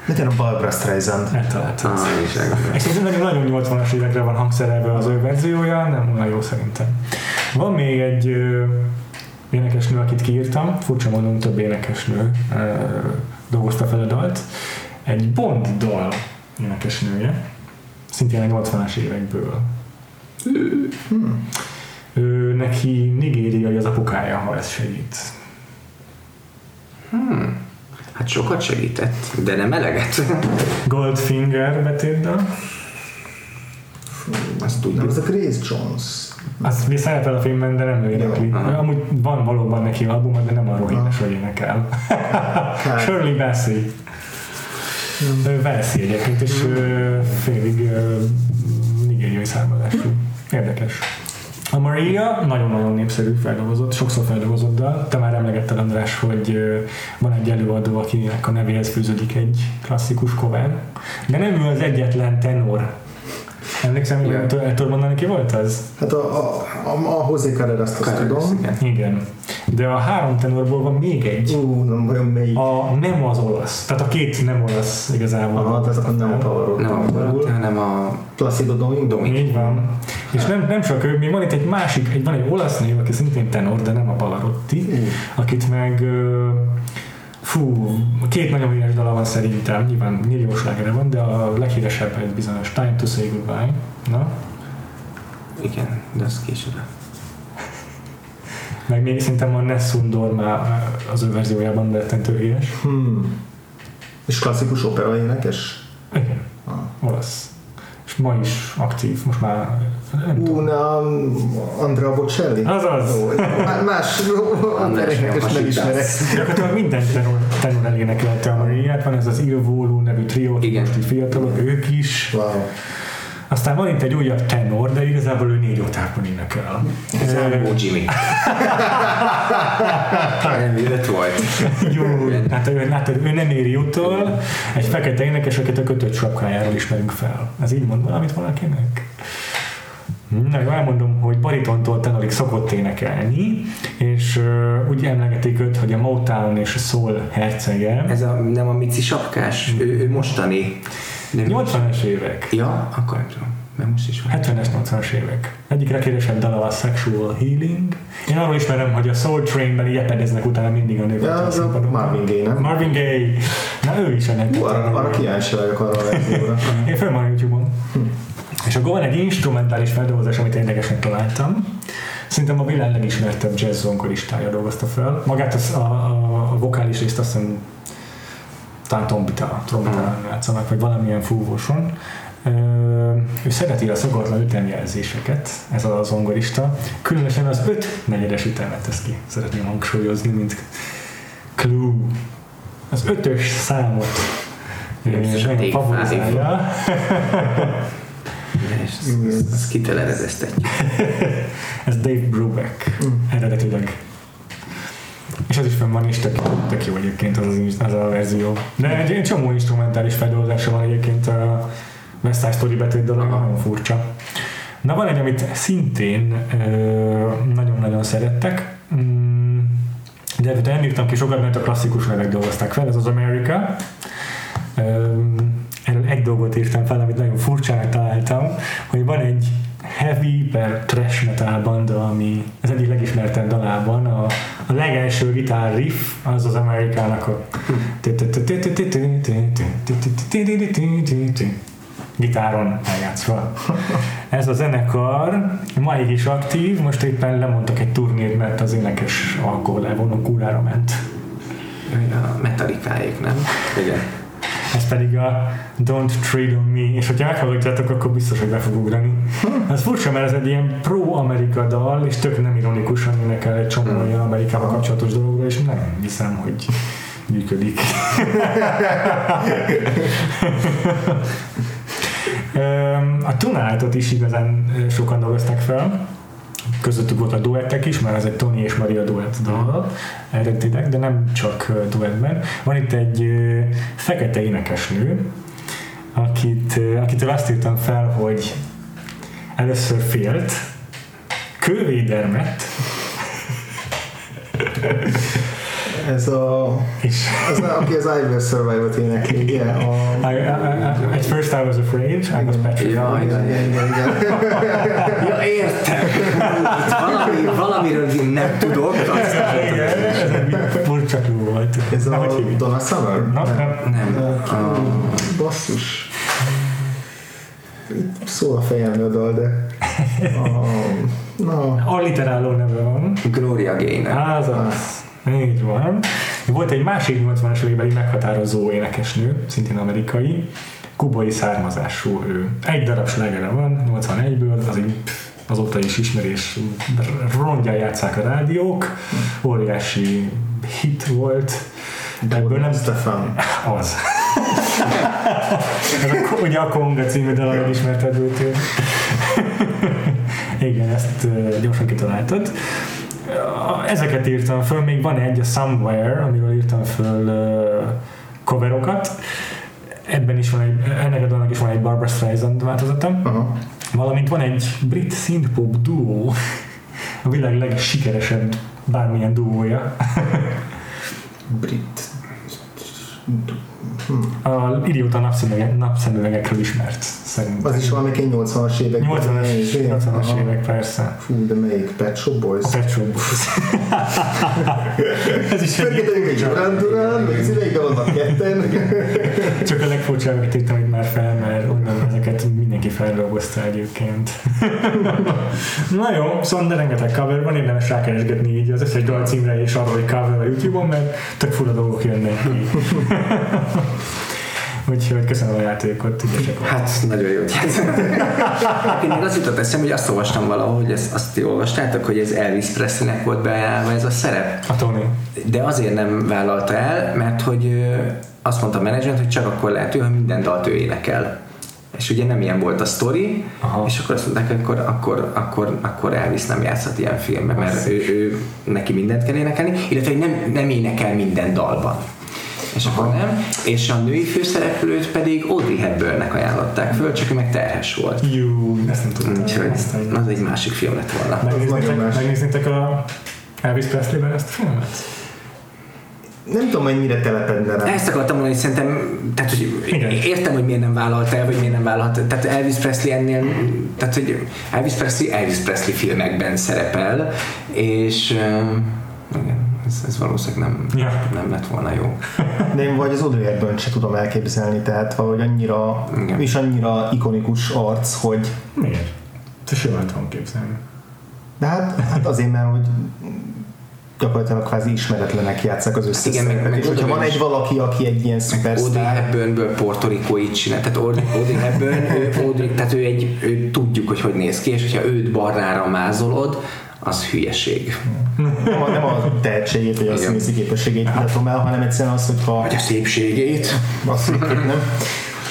Legyen a Barbara Streisand. eltaláltam. Ah, én is elgondolom. És szerintem nagyon 80-as évekre van hangszerelve az ő verziója, nem olyan jó szerintem. Van még egy ö, énekesnő, akit kiírtam, furcsa mondom, több énekesnő dolgozta fel a dalt. Egy Bond dal énekesnője, szintén a 80-as évekből. Hmm. Ő, neki nigériai az apukája, ha ez segít. Hát sokat segített, de nem eleget. (laughs) Goldfinger betétdal. Azt tudjuk. ez a Grace Jones. Az még szerepel a filmben, de nem ő énekli. Jó. Amúgy van valóban neki album, de nem arról híres, hogy énekel. (laughs) Shirley Bassey. Ő Bassey egyébként, és ö, félig nigériai származású. Érdekes. A Maria nagyon-nagyon népszerű feldolgozott, sokszor feldolgozott dal. Te már emlegetted András, hogy van egy előadó, akinek a nevéhez fűződik egy klasszikus cover. De nem ő az egyetlen tenor. Emlékszem, hogy Igen. el tudod mondani, ki volt az? Hát a, a, a, a José Carreras azt tudom. igen. Igen. De a három tenorból van még egy. Ú, nem vajon melyik. A nem az olasz. Tehát a két nem olasz igazából. Aha, tehát akkor nem a Pavarotti. Nem a Barat, hanem a... Placido Domingo. Így van. És nem, nem csak ő, még van itt egy másik, egy, van egy olasz név, aki szintén tenor, de nem a Pavarotti, akit meg ö, fú, két nagyon híres dala van szerintem, nyilván milliós lágere van, de a leghíresebb egy bizonyos Time to Say Goodbye. Na? Igen, de az később. Meg még szerintem a Nessun Dorma az ő verziójában rettentő híres. Hmm. És klasszikus opera énekes? Igen, Ah. olasz. És ma is aktív, most már nem tudom. Una Andrea Bocelli? Azaz. Más András énekes nem Nyomasi ismerek. Dász. Gyakorlatilag minden tenor, tenor elénekelte a Mariát, van ez az Il Volo nevű trió, Igen. most így fiatalok, ők is. Wow. Aztán van itt egy újabb tenor, de igazából ő négy oktávban énekel. Zámbó Jimmy. Nem, öt volt. Jó, hát ő, látod, ő nem éri utol, egy fekete énekes, akit a kötött sapkájáról ismerünk fel. Ez így mond valamit valakinek? Na jó, elmondom, hogy baritontól tenorig szokott énekelni, és uh, úgy emlegetik őt, hogy a Motown és a Soul hercege. Ez a, nem a Mici sapkás, ő, ő mostani. Nem 80-es évek. Ja, akkor nem tudom. Mert most is van. 70-es, 80-as évek. Egyik legkérdesebb dala a Sexual Healing. Én arról ismerem, hogy a Soul Train-ben ilyepedeznek utána mindig a nők. Ja, az a Marvin Gaye, nem? Marvin Gaye. Na ő is ennek. Hú, arra, arra kíváncsi vagyok arra a. (laughs) Én fönn van a YouTube-on. És akkor van egy instrumentális feldolgozás, amit érdekesnek találtam. Szerintem a világ legismertebb jazz zongoristája dolgozta fel. Magát az, a, a, a vokális részt azt hiszem talán trombita, trombitán játszanak, vagy valamilyen fúvóson. Ő szereti a szokatlan ütemjelzéseket, ez a zongorista. Különösen az öt negyedes ütemet ezt ki szeretném hangsúlyozni, mint clue. Az ötös számot nagyon favorizálja. És ezt- ezt- ezt kitelerezeztetjük. (laughs) Ez Dave Brubeck eredetileg. És az is fenn van, és tök, tök jó egyébként az, az, az a verzió. De egy, egy csomó instrumentális feldolgozása van egyébként a West Side Story betét dolog, nagyon furcsa. Na van egy, amit szintén nagyon-nagyon szerettek, Mm, de nem írtam ki sokat, mert a klasszikus nevek dolgozták fel, ez az America. Erről egy dolgot írtam fel, amit nagyon furcsának találtam, hogy van egy heavy per trash metal banda, ami az egyik legismertebb dalában a, a legelső gitár riff az az Amerikának a gitáron eljátszva. Ez a zenekar máig is aktív, most éppen lemondtak egy turnét, mert az énekes alkohol elvonó kúrára ment. A metalikáik, nem? Igen. Ez pedig a Don't Trade on Me, és hogyha meghallgatjátok, akkor biztos, hogy be fog ugrani. (laughs) Ez furcsa, mert ez egy ilyen pro-Amerika dal, és tök nem ironikusan énekel egy csomó olyan Amerikával kapcsolatos dologról, és nem hiszem, hogy működik. (laughs) A Tunátot is igazán sokan dolgozták fel, közöttük volt a duettek is, mert ez egy Tony és Maria duett dal eredetileg, de nem csak duettben. Van itt egy fekete énekesnő, akit, akitől azt írtam fel, hogy először félt, kővédermet, (laughs) ez a, és az, aki az I Will Survive-ot énekli, ugye? A... I, I, I, at first I was afraid, I was petrified. Ja, igen, igen, igen. (laughs) ja, értem. Valami, valamiről én nem tudok. Azt igen, ez egy furcsa volt. Ez a Donna Summer? No, nem. Nem. Basszus. Itt szól a fejemre a dal, de... (laughs) A, no. Alliteráló neve van. Gloria Gaynor. Az az. Így van. Volt egy másik 80-as évekbeli meghatározó énekesnő, szintén amerikai, kubai származású ő. Egy darab slágere van, 81-ből, az így azóta is ismerés, rongyal játszák a rádiók, óriási hit volt. Ebből nem... Stefan. Az. (laughs) Ez a, ugye a Konga című dal, ismerted őt. Igen, ezt gyorsan kitaláltad ezeket írtam föl, még van egy, a Somewhere, amiről írtam föl uh, coverokat. Ebben is van egy, ennek a dalnak is van egy Barbara Streisand változata. Uh-huh. Valamint van egy brit synthpop duó, a világ legsikeresebb bármilyen duója. brit a idióta napszemüveg, napszemüvegekről ismert szerintem. Az is valamelyik 80-as évek. 80-as, 80-as évek, persze. Fú, de melyik? Pet Shop Boys? A Pet Shop Boys. (laughs) Ez is egy egy Duran Duran, az idejében vannak ketten. Csak a legfurcsábbat írtam itt már fel, mert onnan ezeket mindenki feldolgozta egyébként. (laughs) Na jó, szóval de rengeteg cover van, érdemes rákeresgetni így az összes dal címre és arról, hogy cover a Youtube-on, mert tök fura dolgok jönnek ki. (laughs) Úgyhogy köszönöm a játékot, ügyesek Hát, nagyon jó Én még az jutott eszembe, hogy azt olvastam valahol, hogy ezt, azt ti olvastátok, hogy ez Elvis Presleynek volt beállva ez a szerep. A Tony. De azért nem vállalta el, mert hogy azt mondta a menedzsment, hogy csak akkor lehető, ha minden dalt ő énekel és ugye nem ilyen volt a sztori, Aha. és akkor azt mondták, akkor, akkor, akkor, akkor Elvis nem játszhat ilyen filmben, mert ő, ő, neki mindent kell énekelni, illetve hogy nem, nem énekel minden dalban és akkor Aha. nem. És a női főszereplőt pedig Audrey Hepburnnek ajánlották föl, csak ő meg terhes volt. Jú, ezt nem tudom. Úgyhogy az egy másik film lett volna. Megnéznétek, megnéznétek a Elvis Presley-ben ezt a filmet? nem tudom, mennyire telepedne rá. Ezt akartam mondani, hogy szerintem, tehát, hogy Igen. értem, hogy miért nem vállalt el, vagy miért nem vállalt. Tehát Elvis Presley ennél, tehát, hogy Elvis Presley Elvis Presley filmekben szerepel, és igen ez, ez valószínűleg nem, ja. nem lett volna jó. (laughs) De én vagy az Audrey Hepburn se tudom elképzelni, tehát valahogy annyira, Igen. és annyira ikonikus arc, hogy... Miért? Te simán tudom képzelni. De hát, hát azért, mert hogy gyakorlatilag kvázi ismeretlenek játszák az összes hát Igen, meg, meg és hogyha van egy valaki, aki egy ilyen szupersztár... Audrey Hepburnből Puerto Rico-it csinál, tehát Audrey Hepburn, ő, Audrey, tehát ő, egy, ő tudjuk, hogy hogy néz ki, és hogyha őt barnára mázolod, az hülyeség. Nem a, nem a tehetségét, vagy a színészi képességét mutatom el, hanem egyszerűen az, hogyha... Vagy a szépségét. A szépségét, nem?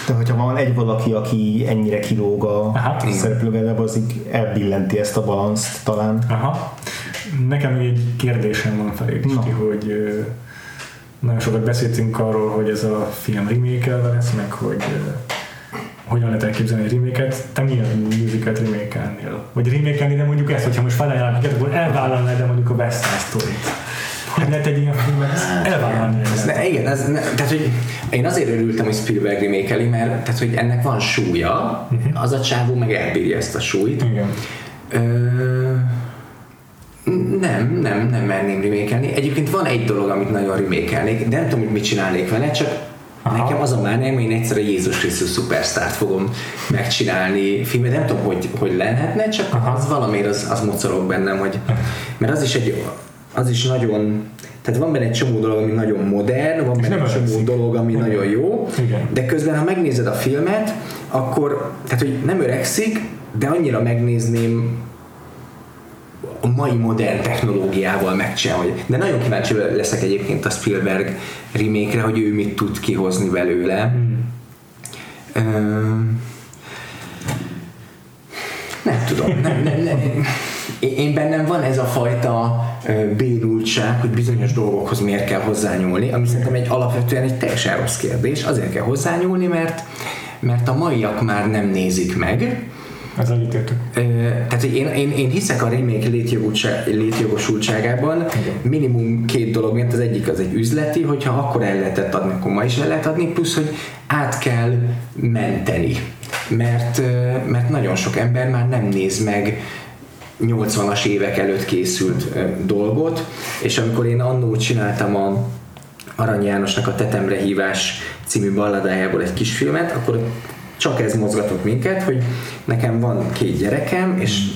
De hogyha van egy valaki, aki ennyire kilóg a szereplőgedebb, az így elbillenti ezt a balanszt talán. Aha. Nekem egy kérdésem van felé, no. hogy nagyon sokat beszéltünk arról, hogy ez a film remake lesz, meg hogy hogyan lehet elképzelni egy reméket, te milyen musicalt remékelnél? Vagy remékelni, de mondjuk ezt, hogyha most felajánlnak neked, akkor elvállalnád de mondjuk a West Side Story-t. Hogy lehet egy ilyen filmet elvállalni? Ne, igen, ez ne, tehát hogy én azért örültem, hogy Spielberg remékeli, mert tehát, hogy ennek van súlya, az a csávó meg elbírja ezt a súlyt. Igen. Ö, nem, nem, nem merném remékelni. Egyébként van egy dolog, amit nagyon remékelnék, de nem tudom, hogy mit csinálnék vele, csak Aha. Nekem az a mániám, hogy én egyszer a Jézus Krisztus szupersztárt fogom megcsinálni filmet. Nem tudom, hogy, hogy lehetne, csak Aha. az valamiért az, az mocorog bennem, hogy, mert az is egy, az is nagyon, tehát van benne egy csomó dolog, ami nagyon modern, van benne egy csomó dolog, ami Igen. nagyon jó, Igen. de közben, ha megnézed a filmet, akkor, tehát hogy nem öregszik, de annyira megnézném a mai modern technológiával megcsinálni. De nagyon kíváncsi leszek egyébként a Spielberg remake hogy ő mit tud kihozni belőle. Hmm. nem tudom. Nem, nem, nem. Én bennem van ez a fajta bénultság, hogy bizonyos dolgokhoz miért kell hozzányúlni, ami szerintem egy alapvetően egy teljesen rossz kérdés. Azért kell hozzányúlni, mert, mert a maiak már nem nézik meg, ez egyetértük. Tehát, én, én, én hiszek a remake létjogosultságában Igen. minimum két dolog miatt. Az egyik az egy üzleti, hogyha akkor el lehetett adni, akkor ma is el lehet adni, plusz, hogy át kell menteni. Mert, mert nagyon sok ember már nem néz meg 80-as évek előtt készült dolgot, és amikor én annó csináltam a Arany Jánosnak a Tetemre hívás című balladájából egy kisfilmet, akkor csak ez mozgatott minket, hogy nekem van két gyerekem, és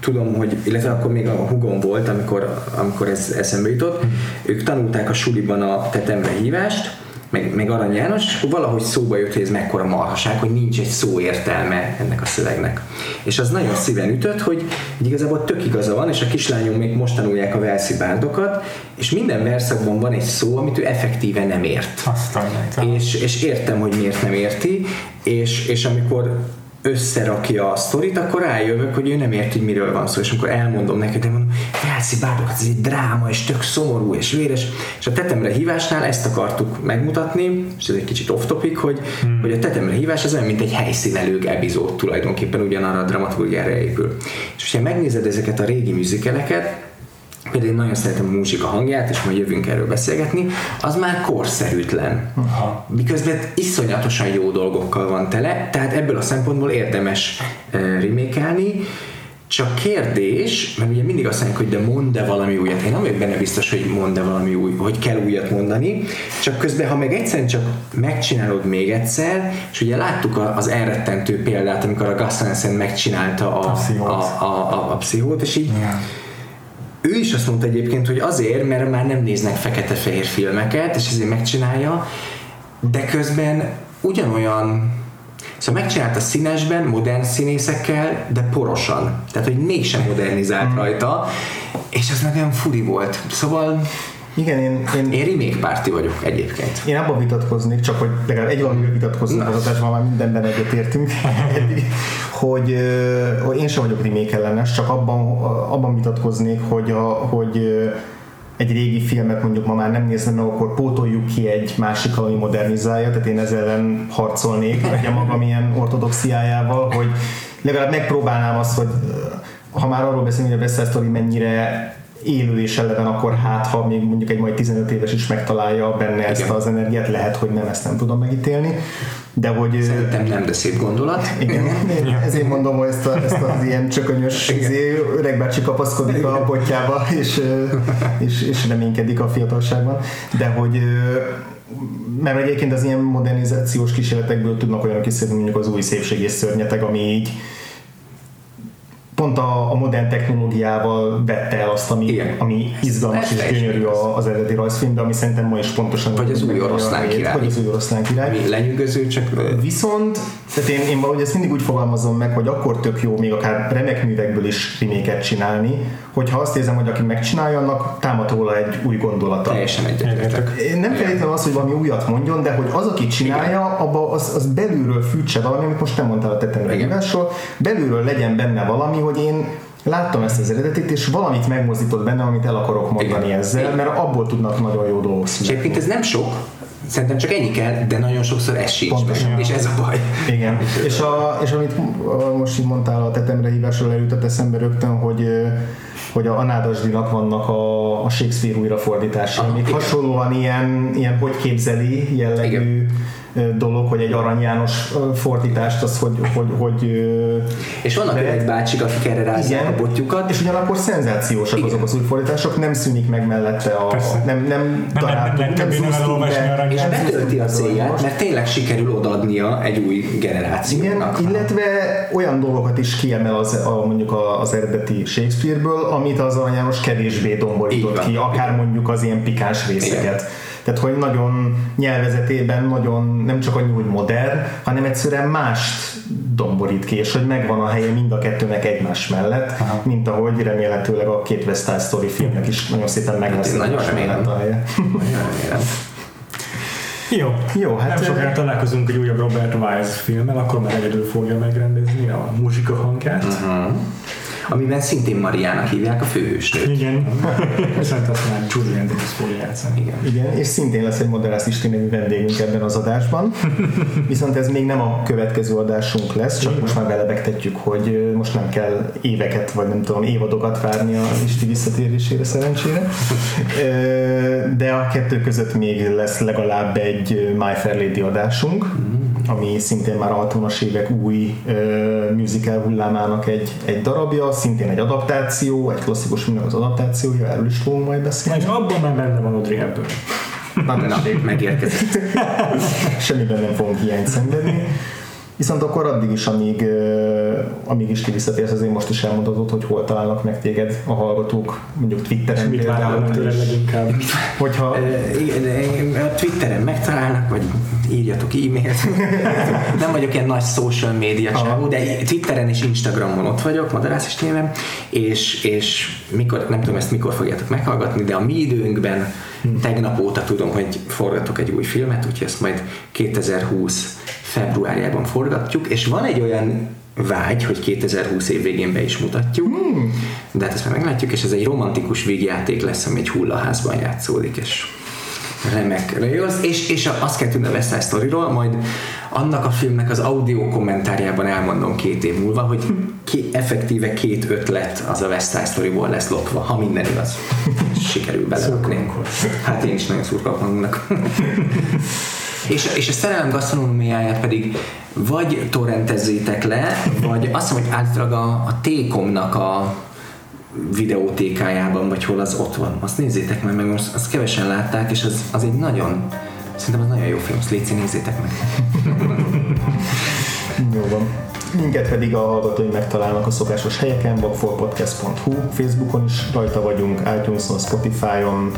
tudom, hogy, illetve akkor még a hugom volt, amikor, amikor ez eszembe jutott, ők tanulták a suliban a tetemre hívást, meg, meg Arany János, és akkor valahogy szóba jött, hogy ez mekkora marhaság, hogy nincs egy szó értelme ennek a szövegnek. És az nagyon szíven ütött, hogy, hogy igazából tök igaza van, és a kislányom még most tanulják a Velszi bárdokat, és minden verszakban van egy szó, amit ő effektíve nem ért. Aztán, és, és értem, hogy miért nem érti, és, és amikor összerakja a sztorit, akkor rájövök, hogy ő nem érti, hogy miről van szó, és amikor elmondom neki, de mondom, Velszi bárdokat, ez egy dráma, és tök szomorú, és véres, és a tetemre hívásnál ezt akartuk megmutatni, és ez egy kicsit off topic, hogy, hmm. hogy a tetemre hívás az olyan, mint egy helyszínelők epizód tulajdonképpen ugyanarra a dramaturgiára épül. És hogyha megnézed ezeket a régi műzikeleket, például én nagyon szeretem a muzsika hangját, és majd jövünk erről beszélgetni, az már korszerűtlen. Aha. Miközben iszonyatosan jó dolgokkal van tele, tehát ebből a szempontból érdemes uh, remékelni, csak kérdés, mert ugye mindig azt mondják, hogy de mondd-e valami újat. Én nem vagyok benne biztos, hogy mondd-e valami új, hogy kell újat mondani, csak közben, ha meg egyszerűen csak megcsinálod még egyszer, és ugye láttuk az elrettentő példát, amikor a Gus megcsinálta a, a, a, a, a, a pszichót, és így yeah ő is azt mondta egyébként, hogy azért, mert már nem néznek fekete-fehér filmeket, és ezért megcsinálja, de közben ugyanolyan Szóval megcsinálta színesben, modern színészekkel, de porosan. Tehát, hogy mégsem modernizált mm. rajta, és ez meg olyan furi volt. Szóval igen, én... Én, én remake párti vagyok egyébként. Én abban vitatkoznék, csak hogy legalább egy valamiről vitatkozunk az adásban, már mindenben egyetértünk, (laughs) hogy, hogy én sem vagyok remake ellenes, csak abban, abban vitatkoznék, hogy, a, hogy egy régi filmet mondjuk ma már nem nézne meg, akkor pótoljuk ki egy másik, ami modernizálja, tehát én ezzel ellen harcolnék, a magam ilyen ortodoxiájával, hogy legalább megpróbálnám azt, hogy ha már arról beszélünk, hogy a West Story mennyire élő és eleven, akkor hát, ha még mondjuk egy majd 15 éves is megtalálja benne Igen. ezt az energiát, lehet, hogy nem, ezt nem tudom megítélni. De hogy... Szerintem nem, de szép gondolat. Igen, én ezért mondom, hogy ezt, a, ezt az ilyen csökönyös izé, öregbácsi kapaszkodik a botjába, és, és, és reménykedik a fiatalságban. De hogy mert egyébként az ilyen modernizációs kísérletekből tudnak olyanok is mondjuk az új szépség és szörnyeteg, ami így pont a, a modern technológiával vette el azt, ami, Igen. ami izgalmas és gyönyörű az eredeti rajzfilm, de ami szerintem ma is pontosan... Vagy az új oroszlán király. Vagy az új oroszlán király. Ami lenyűgöző, csak... Viszont, tehát én, én valahogy ezt mindig úgy fogalmazom meg, hogy akkor tök jó még akár remek művekből is reméket csinálni, hogyha azt érzem, hogy aki megcsinálja, annak támad róla egy új gondolata. Teljesen egyetértek. Én nem feltétlenül az, hogy valami újat mondjon, de hogy az, aki csinálja, abba az, az belülről fűtse valami, amit most nem mondtál a tetemre belülről legyen benne valami, hogy én láttam ezt az eredetit, és valamit megmozdított benne, amit el akarok mondani Igen. ezzel, mert abból tudnak nagyon jó dolgok születni. És ez nem sok, Szerintem csak ennyi kell, de nagyon sokszor ez sincs. Pontosan. És ez a baj. Igen, és, a, és amit most így mondtál a tetemre hívásról eljutott eszembe rögtön, hogy hogy a Anádasdinak vannak a, a Shakespeare újrafordításai, Ah, amik igen. hasonlóan ilyen, ilyen hogy képzeli jellegű ö, dolog, hogy egy Arany János fordítást, az hogy, hogy, hogy És vannak de- öreg bácsik, akik erre rázzák a botjukat. és ugyanakkor szenzációsak Igen. azok az új fordítások, nem szűnik meg mellette a, Persze. nem, nem, nem találtuk, lehet többé nem zúztunk elolvasni be. És betölti a célját, mert tényleg sikerül odaadnia egy új Igen, generációnak. illetve olyan dolgokat is kiemel az, a, mondjuk az eredeti Shakespeare-ből, amit az Arany János kevésbé domborított ki, akár mondjuk az ilyen pikáns részeket. Tehát, hogy nagyon nyelvezetében nagyon nem csak annyi, hogy modern, hanem egyszerűen mást domborít ki, és hogy megvan a helye mind a kettőnek egymás mellett, Aha. mint ahogy remélhetőleg a két West Side Story filmnek is nagyon szépen meg lesz nagyon remélem. a helye. Nagyon remélem. Jó, Jó, hát, nem sokára találkozunk egy újabb Robert Wise filmmel, akkor már egyedül fogja megrendezni a muzsika hangját. Mhm. Amiben szintén Mariának hívják a főhősnőt. Igen, (laughs) viszont azt már Julian Davis fogja játszani. Igen. Igen, és szintén lesz egy Moderász Isti nevű vendégünk ebben az adásban. Viszont ez még nem a következő adásunk lesz, csak most már belebegtetjük, hogy most nem kell éveket, vagy nem tudom, évadokat várni a Isti visszatérésére szerencsére. De a kettő között még lesz legalább egy My Fair Lady adásunk, ami szintén már a 60-as évek új ö, musical hullámának egy, egy darabja, szintén egy adaptáció, egy klasszikus filmnek az adaptációja, erről is fogunk majd Na beszélni. és abban már benne van Audrey Hepburn. Na, Na, megérkezett. (laughs) semmiben nem fogunk hiányt szenvedni. Viszont akkor addig is, amíg, amíg is ti visszatérsz, azért most is elmondhatod, hogy hol találnak meg téged a hallgatók, mondjuk Twitteren Mit például, tőled leginkább? hogyha a Twitteren megtalálnak, vagy írjatok e-mailt. (laughs) Nem vagyok ilyen nagy social media csávó, de Twitteren és Instagramon ott vagyok, Madarász is és, és mikor, nem tudom ezt mikor fogjátok meghallgatni, de a mi időnkben tegnap óta tudom, hogy forgatok egy új filmet, úgyhogy ezt majd 2020 februárjában forgatjuk, és van egy olyan vágy, hogy 2020 év végén be is mutatjuk, hmm. de hát ezt már meglátjuk, és ez egy romantikus végjáték lesz, ami egy hullaházban játszódik, és remek, az- és, és azt kell tudni a West Side Story-ról, majd annak a filmnek az audio kommentárjában elmondom két év múlva, hogy ki, effektíve két ötlet az a West Side Story-ból lesz lopva, ha minden igaz. Sikerül belelökni. Hát én is nagyon szurkolok magunknak. És, és a szerelem gasztronómiáját pedig vagy torrentezzétek le, vagy azt hiszem, hogy általában a, a T-komnak a videótékájában, vagy hol az ott van. Azt nézzétek meg, meg most azt kevesen látták, és az, az egy nagyon, szerintem az nagyon jó film, azt légy nézzétek meg. (laughs) Jó van. Minket pedig a hallgatói megtalálnak a szokásos helyeken, vagfolpodcast.hu, Facebookon is rajta vagyunk, iTunes-on, Spotify-on,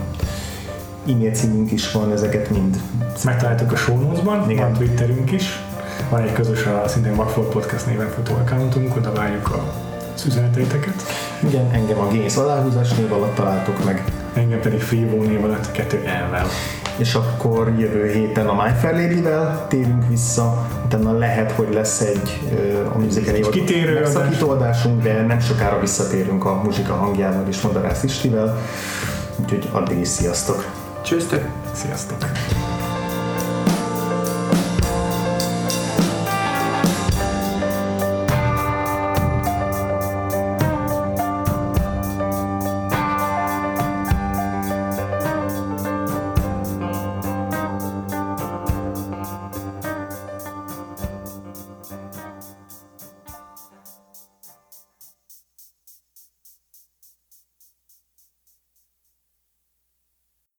e-mail címünk is van, ezeket mind Megtaláltuk a show van Twitterünk is, van egy közös, a szintén Vagfolt Podcast néven futó accountunk, oda várjuk a az üzeneteiteket. Igen, engem a Games aláhúzás név alatt találtok meg, Engem pedig Freevo név alatt kettő elvel. és akkor jövő héten a My Fair Lady-vel térünk vissza, utána lehet, hogy lesz egy a évad kitérő megszakító adásunk, de nem sokára visszatérünk a muzsika hangjával és Madarász Istivel, úgyhogy addig is sziasztok! Csőztök! Sziasztok!